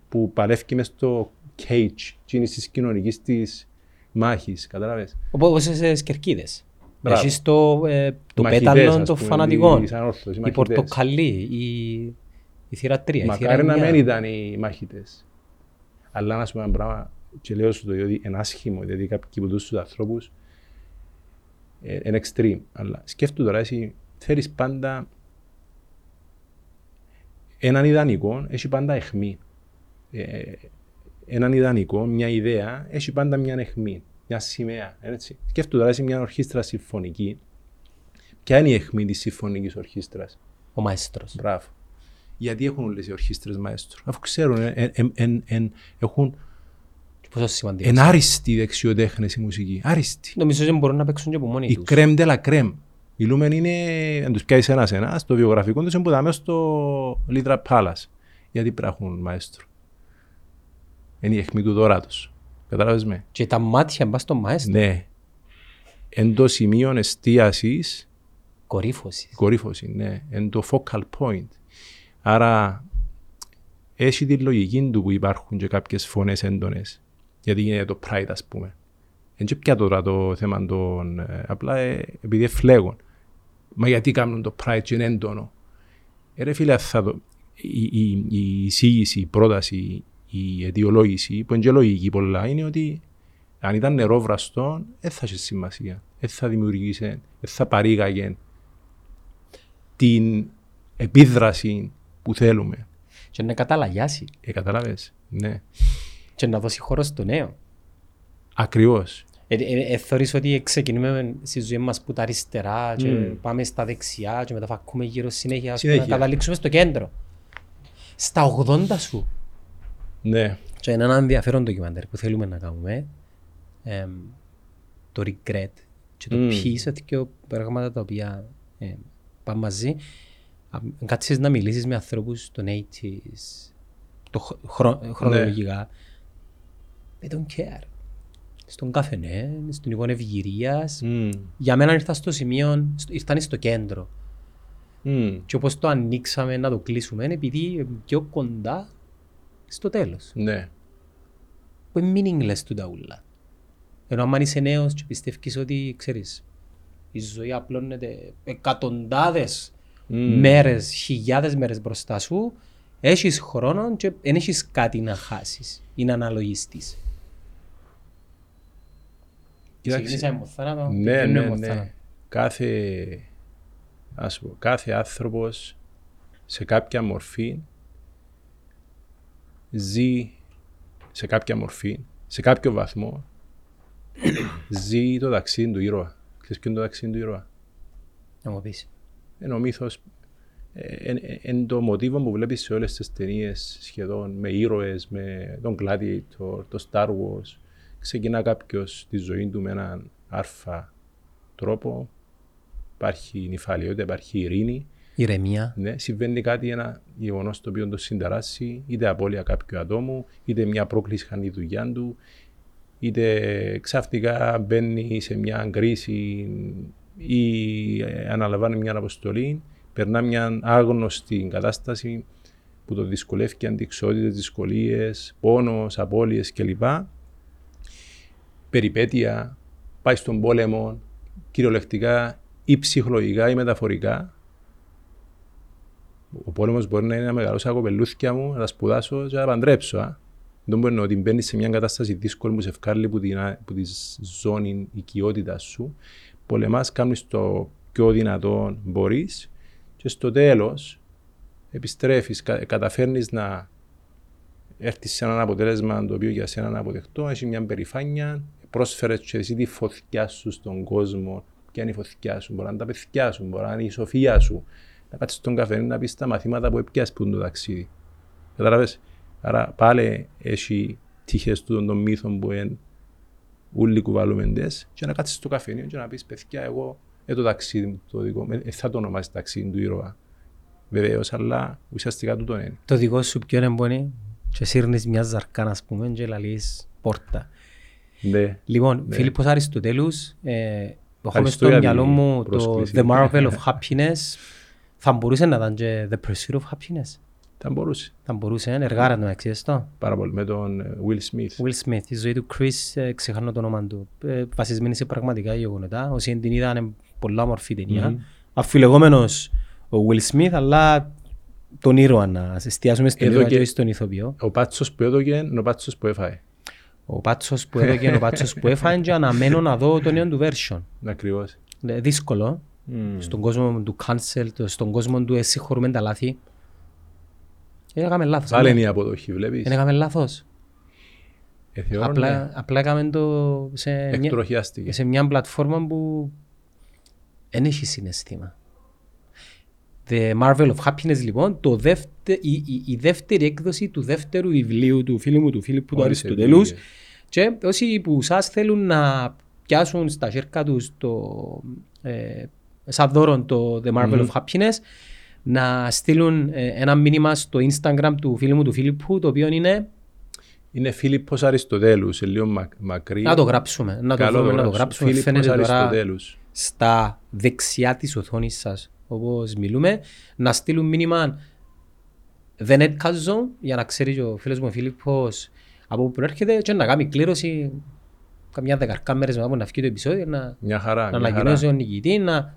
που παλεύει μες στο cage, είναι της κοινωνικής της μάχης. Κατάλαβες. Όπως στις κερκίδες. Μπράβο. Έχεις το, ε, το Μαχητές, πέταλο ας των πούμε, φανατικών. οι- σαν όρθος, οι Η μαχητές. πορτοκαλί, η, η θύρα 3, η θύρα Μακάρι να 9. μην ήταν οι μάχητε. Αλλά να σου πω ένα πράγμα, και λέω σου το διότι είναι άσχημο, δηλαδή κάποιοι από τους ανθρώπους ε, είναι extreme. Αλλά σκέφτομαι τώρα, εσύ θέλεις πάντα έναν ιδανικό, έχει πάντα αιχμή. Ε, έναν ιδανικό, μια ιδέα, έχει πάντα μια αιχμή, μια σημαία. Έτσι. Σκέφτομαι τώρα, εσύ μια ορχήστρα συμφωνική. Ποια είναι η αιχμή της συμφωνικής ορχήστρας; Ο μαέστρος. Μπράβο. Γιατί έχουν όλες οι ορχήστρες μαέστρο. Αφού ξέρουν, ε, ε, ε, ε, ε, έχουν Και Πόσο σημαντικό. εν άριστη δεξιοτέχνες η μουσική. Άριστη. Νομίζω ότι μπορούν να παίξουν και από μόνοι Η τους. κρέμ de la crème. Μιλούμε είναι, αν τους πιάσεις ένα-ένα, στο βιογραφικό τους είναι που στο Λίτρα Palace. Γιατί πρέπει να έχουν μαέστρο. Είναι η αιχμή του δωράτος. Κατάλαβες με; Και τα μάτια μπας στο μαέστρο. Ναι. Εν το σημείο εστίασης Κορύφωσης. κορύφωση, ναι. Εν το focal point. Άρα έχει τη λογική του που υπάρχουν και κάποιες φωνές έντονες. Γιατί γίνεται το pride, ας πούμε. Δεν και πια τώρα το θέμα των... ε, απλά ε, επειδή φλέγουν. Μα γιατί κάνουν το pride και είναι έντονο; Ε, ρε φίλε, θα το, η, η, η εισήγηση, η πρόταση, η αιτιολόγηση, που είναι και λογική πολλά, είναι ότι Αν ήταν νερό βραστό, δεν θα είχε σημασία. Δεν θα δημιουργήσει, δεν θα παρήγαγε την επίδραση που θέλουμε. Και να καταλαγιάσει. Ε, καταλάβες. Ναι. Και να δώσει χώρο στο νέο. Ακριβώς. Ε, ε, ε, θεωρείς ότι ξεκινούμε στη ζωή μας που τα αριστερά και Μμμ. πάμε στα δεξιά και μετά φακούμε γύρω συνέχεια, ας πούμε, Συνέχεια. να καταλήξουμε στο κέντρο. Στα 80 σου. Ναι. Και είναι ένα ενδιαφέρον ντοκιμαντέρ που θέλουμε να κάνουμε. εμ, το regret και το Μμ. peace, και πράγματα τα οποία ε, πάνε μαζί. Αν κάτσεις να μιλήσεις με ανθρώπους των 80s, το χ- χρο- χρονολογικά, they don't care. Στον καφενέ, στην εικόνα ευγυρίας. Μμ. Για μένα ήρθα στο σημείο, στο- ήρθαν στο κέντρο. Μμ. Και όπως το ανοίξαμε να το κλείσουμε, είναι επειδή είναι πιο κοντά στο τέλος. Ναι. που είναι meaningless του τα ούλα. Ενώ αν είσαι νέος και πιστεύεις ότι, ξέρεις, η ζωή απλώνεται εκατοντάδες Μμ. μέρες, χιλιάδες μέρες μπροστά σου, έχεις χρόνο και δεν έχεις κάτι να χάσεις ή να αναλογιστείς. Κοίταξε. Ξεκινήσαμε με θάνατο, Ναι, τελειώνουμε ναι, με ναι. θάνατο. Κάθε, ας πω, κάθε άνθρωπος σε κάποια μορφή ζει σε κάποια μορφή, σε κάποιο βαθμό ζει το ταξίδι του ήρωα. Ξέρεις ποιο είναι το ταξίδι του ήρωα; Να μου πεις. Είναι ο μύθος, είναι το μοτίβο που βλέπεις σε όλες τις ταινίες σχεδόν με ήρωες, με τον Gladiator, το Star Wars. Ξεκινά κάποιος τη ζωή του με έναν άρφα τρόπο, υπάρχει νυφαλιότητα, υπάρχει ειρήνη. Ηρεμία. Ναι, συμβαίνει κάτι, ένα γεγονός το οποίο το συνταράσει, είτε απώλεια κάποιου ατόμου, είτε μια πρόκληση χάνει η δουλειά του, είτε ξαφνικά μπαίνει σε μια κρίση ή ε, αναλαμβάνει μια αποστολή, περνά μια άγνωστη κατάσταση που το δυσκολεύει και αντικσότητες, δυσκολίες, πόνος, απώλειες κλπ. Περιπέτεια, πάει στον πόλεμο, κυριολεκτικά ή ψυχολογικά ή μεταφορικά. Ο πόλεμος μπορεί να είναι να μεγαλώσω τα κοπελούθια μου, να τα σπουδάσω και να τα παντρέψω. Α. Δεν μπορεί να ότι μπαίνεις σε μια κατάσταση δύσκολη που σε ευκάλλει που, την, που τη ζώνη οικειότητας σου. Πολεμάς, κάνεις το πιο δυνατό μπορείς και στο τέλος επιστρέφεις, κα, καταφέρνεις να έρθεις σε έναν αποτέλεσμα το οποίο για σένα είναι αποδεκτό, έχει μια περηφάνεια, πρόσφερες και εσύ τη φωτιά σου στον κόσμο. Ποια είναι η φωτιά σου, μπορεί να είναι τα παιδιά σου, μπορεί να είναι η σοφία σου. Να κάτσεις στον καφέ να πεις τα μαθήματα που έπιασες που είναι το ταξίδι. Κατάλαβες; Άρα πάλι έχει τύχες του των μύθων που είναι όλοι κουβαλούμε τες και να κάτσεις στο καφενείο και να πεις παιδιά εγώ ε, το ταξίδι μου το δικό μου, ε, θα το ονομάσεις ταξίδι του ήρωα. Βεβαίως, αλλά ουσιαστικά τούτο είναι. Το δικό σου ποιο είναι που είναι και σύρνεις μια ζαρκά, ας πούμε, και λαλείς πόρτα. Ναι. Λοιπόν, Ναι. Φίλιππος Αριστοτέλους, ε, έχω Ευχαριστώ στο για μυαλό την μου το πρόσκληση. The Marvel of Happiness. Θα μπορούσε να ήταν και The Pursuit of Happiness. Θα μπορούσε. Θα μπορούσε, είναι εργάρα το μεταξύ αυτό. Πάρα πολύ. Με τον ε, Will Smith. Will Smith, η ζωή του Chris, ε, ξεχάνω το όνομα του. Ε, βασισμένη σε πραγματικά γεγονότα. Όσοι την είδαν είναι πολλά όμορφη ταινία. Μμμ. Αφιλεγόμενος ο Will Smith, αλλά τον ήρωα να εστιάσουμε στον Εδώ ήρωα και- και όχι στον ηθοποιό. Ο πάτσος που έδωκε είναι ο πάτσος που έφαε. Ο πάτσος που έδωκε, ο πάτσος που έφαγε και αναμένω να δω το νέο του version. Ακριβώς. Ε, Δύσκολο. Στον κόσμο του cancel, το- στον κόσμο του εσύ χωρούμε τα λάθη. Δεν έκαμε λάθος. Πάλι ναι. είναι η αποδοχή, βλέπεις. Δεν έκαμε λάθος. Ε, θεωρώ, ναι. Απλά, απλά έκαμε το σε μια, Εκτροχιάστηκε. σε μια πλατφόρμα που δεν έχει συναισθήμα. The Marvel of Happiness λοιπόν, το δεύτε, η, η, η δεύτερη έκδοση του δεύτερου βιβλίου του φίλου μου του Φίλιππου του Όλες οι Αριστοτέλους εμπειρίες. και όσοι που σας θέλουν να πιάσουν στα χέρια τους το, ε, σαν δώρο το The Marvel Μμμ. of Happiness να στείλουν ε, ένα μήνυμα στο Instagram του φίλου μου του Φίλιππου το οποίο είναι Είναι Φίλιππος Αριστοτέλους, σε λίγο μα- μακρύ. να το γράψουμε, να το Καλό βρούμε, να το γράψω. γράψουμε. Φίλιππος Φαίνεται τώρα Αριστοτέλους. στα δεξιά της οθόνης σας, όπως μιλούμε, να στείλουν μήνυμα δεν έτκαζω για να ξέρει και ο φίλος μου ο Φίλιππος από πού προέρχεται και να κάνει κλήρωση καμιά δεκαρκά μέρες μετά από να βγει το επεισόδιο να, Μια χαρά. να μια ανακοινώσει χαρά. τον νικητή να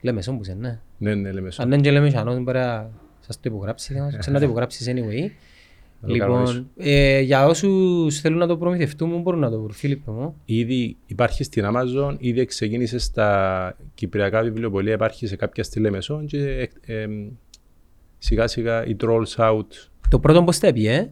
λέμε σόμπουσε, ναι. Ναι, ναι, λέμε σω. Αν δεν και λέμε σανός μπορεί να σας το υπογράψεις, και να το υπογράψεις anyway. Να το κανονίσω. Λοιπόν, ε, για όσους θέλουν να το προμηθευτούν, μπορούν να το βρουν. Φίλιππε μου; Ήδη υπάρχει στην Amazon, ήδη ξεκίνησε στα κυπριακά βιβλιοπολία, υπάρχει σε κάποια στη Λεμεσόν και ε, ε, σιγά σιγά η Trolls Out Το πρώτο πώς τα έπιε,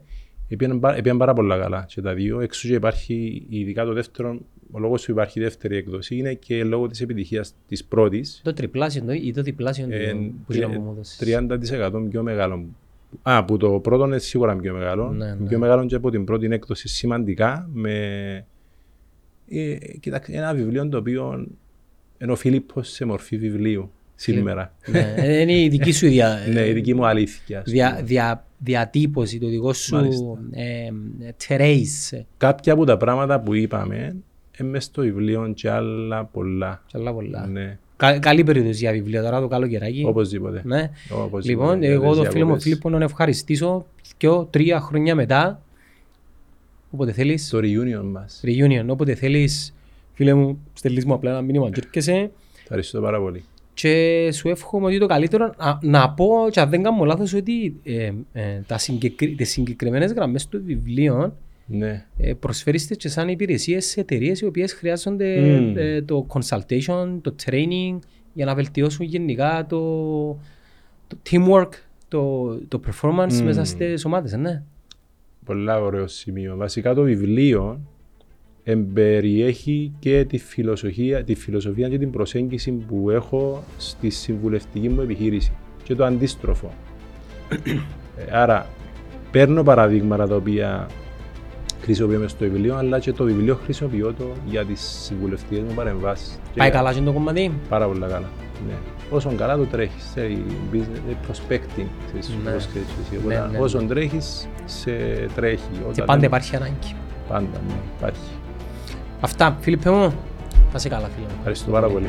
Επίαν, πα- επίαν πάρα πολλά καλά και τα δύο. Εξού και υπάρχει, ειδικά το δεύτερο, ο λόγος που υπάρχει δεύτερη έκδοση είναι και λόγω της επιτυχίας της πρώτης. το τριπλάσιο το- ή το διπλάσιο Ε, του που τρι- να μου έδωσες. 30% πιο μεγάλο. Α, που το πρώτο είναι σίγουρα πιο μεγάλο. Ναι, ναι. Πιο μεγάλο και από την πρώτη έκδοση σημαντικά. Με... Ε, κοιτάξτε, ένα βιβλίο το οποίο είναι ο Φίλιππος σε μορφή βιβλίου σήμερα. Ναι, ε, είναι η δική σου δια, ναι, η δική μου αλήθεια. ας δια, πούμε. δια, διατύπωση, το δικό σου Μάλιστα. ε, trace. Κάποια από τα πράγματα που είπαμε είναι μες στο βιβλίο και άλλα πολλά. Και άλλα πολλά. Ναι, Κα, καλή περίπτωση για βιβλίο τώρα το καλοκαιράκι. οπωσδήποτε. Ναι. Οπωσδήποτε. Λοιπόν, Για εγώ τις το φίλο μου διακοπές. Φίλιππο να ευχαριστήσω και τρία χρόνια μετά, όποτε θέλεις, Το reunion μας. reunion, όποτε θέλεις, φίλε μου, στελείς μου απλά ένα μήνυμα και έρχεσαι Ευχαριστώ πάρα πολύ. και σου εύχομαι ότι το καλύτερο να, να πω και αν δεν κάνω λάθος ότι ε, ε, τα συγκεκρι, τις συγκεκριμένες γραμμές του βιβλίου Ναι. ε, προσφέρεστε και σαν υπηρεσίες σε εταιρείες οι οποίες χρειάζονται Μμμ. ε, το consultation, το training για να βελτιώσουν γενικά το, το teamwork, το, το performance Μμμ. μέσα στις ομάδες, ε, ναι. Πολλά ωραίο σημείο. Βασικά το βιβλίο εμπεριέχει και τη φιλοσοφία, τη φιλοσοφία και την προσέγγιση που έχω στη συμβουλευτική μου επιχείρηση και το αντίστροφο. Ε, Άρα, παίρνω παραδείγματα τα οποία χρησιμοποιούμε στο βιβλίο, αλλά και το βιβλίο χρησιμοποιώ το για τις συμβουλευτικές μου παρεμβάσεις. Και Πάει καλά και το κομμάτι; Πάρα πολύ καλά. Ναι. Όσο καλά το τρέχεις, σε business, ε, prospecting, ξέρεις, Ναι. όπως ξέρεις εσύ. Ναι, Οπότε, ναι, Όσο τρέχεις, σε τρέχει. Και Όταν πάντα δεν- υπάρχει ανάγκη. Πάντα, ναι, υπάρχει. Αυτά, Φίλιππε μου. Θα σε καλά, φίλε μου. Ευχαριστώ πάρα πολύ.